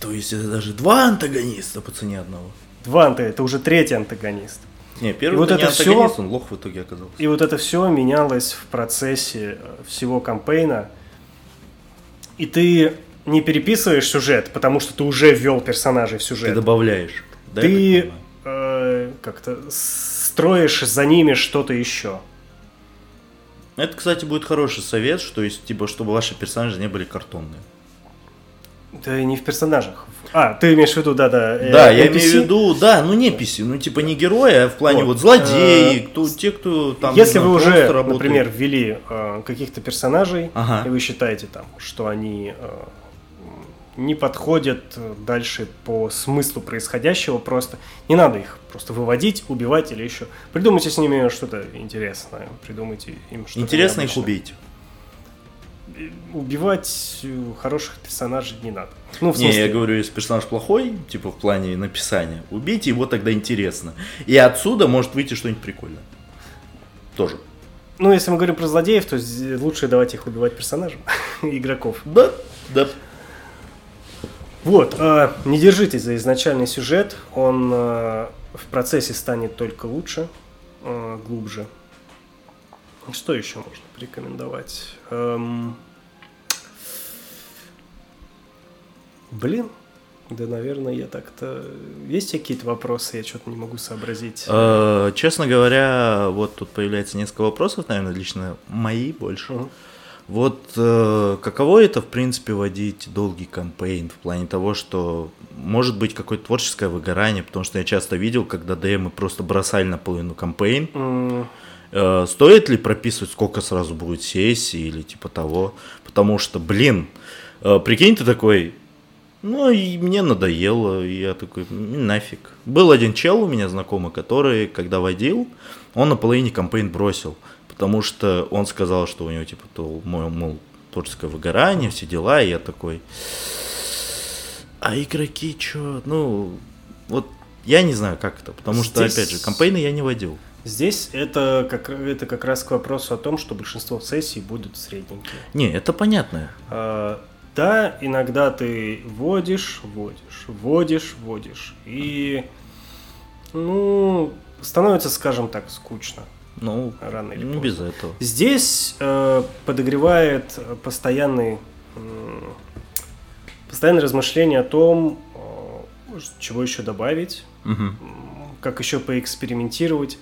То есть это даже два антагониста по цене одного. Два анта- это уже третий антагонист. Не, первый вот это антагонист, он лох в итоге оказался. И вот это все менялось в процессе э, всего кампейна. И ты не переписываешь сюжет, потому что ты уже ввел персонажей в Ты сюжет. добавляешь. Да, Ты э, как-то строишь за ними что-то еще. Это, кстати, будет хороший совет, что есть, типа, чтобы ваши персонажи не были картонные. Да не в персонажах. А, ты имеешь в виду, да-да. э, Да, я NPC? имею в виду, да, ну не NPC, ну типа не герои, а в плане Вот, вот, злодеи, э, кто, те, кто там... Если вы уже, работают. например, ввели э, каких-то персонажей, Ага. и вы считаете там, что они э, не подходят дальше по смыслу происходящего, просто не надо их просто выводить, убивать или еще. Придумайте с ними что-то интересное, придумайте им что-то Интересно их необычное. убить. Убивать э, хороших персонажей не надо. Ну, в Не, смысле, я говорю, если персонаж плохой, типа в плане написания, убейте его тогда интересно. И отсюда может выйти что-нибудь прикольное. Тоже. ну, если мы говорим про злодеев, то лучше давать их убивать персонажам, игроков. Да, да. Вот, э, не держитесь за изначальный сюжет, он э, в процессе станет только лучше, э, глубже. Что еще можно порекомендовать? Эм, Блин, да, наверное, я так-то... Есть какие-то вопросы, я что-то не могу сообразить. Э, Честно говоря, вот тут появляется несколько вопросов, наверное, лично мои больше. Мгм. Вот э, каково это, в принципе, водить долгий кампейн в плане того, что может быть какое-то творческое выгорание, потому что я часто видел, когда ДМы просто бросали наполовину кампейн. М, Э, стоит ли прописывать, сколько сразу будет сессий или типа того? Потому что, блин, э, прикинь, ты такой, ну и мне надоело, и я такой, «М, нафиг. Был один чел у меня знакомый, который, когда водил, он на половине кампейн бросил, потому что он сказал, что у него типа, то, мол, мол, творческое выгорание, все дела, и я такой, а игроки чё, ну, вот я не знаю, как это, потому что, Здесь- опять же, кампейны я не водил. Здесь это как, это как раз к вопросу о том, что большинство сессий будут средненькие. Не, это понятно. А, Да, иногда ты вводишь, вводишь, вводишь, вводишь. И, ну, становится, скажем так, скучно Ну, рано или ну, поздно. без этого. Здесь э, подогревает постоянный, м, постоянное размышление о том, э, чего еще добавить, м, как еще поэкспериментировать.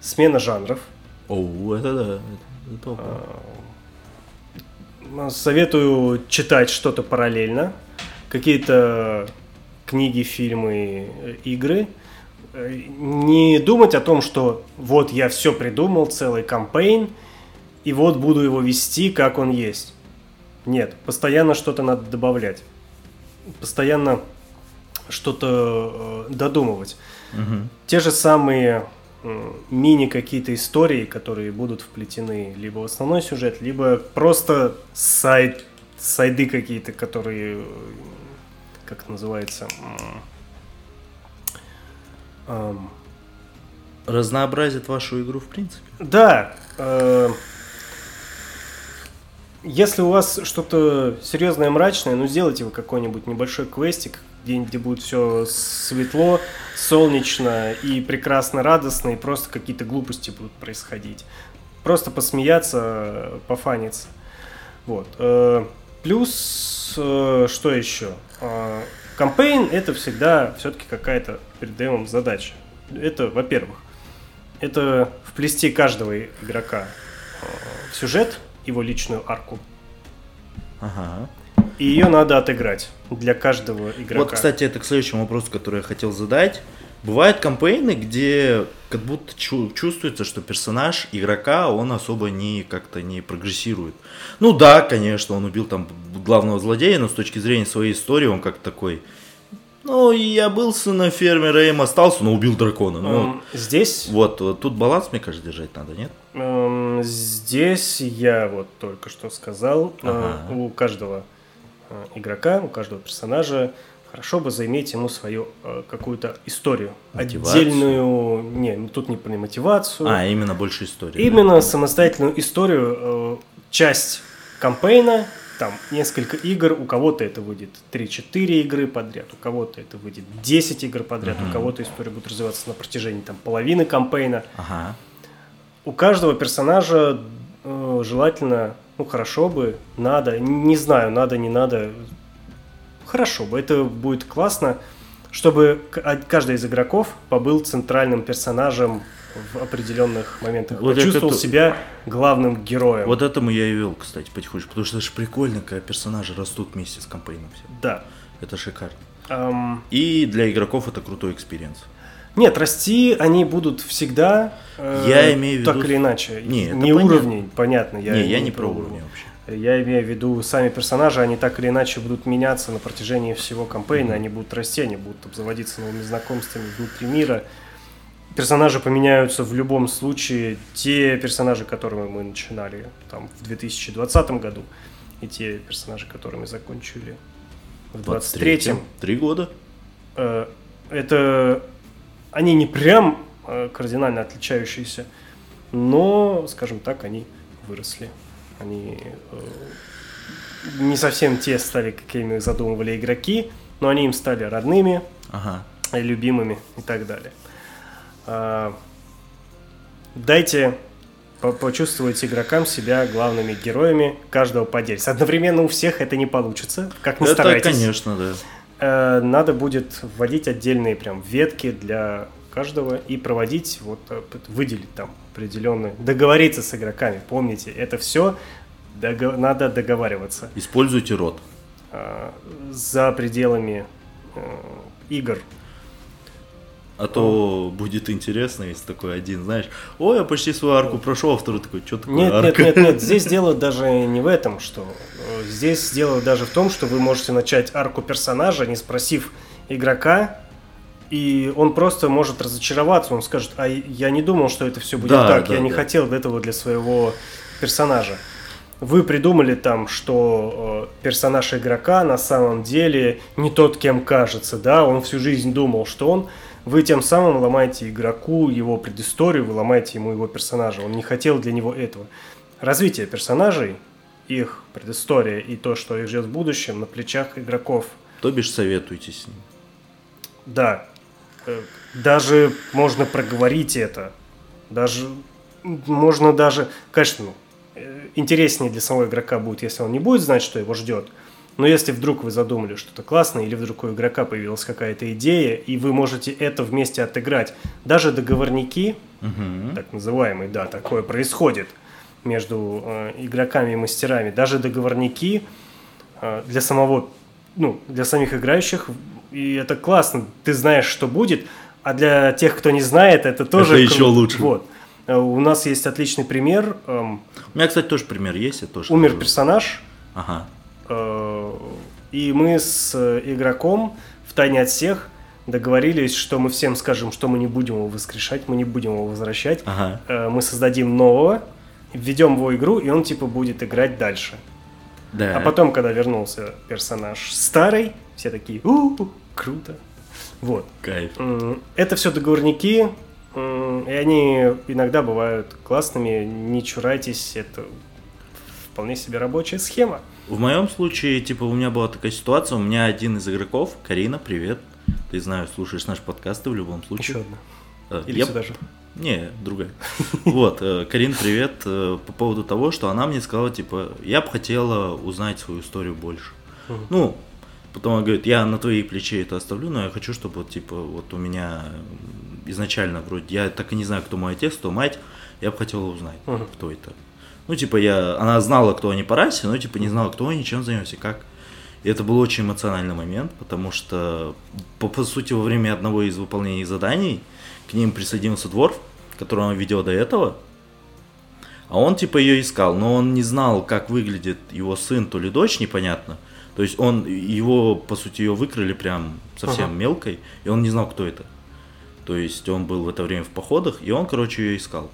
Смена жанров. Оу, это да. это-. А, Советую читать что-то параллельно. Какие-то книги, фильмы, э, игры. Э, Не думать о том, что вот я все придумал, целый кампейн, и вот буду его вести, как он есть. Нет, постоянно что-то надо добавлять. Постоянно что-то э, додумывать. Мгм. Те же самые мини какие-то истории, которые будут вплетены либо в основной сюжет, либо просто сайт, сайды какие-то, которые, э, как это называется, м, ам, Разнообразит вашу игру, в принципе. Да. э, Если у вас что-то серьезное, мрачное, ну сделайте вы какой-нибудь небольшой квестик, где, где будет все светло, солнечно и прекрасно радостно, и просто какие-то глупости будут происходить. Просто посмеяться, пофаниться. Вот. Э, Плюс, э, что еще? Э, Кампейн это всегда все-таки какая-то перед демом задача. Это, во-первых, это вплести каждого игрока в сюжет, его личную арку. Ага. И ее надо отыграть для каждого игрока. Вот, кстати, это к следующему вопросу, который я хотел задать. Бывают кампейны, где как будто чу- чувствуется, что персонаж игрока, он особо не как-то не прогрессирует. Ну да, конечно, он убил там главного злодея, но с точки зрения своей истории он как такой... Ну, я был сыном фермера, им остался, но убил дракона. Ну, Эм, Здесь, вот, вот тут баланс, мне кажется, держать надо, нет? эм, здесь я вот только что сказал, э, Ага. у каждого игрока, у каждого персонажа хорошо бы заиметь ему свою э, какую-то историю. Мотивацию. Отдельную, не, ну, тут не про мотивацию. А, именно больше истории. Именно самостоятельную историю, э, часть кампейна, там несколько игр, у кого-то это выйдет 3-4 игры подряд, у кого-то это выйдет 10 игр подряд, у Мгм. кого-то история будет развиваться на протяжении там, половины кампейна. Ага. У каждого персонажа э, желательно, ну хорошо бы, надо, не знаю, надо, не надо, хорошо бы, это будет классно, чтобы а- каждый из игроков побыл центральным персонажем в определенных моментах, Вот почувствовал это- себя главным героем. Вот этому я и вел, кстати, потихонечку. Потому что это же прикольно, когда персонажи растут вместе с campaign ом. все. Да. Это шикарно. Ам, И для игроков это крутой experience. Нет, расти они будут всегда. э, Я имею в так виду- или иначе. Не, не понятно. уровней, понятно. Я не, я не про уровни вообще. Я имею в виду сами персонажи, они так или иначе будут меняться на протяжении всего кампейна, они будут расти, они будут обзаводиться новыми знакомствами внутри мира. Персонажи поменяются в любом случае. Те персонажи, которыми мы начинали там, в 2020 году, и те персонажи, которыми закончили в 2023, Три года. э, это они не прям э, кардинально отличающиеся, но, скажем так, они выросли. Они э, не совсем те стали, какими их задумывали игроки, но они им стали родными, Ага. э, любимыми и так далее. А, Дайте по- почувствовать игрокам себя главными героями каждого по отдельности. Одновременно у всех это не получится, как ни это, старайтесь. конечно, да. Э, надо будет вводить отдельные прям ветки для каждого и проводить, вот э, выделить там определенные, договориться с игроками. Помните, это все надо договариваться Используйте рот. э, за пределами э, игр. А то будет интересно, если такой один, знаешь, ой, я почти свою арку прошел, а второй такой, что такое Нет, нет, арка? нет, нет, здесь дело даже не в этом, что э, здесь дело даже в том, что вы можете начать арку персонажа, не спросив игрока, и он просто может разочароваться, он скажет, а я не думал, что это все будет Да, так, да, я не да. хотел этого для своего персонажа. Вы придумали там, что э, персонаж игрока на самом деле не тот, кем кажется, да, он всю жизнь думал, что он. Вы тем самым ломаете игроку его предысторию, вы ломаете ему его персонажа. Он не хотел для него этого. Развитие персонажей, их предыстория и то, что их ждет в будущем, на плечах игроков. То бишь советуйте с ним. Да, э, даже можно проговорить это. Даже можно даже, конечно, э, интереснее для самого игрока будет, если он не будет знать, что его ждет. Но если вдруг вы задумали что-то классное, или вдруг у игрока появилась какая-то идея, и вы можете это вместе отыграть, даже договорники, Мгм. так называемый, да, такое происходит между э, игроками и мастерами. Даже договорники э, для самого, ну, для самих играющих, и это классно, ты знаешь, что будет, а для тех, кто не знает, это тоже Это еще лучше. Вот. Э, У нас есть отличный пример. эм, У меня, кстати, тоже пример есть, я тоже. Умер скажу. персонаж, Ага. И мы с э, игроком в тайне от всех договорились, что мы всем скажем, что мы не будем его воскрешать, мы не будем его возвращать. Ага. Э, Мы создадим нового, введем его игру, и он типа будет играть дальше. Да. А потом, когда вернулся персонаж старый, все такие, у круто. Вот. Кайф. Это все договорники, и они иногда бывают классными, не чурайтесь, это вполне себе рабочая схема. В моем случае, типа, у меня была такая ситуация, у меня один из игроков, Карина, привет. Ты знаю, слушаешь наш подкаст в любом случае. Еще одна. Э, Или я- сюда же. Не, другая. Вот, э, Карин, привет. э, По поводу того, что она мне сказала, типа, я бы хотела узнать свою историю больше. Ну, потом она говорит, я на твои плечи это оставлю, но я хочу, чтобы, вот, типа, вот у меня изначально, вроде, я так и не знаю, кто мой отец, кто мать, я бы хотела узнать, кто это. Ну, типа, я, она знала, кто они по расе, но, типа, не знала, кто они, чем занимаются, как. И это был очень эмоциональный момент, потому что, по, по сути, во время одного из выполнений заданий к ним присоединился двор, которого он видел до этого. А он типа ее искал, но он не знал, как выглядит его сын, то ли дочь, непонятно. То есть он, его, по сути, ее выкрали прям совсем ага. мелкой, и он не знал, кто это. То есть он был в это время в походах, и он, короче, ее искал.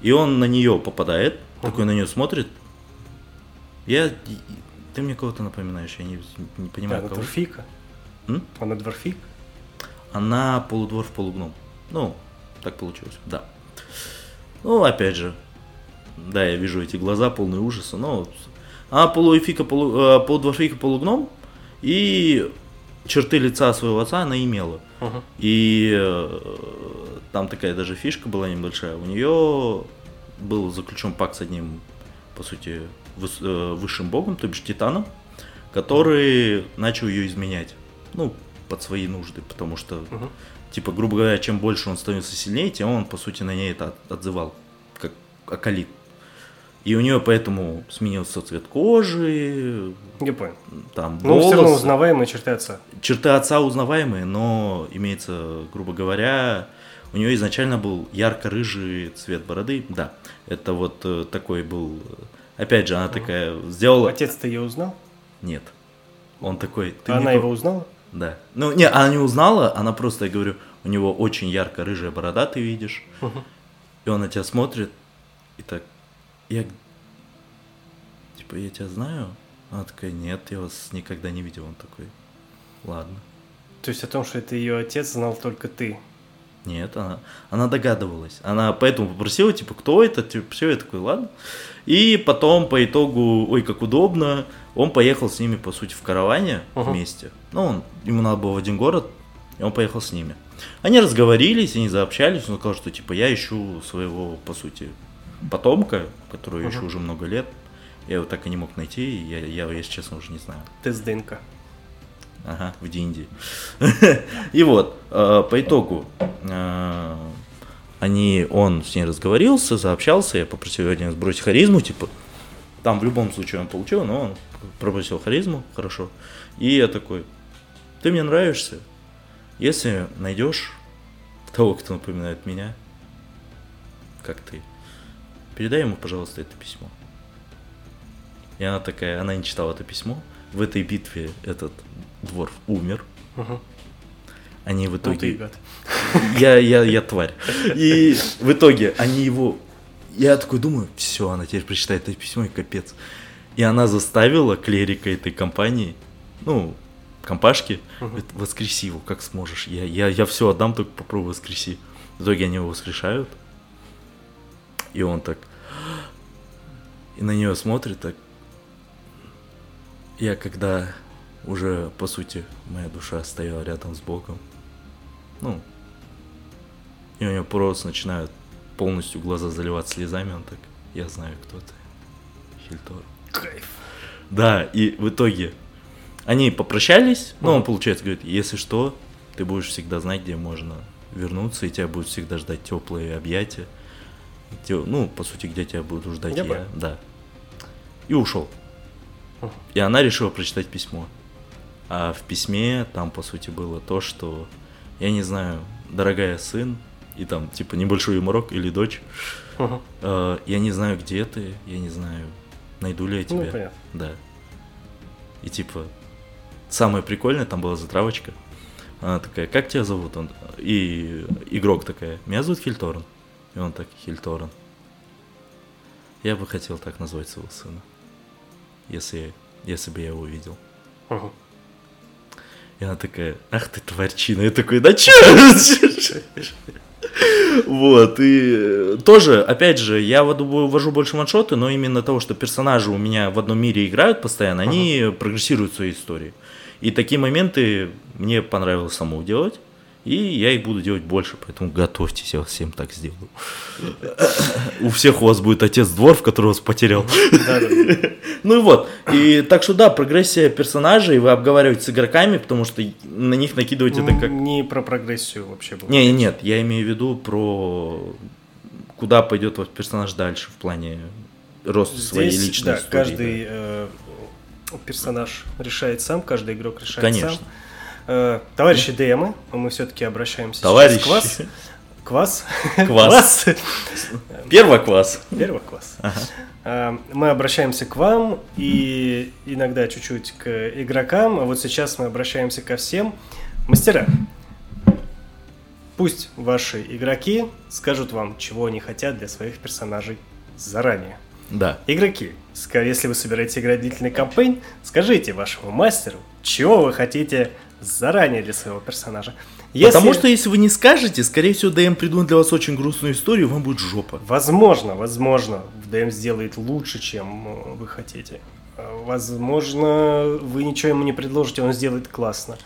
И он на нее попадает, ага. такой на нее смотрит. Я... Ты мне кого-то напоминаешь, я не, не понимаю, да, кого. Дворфика. М? Она дворфик? Она полудворф, полугном. Ну, так получилось, да. Ну, опять же, да, я вижу эти глаза полные ужаса, но она полуэфика, полу, э, полудворфика, полугном, и черты лица своего отца она имела. Uh-huh. И э, там такая даже фишка была небольшая. У нее был заключен пакт с одним, по сути, э, высшим богом, то бишь титаном, который начал ее изменять. Ну, под свои нужды, потому что, uh-huh. типа, грубо говоря, чем больше он становился сильнее, тем он, по сути, на ней это отзывал, как акалит. И у нее поэтому сменился цвет кожи. Я понял. Там Но все равно узнаваемые черты отца. Черты отца узнаваемые, но имеется, грубо говоря, у нее изначально был ярко-рыжий цвет бороды. Да, это вот э, такой был... Опять же, она такая сделала... Отец-то ее узнал? Нет. Он такой... Ты она его узнала? Да. Ну, не, она не узнала, она просто, я говорю, у него очень ярко-рыжая борода, ты видишь. Угу. И он на тебя смотрит и так я, типа, я тебя знаю? Она такая, нет, я вас никогда не видел. Он такой, ладно. То есть о том, что это ее отец, знал только ты? Нет, она, она догадывалась. Она поэтому попросила, типа, кто это? Типа, все, я такой, ладно. И потом по итогу, ой, как удобно, он поехал с ними, по сути, в караване uh-huh. вместе. Ну, он, ему надо было в один город, и он поехал с ними. Они разговорились, они заобщались, он сказал, что, типа, я ищу своего, по сути, потомка, которого uh-huh. еще уже много лет. Я его так и не мог найти, я, я, если честно, уже не знаю. Тест ДНК. Ага, в Динди. И вот, э, по итогу, э, они, он с ней разговорился, заобщался, я попросил его сбросить харизму, типа, там в любом случае он получил, но он попросил харизму, хорошо. И я такой, ты мне нравишься, если найдешь того, кто напоминает меня, как ты, передай ему, пожалуйста, это письмо. И она такая, она не читала это письмо. В этой битве этот двор умер. Угу. Они в итоге... Ну, я, я, я тварь. И в итоге они его... Я такой думаю, все, она теперь прочитает это письмо и капец. И она заставила клерика этой компании, ну, компашки, угу. воскреси его, как сможешь. Я, я, я все отдам, только попробуй воскреси. В итоге они его воскрешают. И он так... И на нее смотрит так. Я когда уже, по сути, моя душа стояла рядом с Богом, ну, и у него просто начинают полностью глаза заливать слезами, он так, я знаю, кто ты, Хильтор. Кайф. Да, и в итоге они попрощались, ну, он, получается, говорит, если что, ты будешь всегда знать, где можно вернуться, и тебя будут всегда ждать теплые объятия ну, по сути, где тебя буду ждать я, я да. И ушел. И она решила прочитать письмо. А в письме там, по сути, было то, что, я не знаю, дорогая сын, и там, типа, небольшой юморок или дочь. Uh-huh. Э, я не знаю, где ты, я не знаю, найду ли я ну, тебя. Ну, понятно. Да. И типа, самое прикольное, там была затравочка. Она такая, как тебя зовут? Он, и игрок такая, меня зовут Хильторн. И он так, Хильторан. Я бы хотел так назвать своего сына. Если, если бы я его увидел. Ага. И она такая, ах ты тварчина. Я такой, да чё? Вот, и тоже, опять же, я ввожу больше ваншоты, но именно того, что персонажи у меня в одном мире играют постоянно, они прогрессируют в своей истории. И такие моменты мне понравилось самому делать. И я их буду делать больше, поэтому готовьтесь, я всем так сделаю. У всех у вас будет отец двор, который вас потерял. Ну и вот. И так что да, прогрессия персонажей вы обговариваете с игроками, потому что на них накидывать это как... Не про прогрессию вообще было. Не, нет, я имею в виду про куда пойдет ваш персонаж дальше в плане роста своей личной да, Каждый э, персонаж решает сам, каждый игрок решает Конечно. сам. Э, Товарищи ДМы, мы все-таки обращаемся Товарищи. к вас. Квас. Квас. Первый. Первый класс. Ага. А, Мы обращаемся к вам и иногда чуть-чуть к игрокам, а вот сейчас мы обращаемся ко всем. Мастера, пусть ваши игроки скажут вам, чего они хотят для своих персонажей заранее. Да. Игроки, если вы собираетесь играть длительный кампейн, скажите вашему мастеру, чего вы хотите заранее для своего персонажа. Потому Если- что если вы не скажете, скорее всего, ДМ придумает для вас очень грустную историю, и вам будет жопа. Возможно, возможно, ДМ сделает лучше, чем э, вы хотите. Э, Возможно, вы ничего ему не предложите, он сделает классно.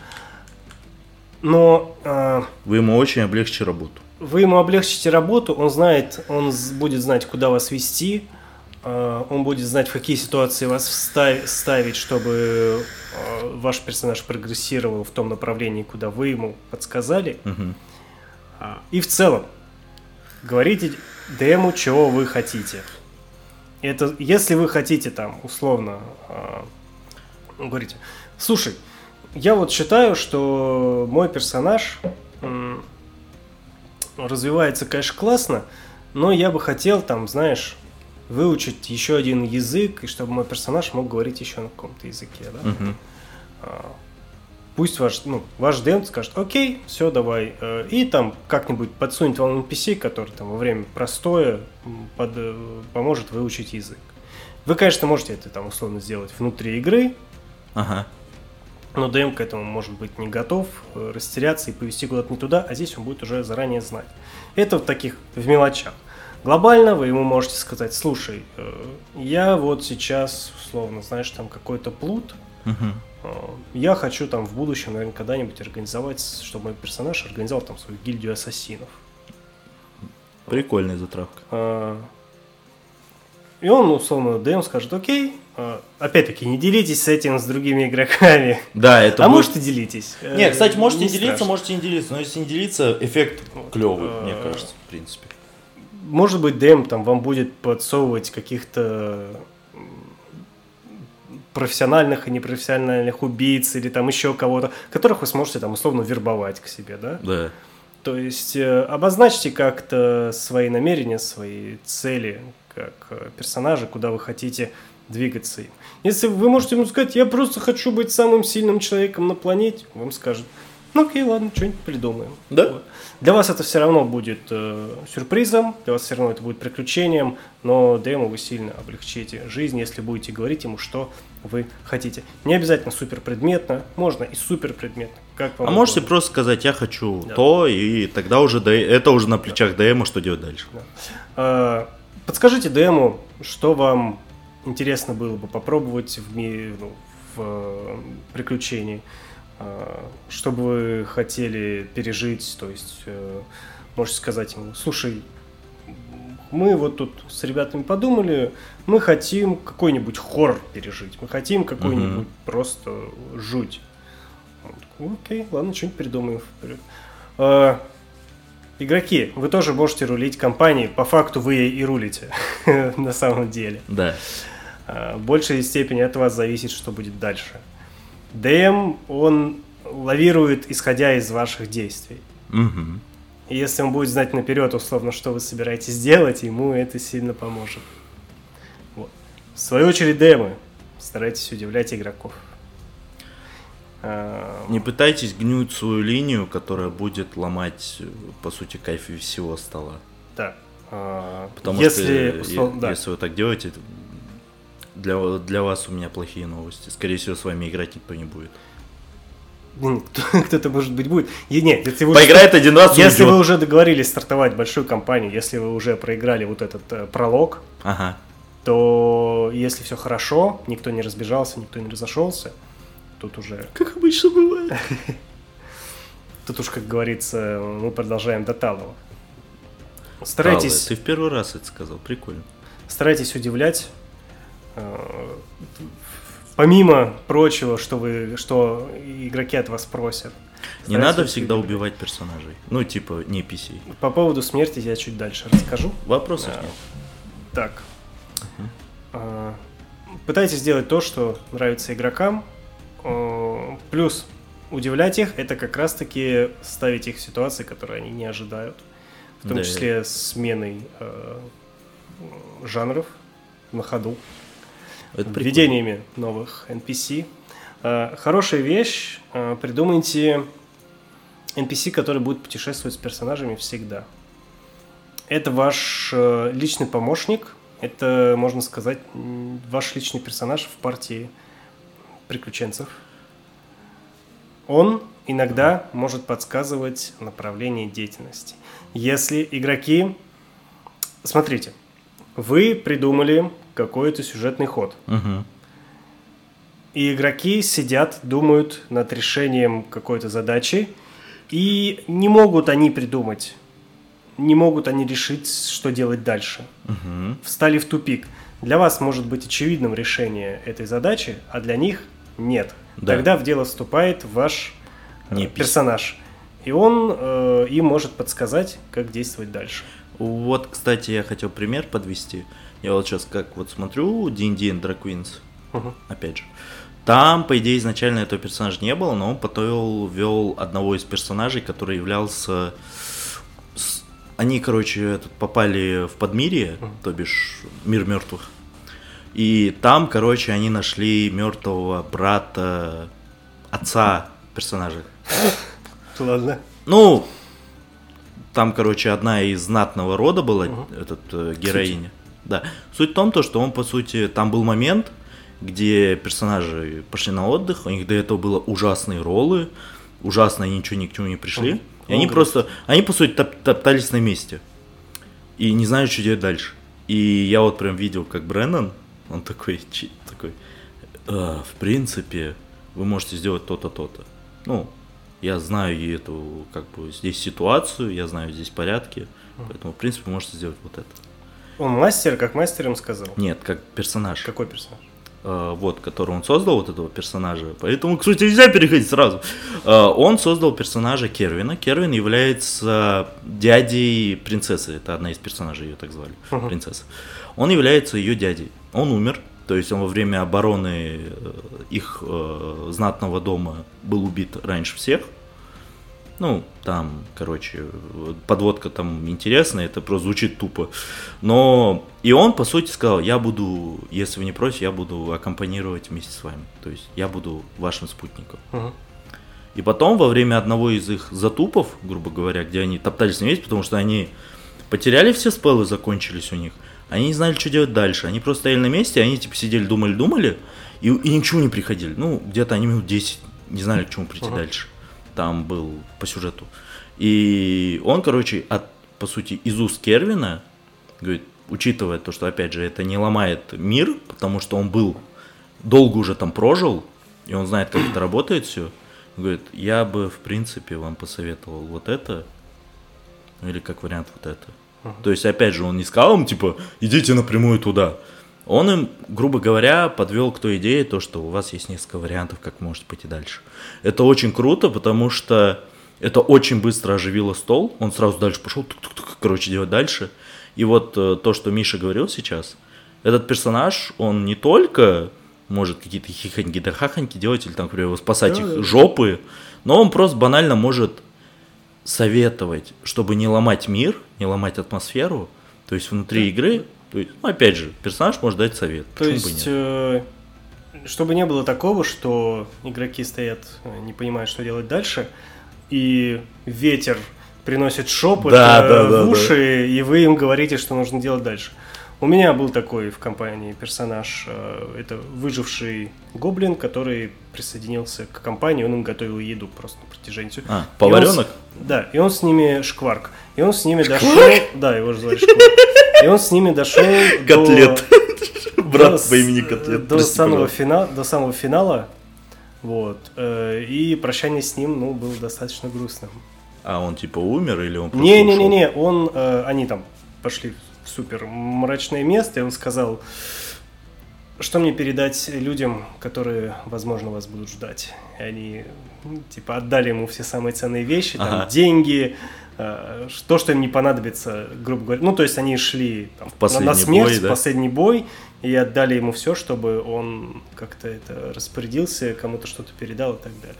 Но э, Вы ему очень облегчите работу. вы ему облегчите работу, он знает, он будет знать, куда вас вести, он будет знать, в какие ситуации вас ставить, чтобы э, ваш персонаж прогрессировал в том направлении, куда вы ему подсказали. А, И в целом, говорите дему, чего вы хотите. Это, если вы хотите там, условно, а, ну, говорите, слушай, я вот считаю, что мой персонаж развивается, конечно, классно, но я бы хотел там, знаешь, выучить еще один язык, и чтобы мой персонаж мог говорить еще на каком-то языке, да? А, Пусть ваш, ну, ваш DM скажет, окей, все, давай. э, И там как-нибудь подсунет вам NPC, который там во время простоя м, под, э, поможет выучить язык. Вы, конечно, можете это там условно сделать внутри игры, Ага. но DM к этому может быть не готов, э, растеряться и повести куда-то не туда, а здесь он будет уже заранее знать. Это в таких, в мелочах. Глобально вы ему можете сказать, слушай, э, я вот сейчас, условно, знаешь, там какой-то плут. Э, Я хочу там в будущем, наверное, когда-нибудь организовать, чтобы мой персонаж организовал там свою гильдию ассасинов. Прикольная затравка. Э, И он, условно, ДМ скажет, окей, опять-таки, не делитесь с этим с другими игроками. Да, это а будет- может и делитесь. Э, Не, кстати, можете не делиться, страшно. можете не делиться, но если не делиться, эффект клевый, мне кажется, в принципе. Может быть, ДМ там вам будет подсовывать каких-то профессиональных и непрофессиональных убийц или там еще кого-то, которых вы сможете там условно вербовать к себе, да? Да. То есть э, обозначьте как-то свои намерения, свои цели как э, персонажа, куда вы хотите двигаться им. Если вы можете ему сказать, я просто хочу быть самым сильным человеком на планете, вам скажет, ну окей, ладно, что-нибудь придумаем. Да? Вот. Для вас это все равно будет э, сюрпризом, для вас все равно это будет приключением, но демо вы сильно облегчите жизнь, если будете говорить ему, что вы хотите. Не обязательно супер предметно, можно и супер предметно. Как вам А можете угодно. просто сказать, я хочу Да. то, и тогда уже Д- это уже на плечах ДМа, что делать дальше. А, Подскажите демо, что вам интересно было бы попробовать в, ми- ну, в э, приключении, что бы вы хотели пережить, то есть э, можете сказать ему, слушай, мы вот тут с ребятами подумали, мы хотим какой-нибудь хоррор пережить, мы хотим какой-нибудь просто жуть. Он такой, Окей, ладно, что-нибудь придумаем. вперед». А, Игроки, вы тоже можете рулить компанией. По факту вы ей и рулите на самом деле. Да. В большей степени от вас зависит, что будет дальше. ДМ, он лавирует, исходя из ваших действий. Мгм. И если он будет знать наперед, условно, что вы собираетесь делать, ему это сильно поможет. Вот. В свою очередь, ДМы, старайтесь удивлять игроков. А, Не пытайтесь гнуть свою линию, которая будет ломать, по сути, кайф всего стола. Да. А, Потому если, что услов- да. если вы так делаете, для, для вас у меня плохие новости. Скорее всего, с вами играть никто не будет. Ну, кто- Кто-то, может быть, будет. И нет, если вы, Поиграет один раз, если уйдет. вы уже договорились стартовать большую компанию, если вы уже проиграли вот этот э, пролог, Ага. то если все хорошо, никто не разбежался, никто не разошелся, тут уже, Как обычно бывает. тут уж, как говорится, мы продолжаем до талого. Старайтесь, ты в первый раз это сказал, прикольно. старайтесь удивлять. Э, Помимо прочего, что вы, что игроки от вас просят. Не надо всегда убивать персонажей. Ну, типа, не PC. По поводу смерти я чуть дальше расскажу. Вопросов Да. нет. Так. А, пытайтесь сделать то, что нравится игрокам. Э, плюс удивлять их, это как раз-таки ставить их в ситуации, которые они не ожидают. В том Да. числе сменой э, жанров на ходу, Это прикольно. введениями новых NPC. Э, Хорошая вещь, э, придумайте NPC, который будет путешествовать с персонажами всегда. Это ваш э, личный помощник, это, можно сказать, ваш личный персонаж в партии приключенцев. Он иногда может подсказывать направление деятельности. Если игроки... Смотрите, вы придумали какой-то сюжетный ход, и игроки сидят, думают над решением какой-то задачи, и не могут они придумать, не могут они решить, что делать дальше. Мгм. Встали в тупик. Для вас может быть очевидным решение этой задачи, а для них нет. Да. Тогда в дело вступает ваш э, Непись. персонаж. И он э, им может подсказать, как действовать дальше. Вот, кстати, я хотел пример подвести. Я вот сейчас как вот смотрю D&D and Drag Queens, Мгм. опять же. Там, по идее, изначально этого персонажа не было, но он потом ввел одного из персонажей, который являлся... Они, короче, этот, попали в подмирие, то бишь мир мертвых. И там, короче, они нашли мертвого брата отца персонажа. Ладно. Ну, там, короче, одна из знатного рода была, этот э, героиня. Да. Суть в том, то, что он, по сути, там был момент, где персонажи пошли на отдых, у них до этого было ужасные роллы, ужасно они ничего ни к чему не пришли. Мгм. И они Ну, просто, они, по сути, топ- топтались на месте. И не знают, что делать дальше. И я вот прям видел, как Бреннан, он такой, чи- такой, «А, в принципе, вы можете сделать то-то, то-то. Ну, я знаю эту, как бы, здесь ситуацию, я знаю здесь порядки, поэтому, в принципе, можете сделать вот это. Он мастер, как мастер им сказал. Нет, как персонаж. Какой персонаж? э, вот, который он создал, вот этого персонажа. Поэтому, кстати, нельзя переходить сразу. Э, он создал персонажа Кервина. Кервин является дядей принцессы. Это одна из персонажей, ее так звали, Мгм. принцесса. Он является ее дядей. Он умер. То есть он во время обороны э, их э, знатного дома был убит раньше всех. Ну, там, короче, подводка там интересная, это просто звучит тупо. Но и он, по сути, сказал, я буду, если вы не против, я буду аккомпанировать вместе с вами. То есть я буду вашим спутником. Мгм. И потом, во время одного из их затупов, грубо говоря, где они топтались на месте, потому что они потеряли все спеллы, закончились у них, они не знали, что делать дальше. Они просто стояли на месте, они типа сидели, думали, думали, и, и ничего не приходили. Ну, где-то они минут 10 не знали, к чему прийти Ага. дальше. Там был по сюжету. И он, короче, от, по сути, из уст Кервина, говорит, учитывая то, что, опять же, это не ломает мир, потому что он был, долго уже там прожил, и он знает, как это работает все, говорит, я бы, в принципе, вам посоветовал вот это, или как вариант вот это. То есть, опять же, он не сказал им, типа, идите напрямую туда. Он им, грубо говоря, подвел к той идее, то, что у вас есть несколько вариантов, как можете пойти дальше. Это очень круто, потому что это очень быстро оживило стол. Он сразу дальше пошел, короче, делать дальше. И вот э, то, что Миша говорил сейчас, этот персонаж, он не только может какие-то хихоньки да хахоньки делать, или там, к примеру, спасать Да, их да. жопы, но он просто банально может советовать, чтобы не ломать мир, не ломать атмосферу, то есть внутри игры, то есть, ну, опять же, персонаж может дать совет. То почему бы есть, нет? э, чтобы не было такого, что игроки стоят, э, не понимают, что делать дальше, и ветер приносит шепот Да, э, да, в да, уши, и вы им говорите, что нужно делать дальше. У меня был такой в компании персонаж, э, это выживший гоблин, который присоединился к компании, он им готовил еду просто на протяжении всего. А, И он поваренок? Да, и он с ними шкварк. И он с ними дошел. Да, его же звали Шкварк. И он с ними дошел Котлет. до, Брат до по имени Котлет. До прости, самого, пожалуйста. финала, до самого финала. Вот. э, И прощание с ним, ну, было достаточно грустным. А он типа умер или он просто Не-не-не-не, он, э, они там пошли в супер мрачное место, и он сказал, Что мне передать людям, которые, возможно, вас будут ждать? И они, ну, типа, отдали ему все самые ценные вещи, там, Ага. деньги, э, то, что им не понадобится, грубо говоря. Ну, то есть они шли там, на- на, смерть, бой, в да? последний бой, и отдали ему все, чтобы он как-то это распорядился, кому-то что-то передал и так далее.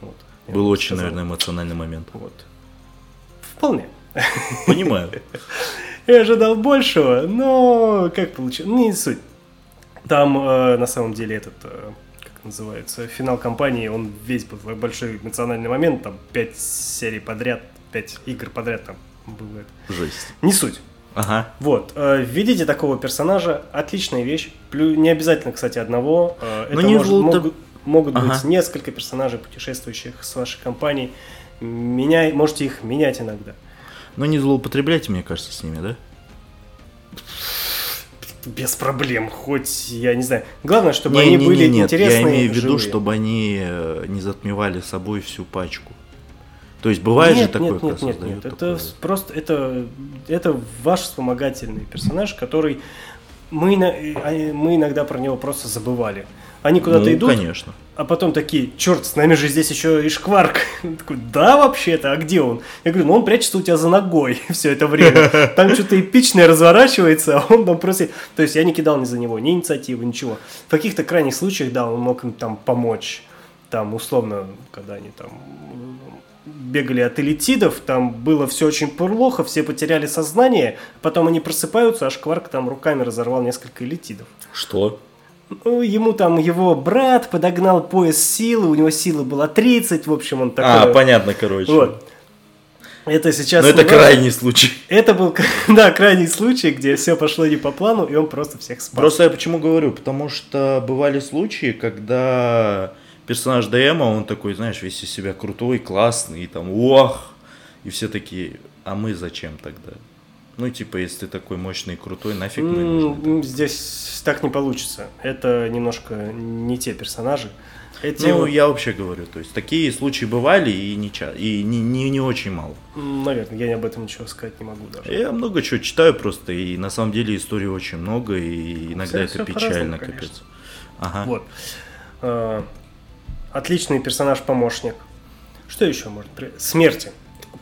Вот. Я Был бы очень, сказал. наверное, эмоциональный момент. Вот. Вполне. Понимаю. Я ожидал большего, но как получилось, ну, не суть. Там э, на самом деле этот, э, как называется, финал кампании, он весь был большой эмоциональный момент, там пять серий подряд, пять игр подряд там бывает. Жесть. Не суть. Ага. Вот, э, видите такого персонажа, отличная вещь. Плю- не обязательно, кстати, одного. э, Ну, это не может- зло- могут, могут быть Ага. несколько персонажей, путешествующих с вашей компанией. Меняй, можете их менять иногда. Но не злоупотребляйте, мне кажется, с ними, да? Без проблем, хоть я не знаю. Главное, чтобы Не, они не, были не, нет, интересные. я имею в виду, живые. чтобы они э, не затмевали собой всю пачку. То есть бывает нет, же такое, нет, нет, нет, нет. Это такое. просто это это ваш вспомогательный персонаж, который мы э, мы иногда про него просто забывали. Они куда-то ну, идут, конечно. а потом такие, черт, с нами же здесь еще и шкварк. Он такой, да, вообще-то, а где он? Я говорю, ну он прячется у тебя за ногой все это время. Там что-то эпичное разворачивается, а он там просто... То есть я не кидал ни за него, ни инициативы, ничего. В каких-то крайних случаях, да, он мог им там помочь. Там, условно, когда они там бегали от элитидов, там было все очень плохо, все потеряли сознание, потом они просыпаются, а Шкварк там руками разорвал несколько элитидов. Что? Ну, ему там его брат подогнал пояс силы, у него сила была 30, в общем, он такой... А, понятно, короче. Вот. Это сейчас... Но это важно. крайний случай. Это был, да, крайний случай, где все пошло не по плану, и он просто всех спас. Просто я почему говорю? Потому что бывали случаи, когда персонаж ДМа, он такой, знаешь, весь из себя крутой, классный, и там, ох, и все такие, а мы зачем тогда? Ну, типа, если ты такой мощный и крутой, нафиг мы нужны? Здесь так не получится. Это немножко не те персонажи. Эти Ну, вот, я вообще говорю, то есть, такие случаи бывали, и не, ча- и не, не, не очень мало. наверное, я об этом ничего сказать не могу даже. Я много чего читаю просто, и на самом деле историй очень много, и иногда Всё- это по-разному, печально, капец. Ага. Вот. Э, Отличный персонаж-помощник. Что еще при- Смерти.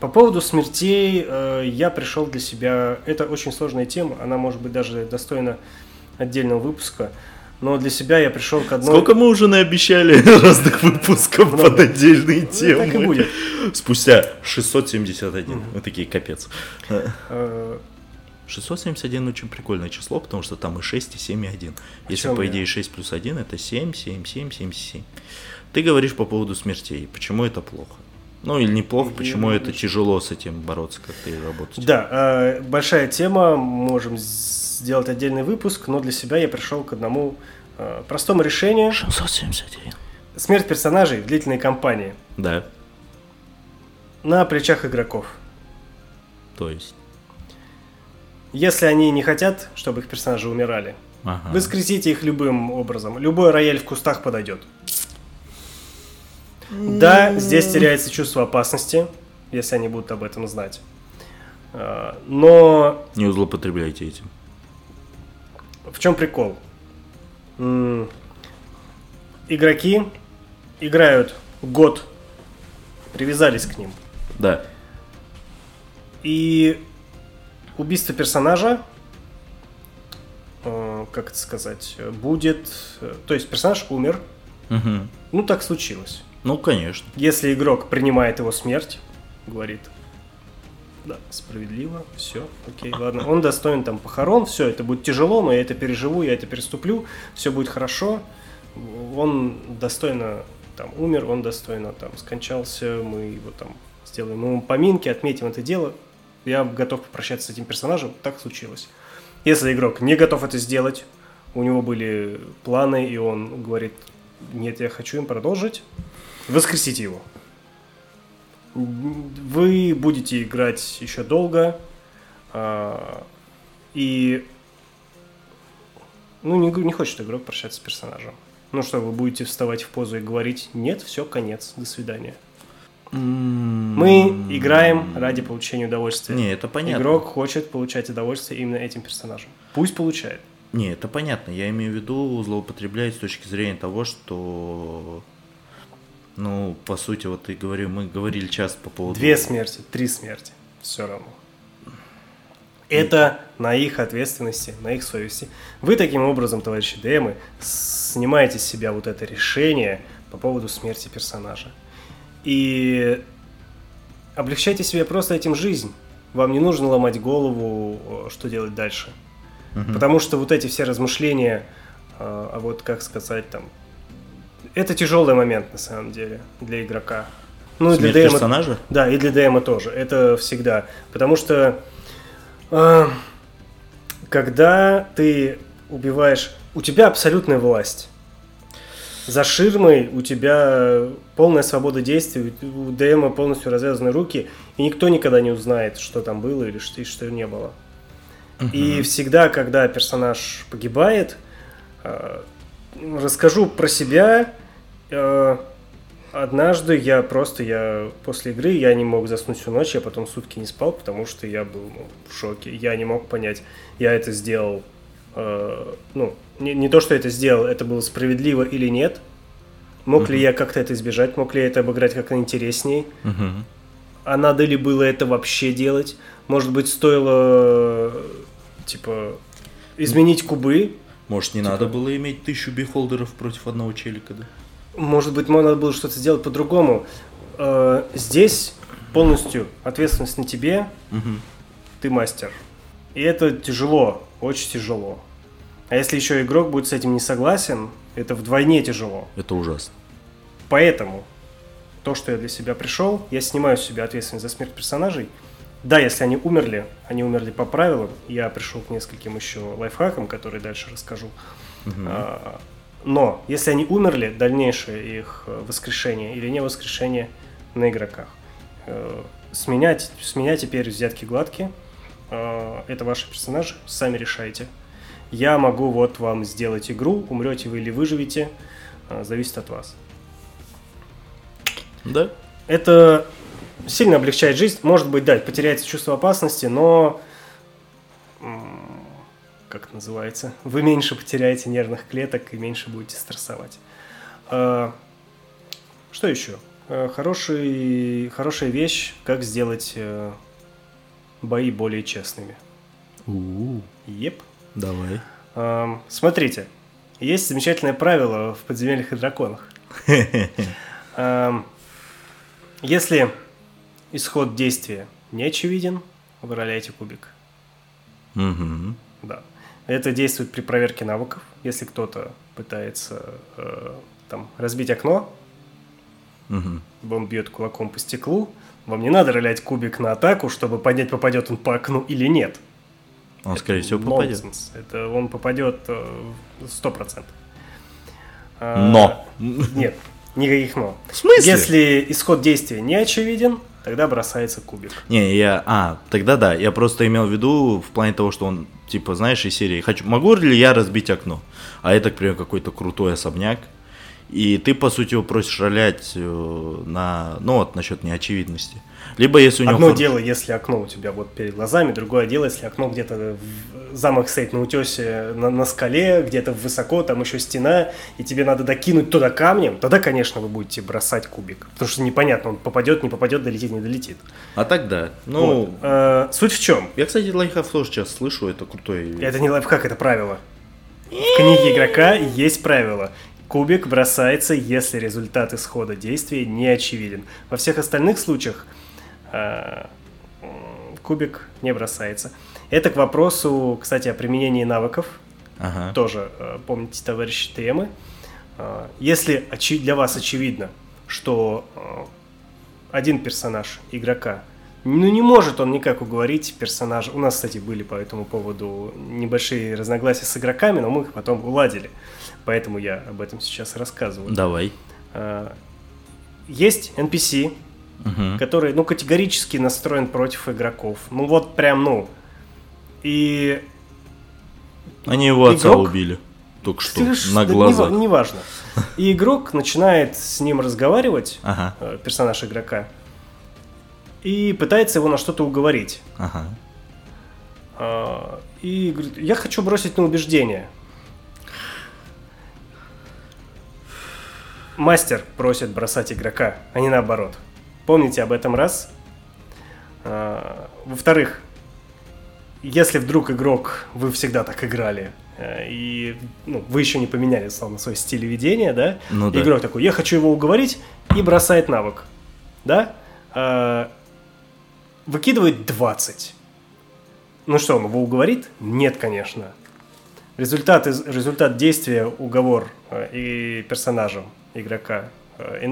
По поводу смертей э, я пришел для себя... Это очень сложная тема, она может быть даже достойна отдельного выпуска. Но для себя я пришел к одной... Сколько мы уже наобещали разных выпусков Много. под отдельные Ну, темы? так и будет. Спустя 671. Мы такие, капец. Э, 671 очень прикольное число, потому что там и 6, и 7, и 1. Если, по идее, 6 плюс 1, это 7, 7, 7, 7, 7. Ты говоришь по поводу смертей. Почему это плохо? Ну, или неплохо, почему не это тяжело с этим бороться, как ты работать? Да, э, большая тема, можем сделать отдельный выпуск, но для себя я пришел к одному э, простому решению. 671. Смерть персонажей в длительной кампании Да, на плечах игроков. то есть. Если они не хотят, чтобы их персонажи умирали, Ага. воскресите их любым образом. Любой рояль в кустах подойдет. Да, здесь теряется чувство опасности, если они будут об этом знать. А, Но Не злоупотребляйте этим. в чем прикол? Игроки играют год, привязались к ним. Да. И убийство персонажа, э, как это сказать, будет... э, То есть персонаж умер, Мгм. ну так случилось. Ну, конечно. Если игрок принимает его смерть, говорит, да, справедливо, все, окей, ладно, он достоин там похорон, все, это будет тяжело, но я это переживу, я это переступлю, все будет хорошо, он достойно там умер, он достойно там скончался, мы его там сделаем ему поминки, отметим это дело, я готов попрощаться с этим персонажем, так случилось. Если игрок не готов это сделать, у него были планы, и он говорит, нет, я хочу им продолжить, воскресите его. Вы будете играть еще долго, а, и ну не, не хочет игрок прощаться с персонажем. Ну что, вы будете вставать в позу и говорить, нет, все, конец, до свидания. Мы играем ради получения удовольствия. Не, это понятно. Игрок хочет получать удовольствие именно этим персонажем. Пусть получает. Не, это понятно. Я имею в виду злоупотреблять с точки зрения того, что... Ну, по сути, вот ты говорил, мы говорили час по поводу... Две смерти, три смерти. Все равно. Это на их ответственности, на их совести. Вы таким образом, товарищи ДМы, снимаете с себя вот это решение по поводу смерти персонажа. И облегчайте себе просто этим жизнь. Вам не нужно ломать голову, что делать дальше. Угу. Потому что вот эти все размышления, а, а вот как сказать там, это тяжелый момент на самом деле для игрока. Ну Смерть и для ДМа, персонажа? Да, и для ДМа тоже. Это всегда. Потому что э, когда ты убиваешь, у тебя абсолютная власть. За ширмой у тебя полная свобода действий, у ДМа полностью развязаны руки, и никто никогда не узнает, что там было или что, и что не было. Uh-huh. И всегда, когда персонаж погибает, э, расскажу про себя. Э, однажды я просто, я после игры я не мог заснуть всю ночь, я потом сутки не спал, потому что я был ну, в шоке. Я не мог понять, я это сделал, э, ну, не, не то, что это сделал, это было справедливо или нет. Мог uh-huh. ли я как-то это избежать, мог ли я это обыграть как-то интереснее. Uh-huh. А надо ли было это вообще делать? Может быть, стоило, типа, изменить кубы? Может, не типа... надо было иметь тысячу бихолдеров против одного челика, да? Может быть, надо было что-то сделать по-другому. Э, здесь полностью ответственность на тебе. Угу. Ты мастер. И это тяжело, очень тяжело. А если еще игрок будет с этим не согласен, это вдвойне тяжело. Это ужасно. Поэтому то, что я для себя пришел, я снимаю с себя ответственность за смерть персонажей. Да, если они умерли, они умерли по правилам. Я пришел к нескольким еще лайфхакам, которые дальше расскажу. Угу. А, но если они умерли, дальнейшее их э, воскрешение или не воскрешение на игроках. Э, сменять, с меня теперь взятки гладкие. Э, это ваши персонажи, сами решайте. Я могу вот вам сделать игру, умрете вы или выживете, зависит от вас. Да. Это сильно облегчает жизнь. Может быть, да, потеряется чувство опасности, но как это называется, вы меньше потеряете нервных клеток и меньше будете стрессовать. А, что еще? А, хороший, хорошая вещь, как сделать э, бои более честными. У-у-у. Еп. Давай. А, смотрите, есть замечательное правило в подземельях и драконах. Если исход действия не очевиден, вы роляете кубик. Угу. Да. Это действует при проверке навыков. Если кто-то пытается э, там, разбить окно, угу. он бьет кулаком по стеклу, вам не надо ролять кубик на атаку, чтобы понять, попадет он по окну или нет. Он, Это скорее всего, попадет. Nonsense. Это он попадет э, сто процентов. А, но. Нет, никаких но. В смысле? Если исход действия не очевиден, тогда бросается кубик. Не, я... А, тогда да. Я просто имел в виду в плане того, что он, типа, знаешь, из серии «Хочу... Могу ли я разбить окно?» А это, к примеру, какой-то крутой особняк. И ты, по сути, его просишь ролять э, на... Ну, вот, насчет неочевидности. Либо если у него... Одно дело, если окно у тебя вот перед глазами, другое дело, если окно где-то в замок стоит на утесе, на, на скале, где-то высоко, там еще стена, и тебе надо докинуть туда камнем, тогда, конечно, вы будете бросать кубик. Потому что непонятно, он попадет, не попадет, долетит, не долетит. А тогда, ну... Вот. А, суть в чем? Я, кстати, лайфхак тоже сейчас слышу, это крутой... Это не лайфхак, это правило. В книге игрока есть правило. Кубик бросается, если результат исхода действия не очевиден. Во всех остальных случаях кубик не бросается. Это к вопросу, кстати, о применении навыков. Ага. Тоже э, помните, товарищи темы. Э, если для вас очевидно, что один персонаж игрока, ну не может он никак уговорить персонажа. У нас, кстати, были по этому поводу небольшие разногласия с игроками, но мы их потом уладили. Поэтому я об этом сейчас рассказываю. Давай. Есть NPC, угу. который, ну, категорически настроен против игроков. Ну, вот прям, ну. И... Они его отца игрок... убили. Только что, Ты, на глазах. Не, неважно. И игрок начинает с ним разговаривать, ага. Э, персонаж игрока, и пытается его на что-то уговорить. Ага. А, и говорит, я хочу бросить на убеждение. Мастер просит бросать игрока, а не наоборот. Помните об этом раз. А, Во-вторых, если вдруг игрок, вы всегда так играли, э, и ну, вы еще не поменяли, словно, свой стиль ведения, да? Ну да. Игрок такой, я хочу его уговорить, и бросает навык, да? А, Выкидывает 20. Ну что, он его уговорит? Нет, конечно. Результат, из- результат действия уговор э, и персонажа игрока э,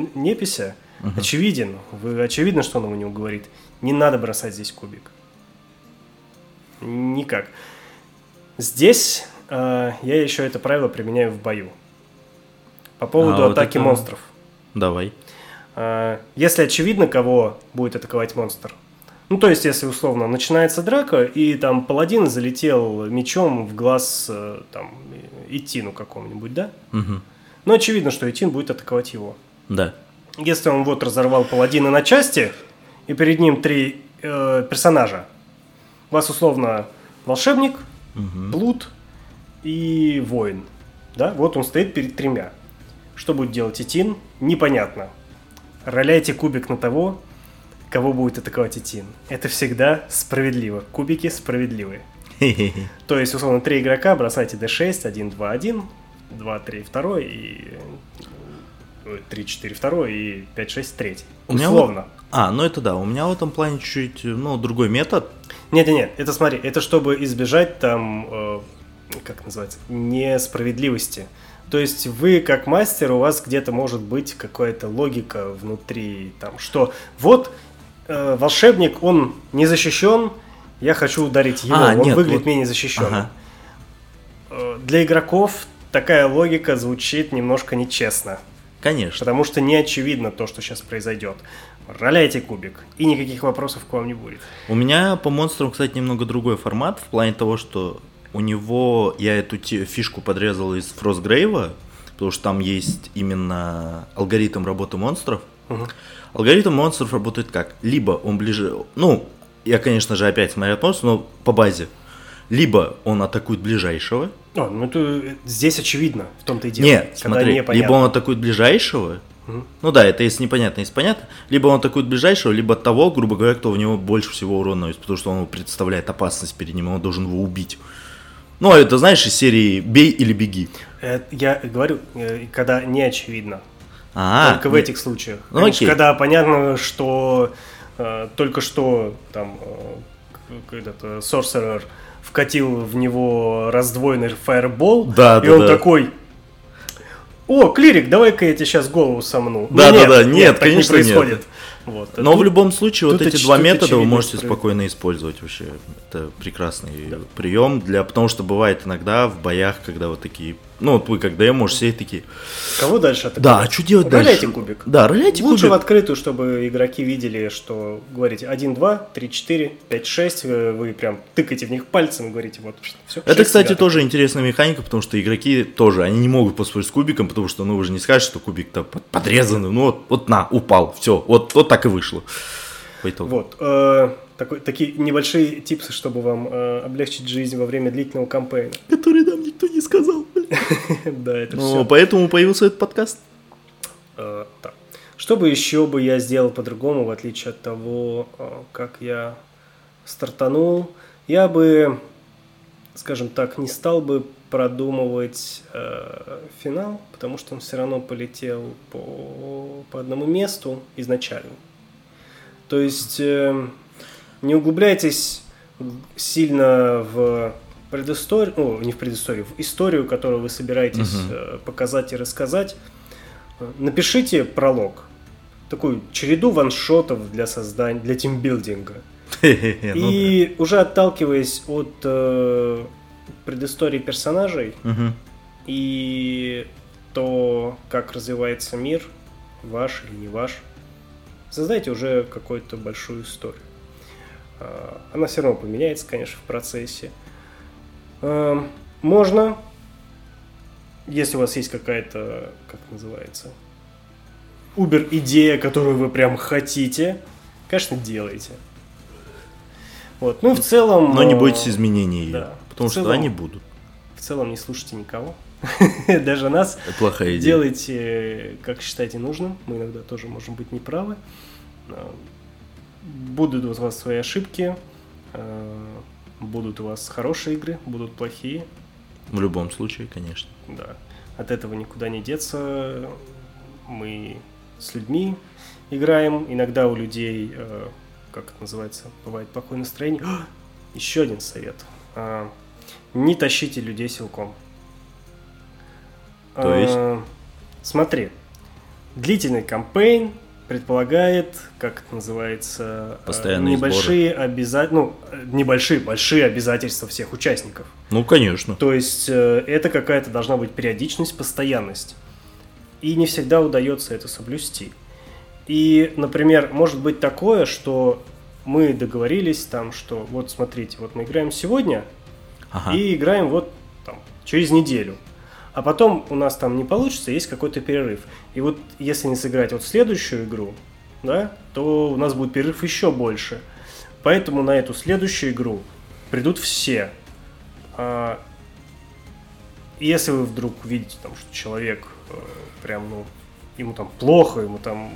непися очевиден. Вы очевидно, что он его не уговорит. Не надо бросать здесь кубик. Никак. Здесь э, я еще это правило применяю в бою. По поводу А, вот атаки это- монстров. Давай. А, Если очевидно, кого будет атаковать монстр. Ну, то есть, если условно начинается драка, и там паладин залетел мечом в глаз э, там, Итину какому-нибудь, да? Мгм. Ну, очевидно, что Итин будет атаковать его. Да. Если он вот разорвал паладина на части, и перед ним три э, персонажа. У вас условно волшебник, блуд и воин. Да? Вот он стоит перед тремя. Что будет делать Итин? Непонятно. Роляйте кубик на того, кого будет атаковать Итин. Это всегда справедливо. Кубики справедливые. То есть, условно, три игрока, бросайте d6, 1, 2, 1, 2, 3, 2 и 3, 4, 2 и 5, 6, 3. У меня Условно. А, ну это да. У меня в этом плане чуть, ну, другой метод. Нет, нет, нет, это смотри, это чтобы избежать там, э, как называется, несправедливости. То есть вы как мастер, у вас где-то может быть какая-то логика внутри, там, что вот э, волшебник, он не защищен, я хочу ударить его, А, он нет, выглядит вот- менее защищенным. Ага. Э, Для игроков такая логика звучит немножко нечестно, Конечно. потому что не очевидно то, что сейчас произойдет. Роляйте кубик, и никаких вопросов к вам не будет. У меня по монстрам, кстати, немного другой формат, в плане того, что у него я эту фишку подрезал из Фростгрейва, потому что там есть именно алгоритм работы монстров. Мгм. Алгоритм монстров работает как? Либо он ближе... Ну, я, конечно же, опять смотрю от монстра, но по базе. Либо он атакует ближайшего. А, ну это здесь очевидно, в том-то и дело. Нет, когда смотри, непонятно. либо он атакует ближайшего. Мгм. Ну да, это если непонятно, если понятно. Либо он атакует ближайшего, либо того, грубо говоря, кто в него больше всего урона потому что он представляет опасность перед ним, он должен его убить. Ну, а это, знаешь, из серии «бей или беги». Э, Я говорю, э, когда не очевидно. А, только в этих случаях. Ну, Конечно, окей. когда понятно, что э, только что там э, когда-то Sorcerer вкатил в него раздвоенный фаербол, Да, и да, он да. такой. О, клирик, давай-ка я тебе сейчас голову сомну. Да, Ну, да, да, нет, так конечно, не нет. происходит. Вот. А Но тут- в любом случае, вот эти два метода вы можете справедливо. спокойно использовать вообще. Это прекрасный прием для, потому что бывает иногда в боях, когда вот такие, ну вот вы как ДМ можете сидеть такие, Кого дальше атаковать? да, а что делать Роляйте дальше? кубик. Да, роляйте Лучше в кубик. открытую, чтобы игроки видели, что говорите 1, 2, 3, 4, 5, 6, э, вы прям тыкаете в них пальцем и говорите, вот, все. Это, кстати, тоже интересная механика, потому что игроки тоже, они не могут поспорить с кубиком, потому что, ну, вы же не скажете, что кубик-то под- подрезанный, ну, вот, вот на, упал, все, вот, вот так и вышло. По итогу. Вот. э, такой, такие небольшие типсы, чтобы вам э, облегчить жизнь во время длительного кампейна. Который нам никто не сказал. да, это Ну, все. поэтому появился этот подкаст. Э. Что бы еще бы я сделал по-другому, в отличие от того, э, как я стартанул? Я бы, скажем так, не стал бы продумывать э, финал, потому что он все равно полетел по, по одному месту изначально. То есть э, не углубляйтесь сильно в предысторию, ну, не в предысторию, в историю, которую вы собираетесь э, показать и рассказать. Напишите пролог, такую череду ваншотов для создания, для тимбилдинга. Ну И уже отталкиваясь от э, предыстории персонажей и то, как развивается мир, ваш или не ваш, создайте уже какую-то большую историю. А, Она все равно поменяется, конечно, в процессе. Эм, Можно, если у вас есть какая-то, как называется, убер-идея, которую вы прям хотите, конечно, делайте. Вот. Ну и в целом... Но не э, бойтесь изменений ее, да. потому В что целом- они будут. В целом не слушайте никого. Даже нас. Это плохая идея. Делайте, как считаете нужным. Мы иногда тоже можем быть неправы. Э, Будут у вас свои ошибки. Будут у вас хорошие игры, будут плохие. В любом случае, конечно. Да. От этого никуда не деться. Мы с людьми играем. Иногда у людей, э, как это называется, бывает плохое настроение. Еще один совет. А, Не тащите людей силком. То есть? А, Смотри, длительный кампейн предполагает, как это называется, э, Постоянные небольшие обязательства, ну, небольшие, большие обязательства всех участников. Ну, конечно. То есть э, это какая-то должна быть периодичность, постоянность. И не всегда удается это соблюсти. И, например, может быть такое, что мы договорились там, что вот смотрите, вот мы играем сегодня Ага. и играем вот там, через неделю. А потом у нас там не получится, есть какой-то перерыв. И вот если не сыграть вот следующую игру, да, то у нас будет перерыв еще больше. Поэтому на эту следующую игру придут все. А, если вы вдруг видите, там, что человек э, прям, ну, ему там плохо, ему там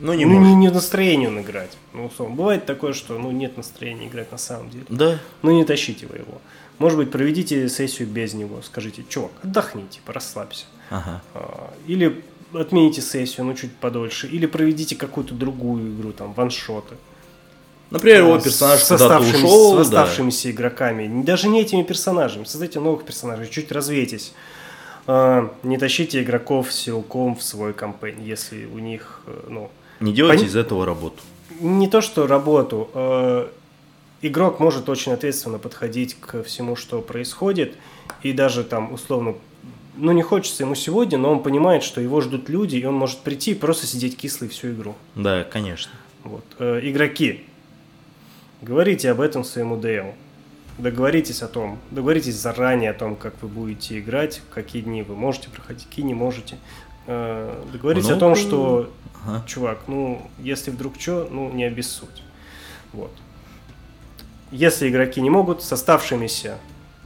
Ну, не ну, может. не, не настроение он играть. Ну, условно. Бывает такое, что ну, нет настроения играть на самом деле. Да. Ну, не тащите вы его. Может быть, проведите сессию без него. Скажите, чувак, отдохни, типа, расслабься. Ага. А, Или отмените сессию, ну, чуть подольше. Или проведите какую-то другую игру, там, ваншоты. Например, его персонаж куда-то ушел, С да. оставшимися игроками. Не- Даже не этими персонажами. Создайте новых персонажей, чуть развейтесь. А, Не тащите игроков силком в свой кампейн, если у них, э, ну, Не делайте Пон- из этого работу. не то что работу. Игрок может очень ответственно подходить к всему, что происходит, и даже там условно, ну не хочется ему сегодня, но он понимает, что его ждут люди, и он может прийти и просто сидеть кислый всю игру. Да, конечно. Вот. Э, Игроки, говорите об этом своему DM. Договоритесь о том, договоритесь заранее о том, как вы будете играть, какие дни вы можете проходить, какие не можете. Э, Договоритесь о том, что Ага. чувак, ну, если вдруг что, ну, не обессудь. Вот. Если игроки не могут, с оставшимися,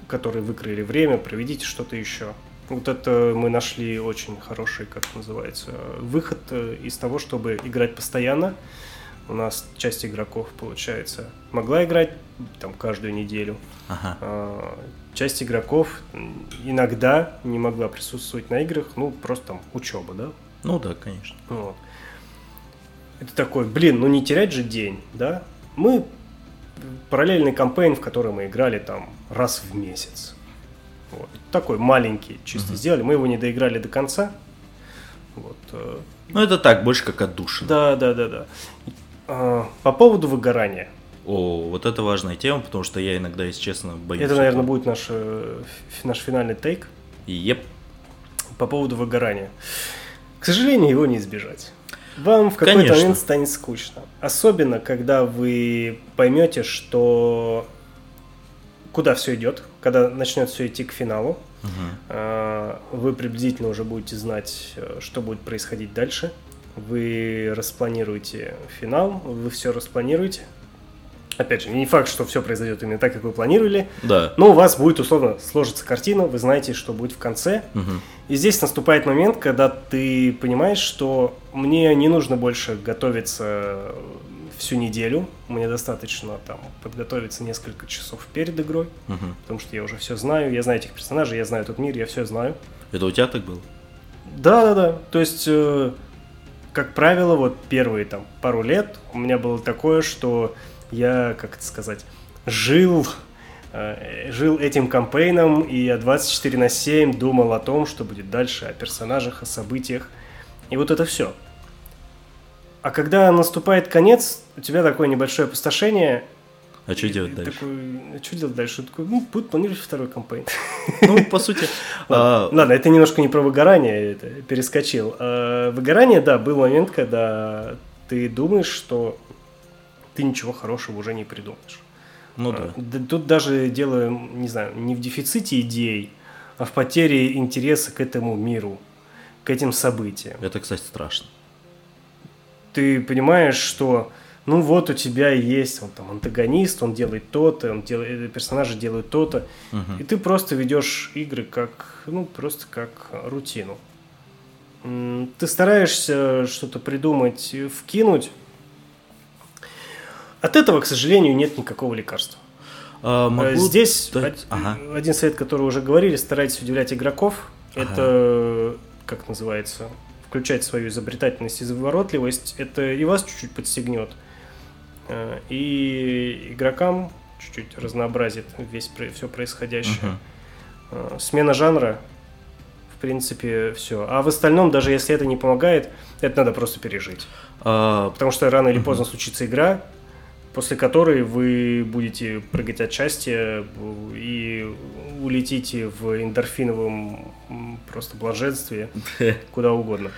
которые выкрыли время, проведите что-то еще. Вот это мы нашли очень хороший, как называется, выход э, из того, чтобы играть постоянно. У нас часть игроков, получается, могла играть там каждую неделю. Ага. А, Часть игроков иногда не могла присутствовать на играх, ну, просто там учеба, да, Ну да, конечно. вот. Это такой, блин, ну не терять же день, да? Мы параллельный кампейн, в который мы играли там раз в месяц. Вот. Такой маленький, чисто Мгм. сделали. Мы его не доиграли до конца. Вот. э, Ну это так, больше как отдушина. Да, да, да, да. А, По поводу выгорания. О, вот это важная тема, потому что я иногда, если честно, боюсь. Это, наверное, этого. будет наш, э, наш финальный тейк Еп. по поводу выгорания. К сожалению, его не избежать. Вам в какой-то Конечно. момент станет скучно. Особенно, когда вы поймете, что куда все идет, когда начнет все идти к финалу. А, Вы приблизительно уже будете знать, э, что будет происходить дальше. Вы распланируете финал, вы все распланируете. Опять же, не факт, что все произойдет именно так, как вы планировали, Да. но у вас будет условно сложится картина, вы знаете, что будет в конце, Мгм. и здесь наступает момент, когда ты понимаешь, что мне не нужно больше готовиться всю неделю, мне достаточно там подготовиться несколько часов перед игрой, Мгм. потому что я уже все знаю, я знаю этих персонажей, я знаю этот мир, я все знаю. Это у тебя так было? Да, да, да. То есть, э, как правило, вот первые там пару лет у меня было такое, что я, как это сказать, жил, э, жил этим кампейном, и я 24 на 7 думал о том, что будет дальше, о персонажах, о событиях. И вот это все. А когда наступает конец, у тебя такое небольшое опустошение. А что делать дальше? Такой, а что делать дальше? Такой, ну, будет планировать второй кампейн. Ну, по сути, а, Ладно, это немножко не про выгорание, это перескочил. А, Выгорание, да, был момент, когда ты думаешь, что ты ничего хорошего уже не придумаешь. ну А, да. Тут даже дело, не знаю, не в дефиците идей, а в потере интереса к этому миру, к этим событиям. Это, кстати, страшно. Ты понимаешь, что ну вот у тебя есть он там антагонист, он делает то-то, он делает, персонажи делают то-то, Мгм. и ты просто ведешь игры как, ну, просто как рутину. Ты стараешься что-то придумать, э, вкинуть. От этого, к сожалению, нет никакого лекарства. А, Э, могу Здесь дать- Ага. один совет, который уже говорили, старайтесь удивлять игроков. Ага. Это, как называется, включать свою изобретательность и изворотливость. Это и вас чуть-чуть подстегнет. Э, И игрокам чуть-чуть разнообразит весь все происходящее. Э, Смена жанра, в принципе, все. А в остальном, даже если это не помогает, это надо просто пережить. А, Потому что рано или поздно случится игра, после которой вы будете прыгать от счастья и улетите в эндорфиновом просто блаженстве куда угодно.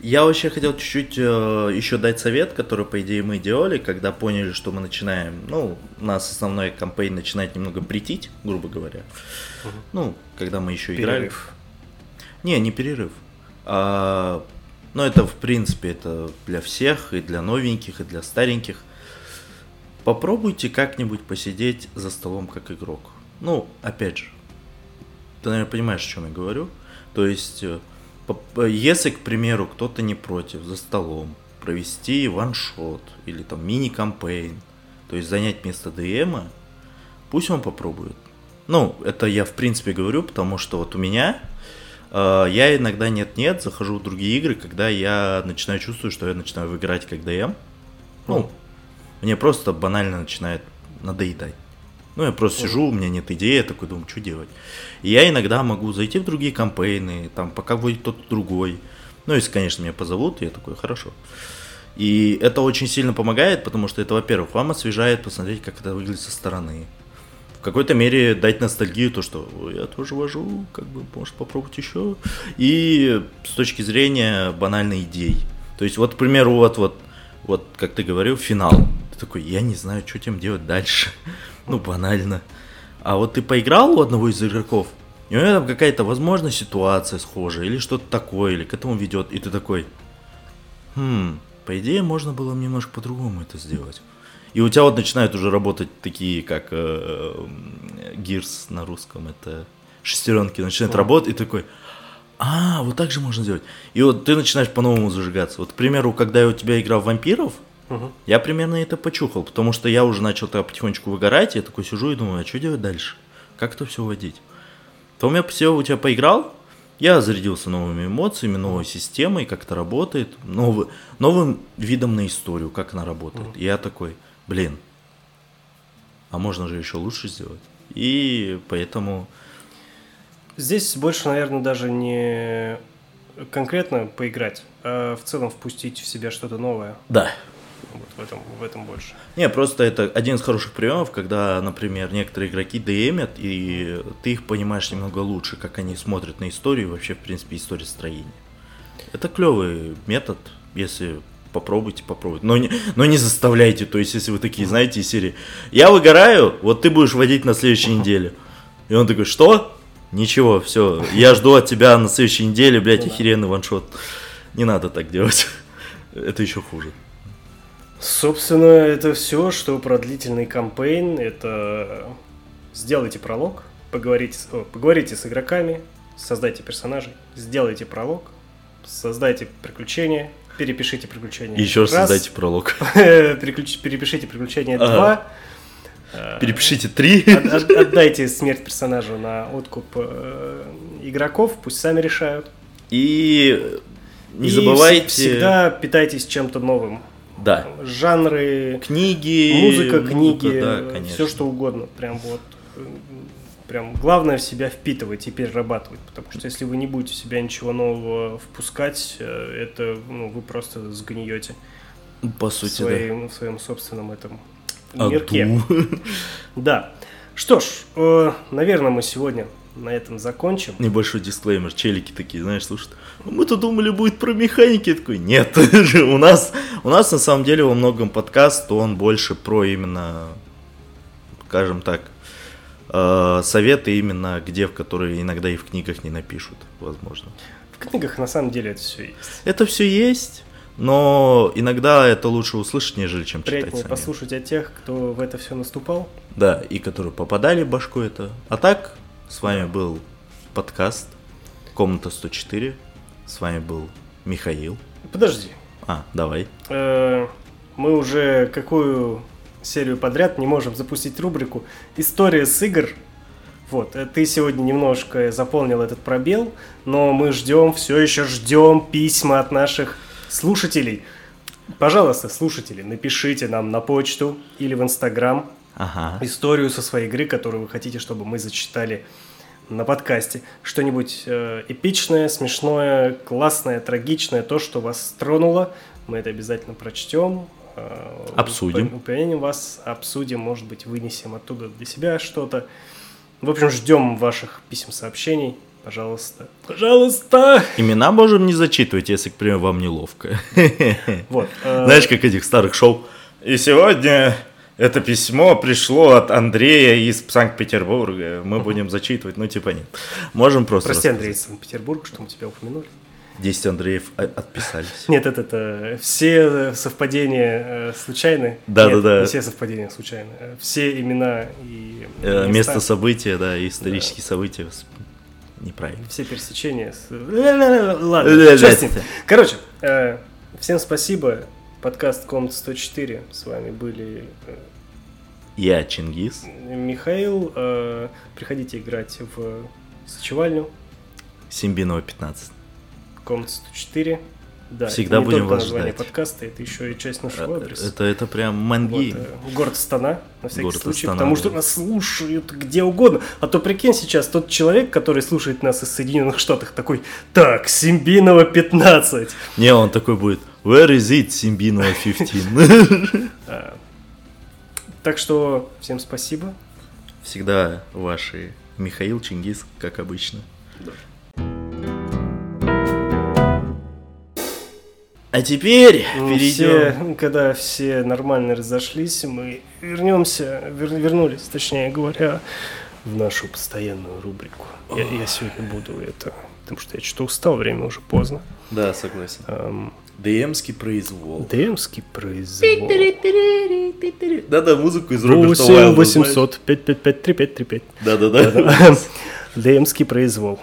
Я вообще хотел чуть-чуть э, еще дать совет, который, по идее, мы делали, когда поняли, что мы начинаем, ну, у нас основной кампейн начинает немного притить, грубо говоря. Мгм. Ну, когда мы еще играли. Перерыв. Не, не перерыв. А, ну, это, в принципе, это для всех, и для новеньких, и для стареньких. Попробуйте как-нибудь посидеть за столом как игрок. Ну, опять же, ты, наверное, понимаешь, о чем я говорю. То есть, э, э, если, к примеру, кто-то не против за столом провести ваншот или там мини-кампейн, то есть занять место ДМа, пусть он попробует. Ну, это я в принципе говорю, потому что вот у меня э, я иногда нет-нет захожу в другие игры, когда я начинаю чувствовать, что я начинаю играть как ДМ. Ну, мне просто банально начинает надоедать. Ну, я просто сижу, у меня нет идеи, я такой думаю, что делать. И я иногда могу зайти в другие кампейны, там, пока будет кто-то другой. Ну, если, конечно, меня позовут, я такой, хорошо. И это очень сильно помогает, потому что это, во-первых, вам освежает посмотреть, как это выглядит со стороны. В какой-то мере дать ностальгию, то, что «Ой, я тоже вожу, как бы, может, попробовать еще. И с точки зрения банальной идей. То есть, вот, к примеру, вот, вот, вот, как ты говорил, финал. Ты такой, я не знаю, что тем делать дальше. Ну, банально. А вот ты поиграл у одного из игроков, и у него там какая-то, возможно, ситуация схожая, или что-то такое, или к этому ведет, и ты такой, хм, по идее, можно было немножко по-другому это сделать. И у тебя вот начинают уже работать такие, как э, э, Gears на русском, это шестеренки, начинают работать, и такой, а, вот так же можно сделать. И вот ты начинаешь по-новому зажигаться. Вот, к примеру, когда я у тебя играл в вампиров, Мгм. я примерно это почухал, потому что я уже начал тогда потихонечку выгорать, я такой сижу и думаю, а что делать дальше? Как это все водить? Потом я все у тебя поиграл, я зарядился новыми эмоциями, новой системой, как это работает, новый, новым видом на историю, как она работает. И я такой, блин, а можно же еще лучше сделать. И поэтому... Здесь больше, наверное, даже не конкретно поиграть, а в целом впустить в себя что-то новое. Да, Вот в этом, в этом больше. Не, просто это один из хороших приемов, когда, например, некоторые игроки ДМят, и ты их понимаешь немного лучше, как они смотрят на историю и вообще, в принципе, историю строения. Это клевый метод, если попробуйте, попробуйте. Но не, но не заставляйте, то есть, если вы такие, знаете, из серии «Я выгораю, вот ты будешь водить на следующей неделе». И он такой «Что?» Ничего, все, я жду от тебя на следующей неделе, блядь, Ну охеренный ваншот. Не надо так делать. Это еще хуже. Собственно, это все, что про длительный кампейн. Это сделайте пролог, поговорите, с- о, поговорите с игроками, создайте персонажей, сделайте пролог, создайте приключения, перепишите приключения. Еще раз создайте пролог. переключ- перепишите приключения. 2. Э, Перепишите три. от- от- Отдайте смерть персонажу на откуп э, игроков, пусть сами решают. И не И забывайте... вс- всегда питайтесь чем-то новым. Да. Жанры, Книги. музыка, книги, да, конечно. все что угодно. Прям вот. э, Прям главное в себя впитывать и перерабатывать. Потому что если вы не будете в себя ничего нового впускать, э, это ну, вы просто сгниете По в сути, да. своем, в своем собственном этом Аду. мирке. Да. Что ж, э, наверное, мы сегодня на этом закончим. Небольшой дисклеймер. Челики такие, знаешь, слушают. «Ну, Мы-то думали, будет про механики. Я такой, нет. у нас, у нас на самом деле во многом подкаст, он больше про именно, скажем так, э, советы именно, где в которые иногда и в книгах не напишут, возможно. В книгах на самом деле это все есть. Это все есть, но иногда это лучше услышать, нежели чем читать Приятнее послушать о тех, кто в это все наступал. Да, и которые попадали в башку это. А так, с вами был подкаст Комната 104. С вами был Михаил. Подожди, А, давай. Э, мы уже какую серию подряд не можем запустить рубрику «История с игр». Вот, э, ты сегодня немножко заполнил этот пробел, но мы ждем, все еще ждем письма от наших слушателей. Пожалуйста, слушатели, напишите нам на почту или в Инстаграм Ага. историю со своей игры, которую вы хотите, чтобы мы зачитали на подкасте. Что-нибудь э, эпичное, смешное, классное, трагичное, то, что вас тронуло, мы это обязательно прочтем. э, Обсудим. уп- Упомянем вас, обсудим, может быть, вынесем оттуда для себя что-то. В общем, ждем ваших писем, сообщений. Пожалуйста. Пожалуйста! Имена можем не зачитывать, если, к примеру, вам неловко. Вот. э, Знаешь, как этих старых шоу. И сегодня это письмо пришло от Андрея из Санкт-Петербурга. Мы будем зачитывать, ну типа нет. Можем просто... Прости, рассказать. Андрей из Санкт-Петербурга, что мы тебя упомянули. 10 Андреев о- отписались. Нет, это, это все совпадения э, случайны. Да, Нет, да, да. Не все совпадения случайны. Э, Все имена и Э, места, Место события, да, и исторические события. с- Неправильно. все пересечения. Ладно, Да, да, да. Короче, э, всем спасибо. Подкаст Комната 104. С вами были э, Я Чингис. Михаил. Э, Приходите играть в сочевальню. Симбинова 15. Комната 104. Да, Всегда это не будем вас название ждать. подкаста, это еще и часть нашего адреса. Это, это прям Вот, манги. э, город Астана, на всякий Город случай, Астана, потому что да. нас слушают где угодно. А то прикинь сейчас, тот человек, который слушает нас из Соединенных Штатов, такой, так, Симбинова 15. Не, он такой будет. Where is it, Симбинова 15? Так что всем спасибо. Всегда ваши Михаил Чингис, как обычно. А теперь Ну, перейдем. Все, когда все нормально разошлись, мы вернемся, вер- вернулись, точнее говоря, в нашу постоянную рубрику. Я, я сегодня буду это, потому что я что-то устал, время уже поздно. Да, согласен. Эм, ДМский произвол. ДМский произвол. Да-да, музыку из Роберта 8 Уайлда, 800 555 3535. знаешь? Да-да-да. ДМский произвол.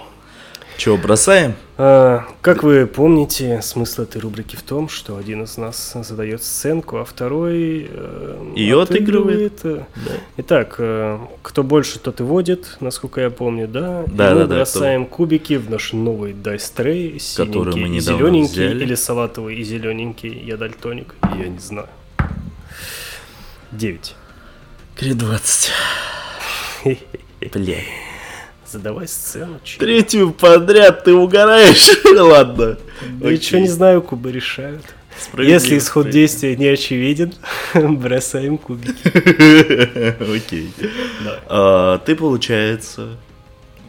Че, бросаем? А, как вы помните, смысл этой рубрики в том, что один из нас задает сценку, а второй э, Её отыгрывает. э. Да. Итак, э, кто больше, тот и водит, насколько я помню, да? И Да, мы да, да, бросаем кубики в наш новый Который синенький мы и зелененький, взяли. или салатовый и зелененький, я дальтоник, я не знаю. 9. Кри 20. Бля. Задавай сцену, чё. Третью подряд ты угораешь? Ладно. Ничего не знаю, кубы решают. Если исход действия не очевиден, бросаем кубики. Окей. А, Ты, получается,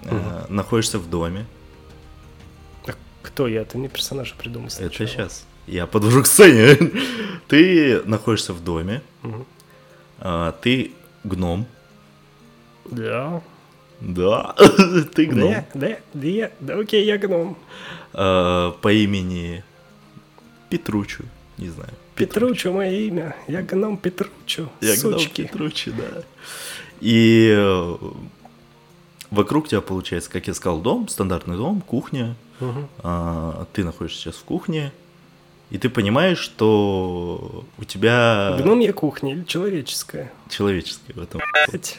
а, находишься в доме. Кто я? Ты мне персонажа придумал Это сейчас. Я подвожу к сцене. Ты находишься в доме. А, Ты гном. Да. Да, ты гном. Да, да, да, я, да, окей, я гном. А, По имени Петручу. Не знаю. Петручу мое имя. Я гном Петручу. Я гном Сучки. Петручи, да. И э, вокруг тебя получается, как я сказал, дом, стандартный дом, кухня. А, Ты находишься сейчас в кухне. И ты понимаешь, что у тебя Гномья кухня или человеческая? человеческое в этом. Блять.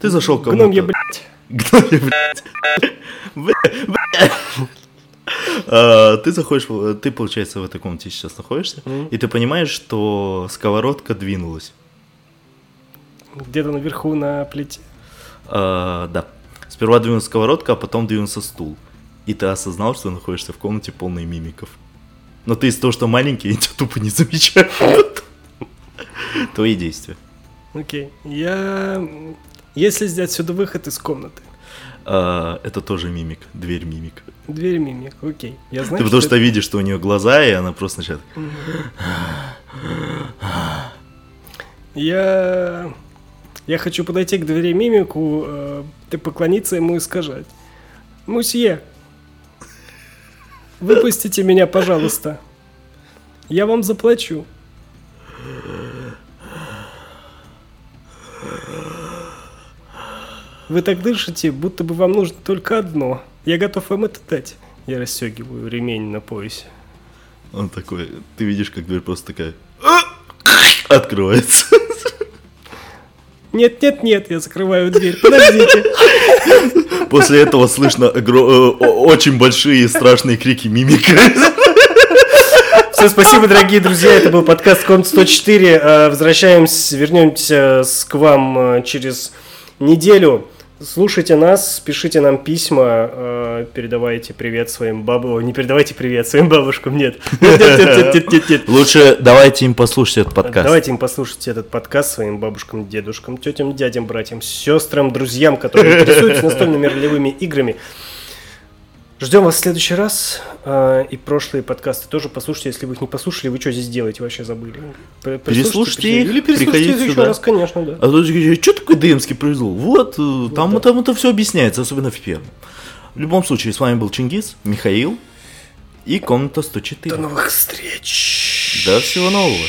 Ты зашел к кому-то. Гномья, блядь. Гномья, блядь. Бля, бля. А, Ты заходишь, ты, получается, в этой комнате сейчас находишься, и ты понимаешь, что сковородка двинулась. Где-то наверху на плите. А, Да. Сперва двинулась сковородка, а потом двинулся стул. И ты осознал, что находишься в комнате полной мимиков. Но ты из-за того, что маленький, тебя тупо не замечают. Твои действия. Окей. Я... Если сделать отсюда выход из комнаты. А, Это тоже мимик, дверь мимик. Дверь мимик, окей. Я знаю, Ты потому что видишь, что у нее глаза, и она просто начинает... Я... Я хочу подойти к двери мимику, э, ты поклониться ему и сказать. Мусье, выпустите меня, пожалуйста. Я вам заплачу. Вы так дышите, будто бы вам нужно только одно. Я готов вам это дать. Я расстегиваю ремень на поясе. Он такой, ты видишь, как дверь просто такая открывается. Нет, нет, нет, я закрываю дверь. Подождите. После этого слышно огро- э, очень большие страшные крики мимика. Все, спасибо, дорогие друзья. Это был подкаст Комнат 104. Э, Возвращаемся, вернемся к вам э, через неделю. Слушайте нас, пишите нам письма, э, передавайте привет своим бабушкам. Не передавайте привет своим бабушкам, нет. Лучше давайте им послушать этот подкаст. Давайте им послушать этот подкаст своим бабушкам, дедушкам, тетям, дядям, братьям, сестрам, друзьям, которые интересуются настольными ролевыми играми. Ждем вас в следующий раз. а, И прошлые подкасты тоже послушайте. Если вы их не послушали, вы что здесь делаете? Вообще забыли. Переслушайте их, Или переслушайте приходите еще раз, конечно, да. А то что такое ДМский произвол? Вот, э, там, да. там это все объясняется, особенно в первом. В любом случае, с вами был Чингис, Михаил и комната 104. До новых встреч! До всего нового.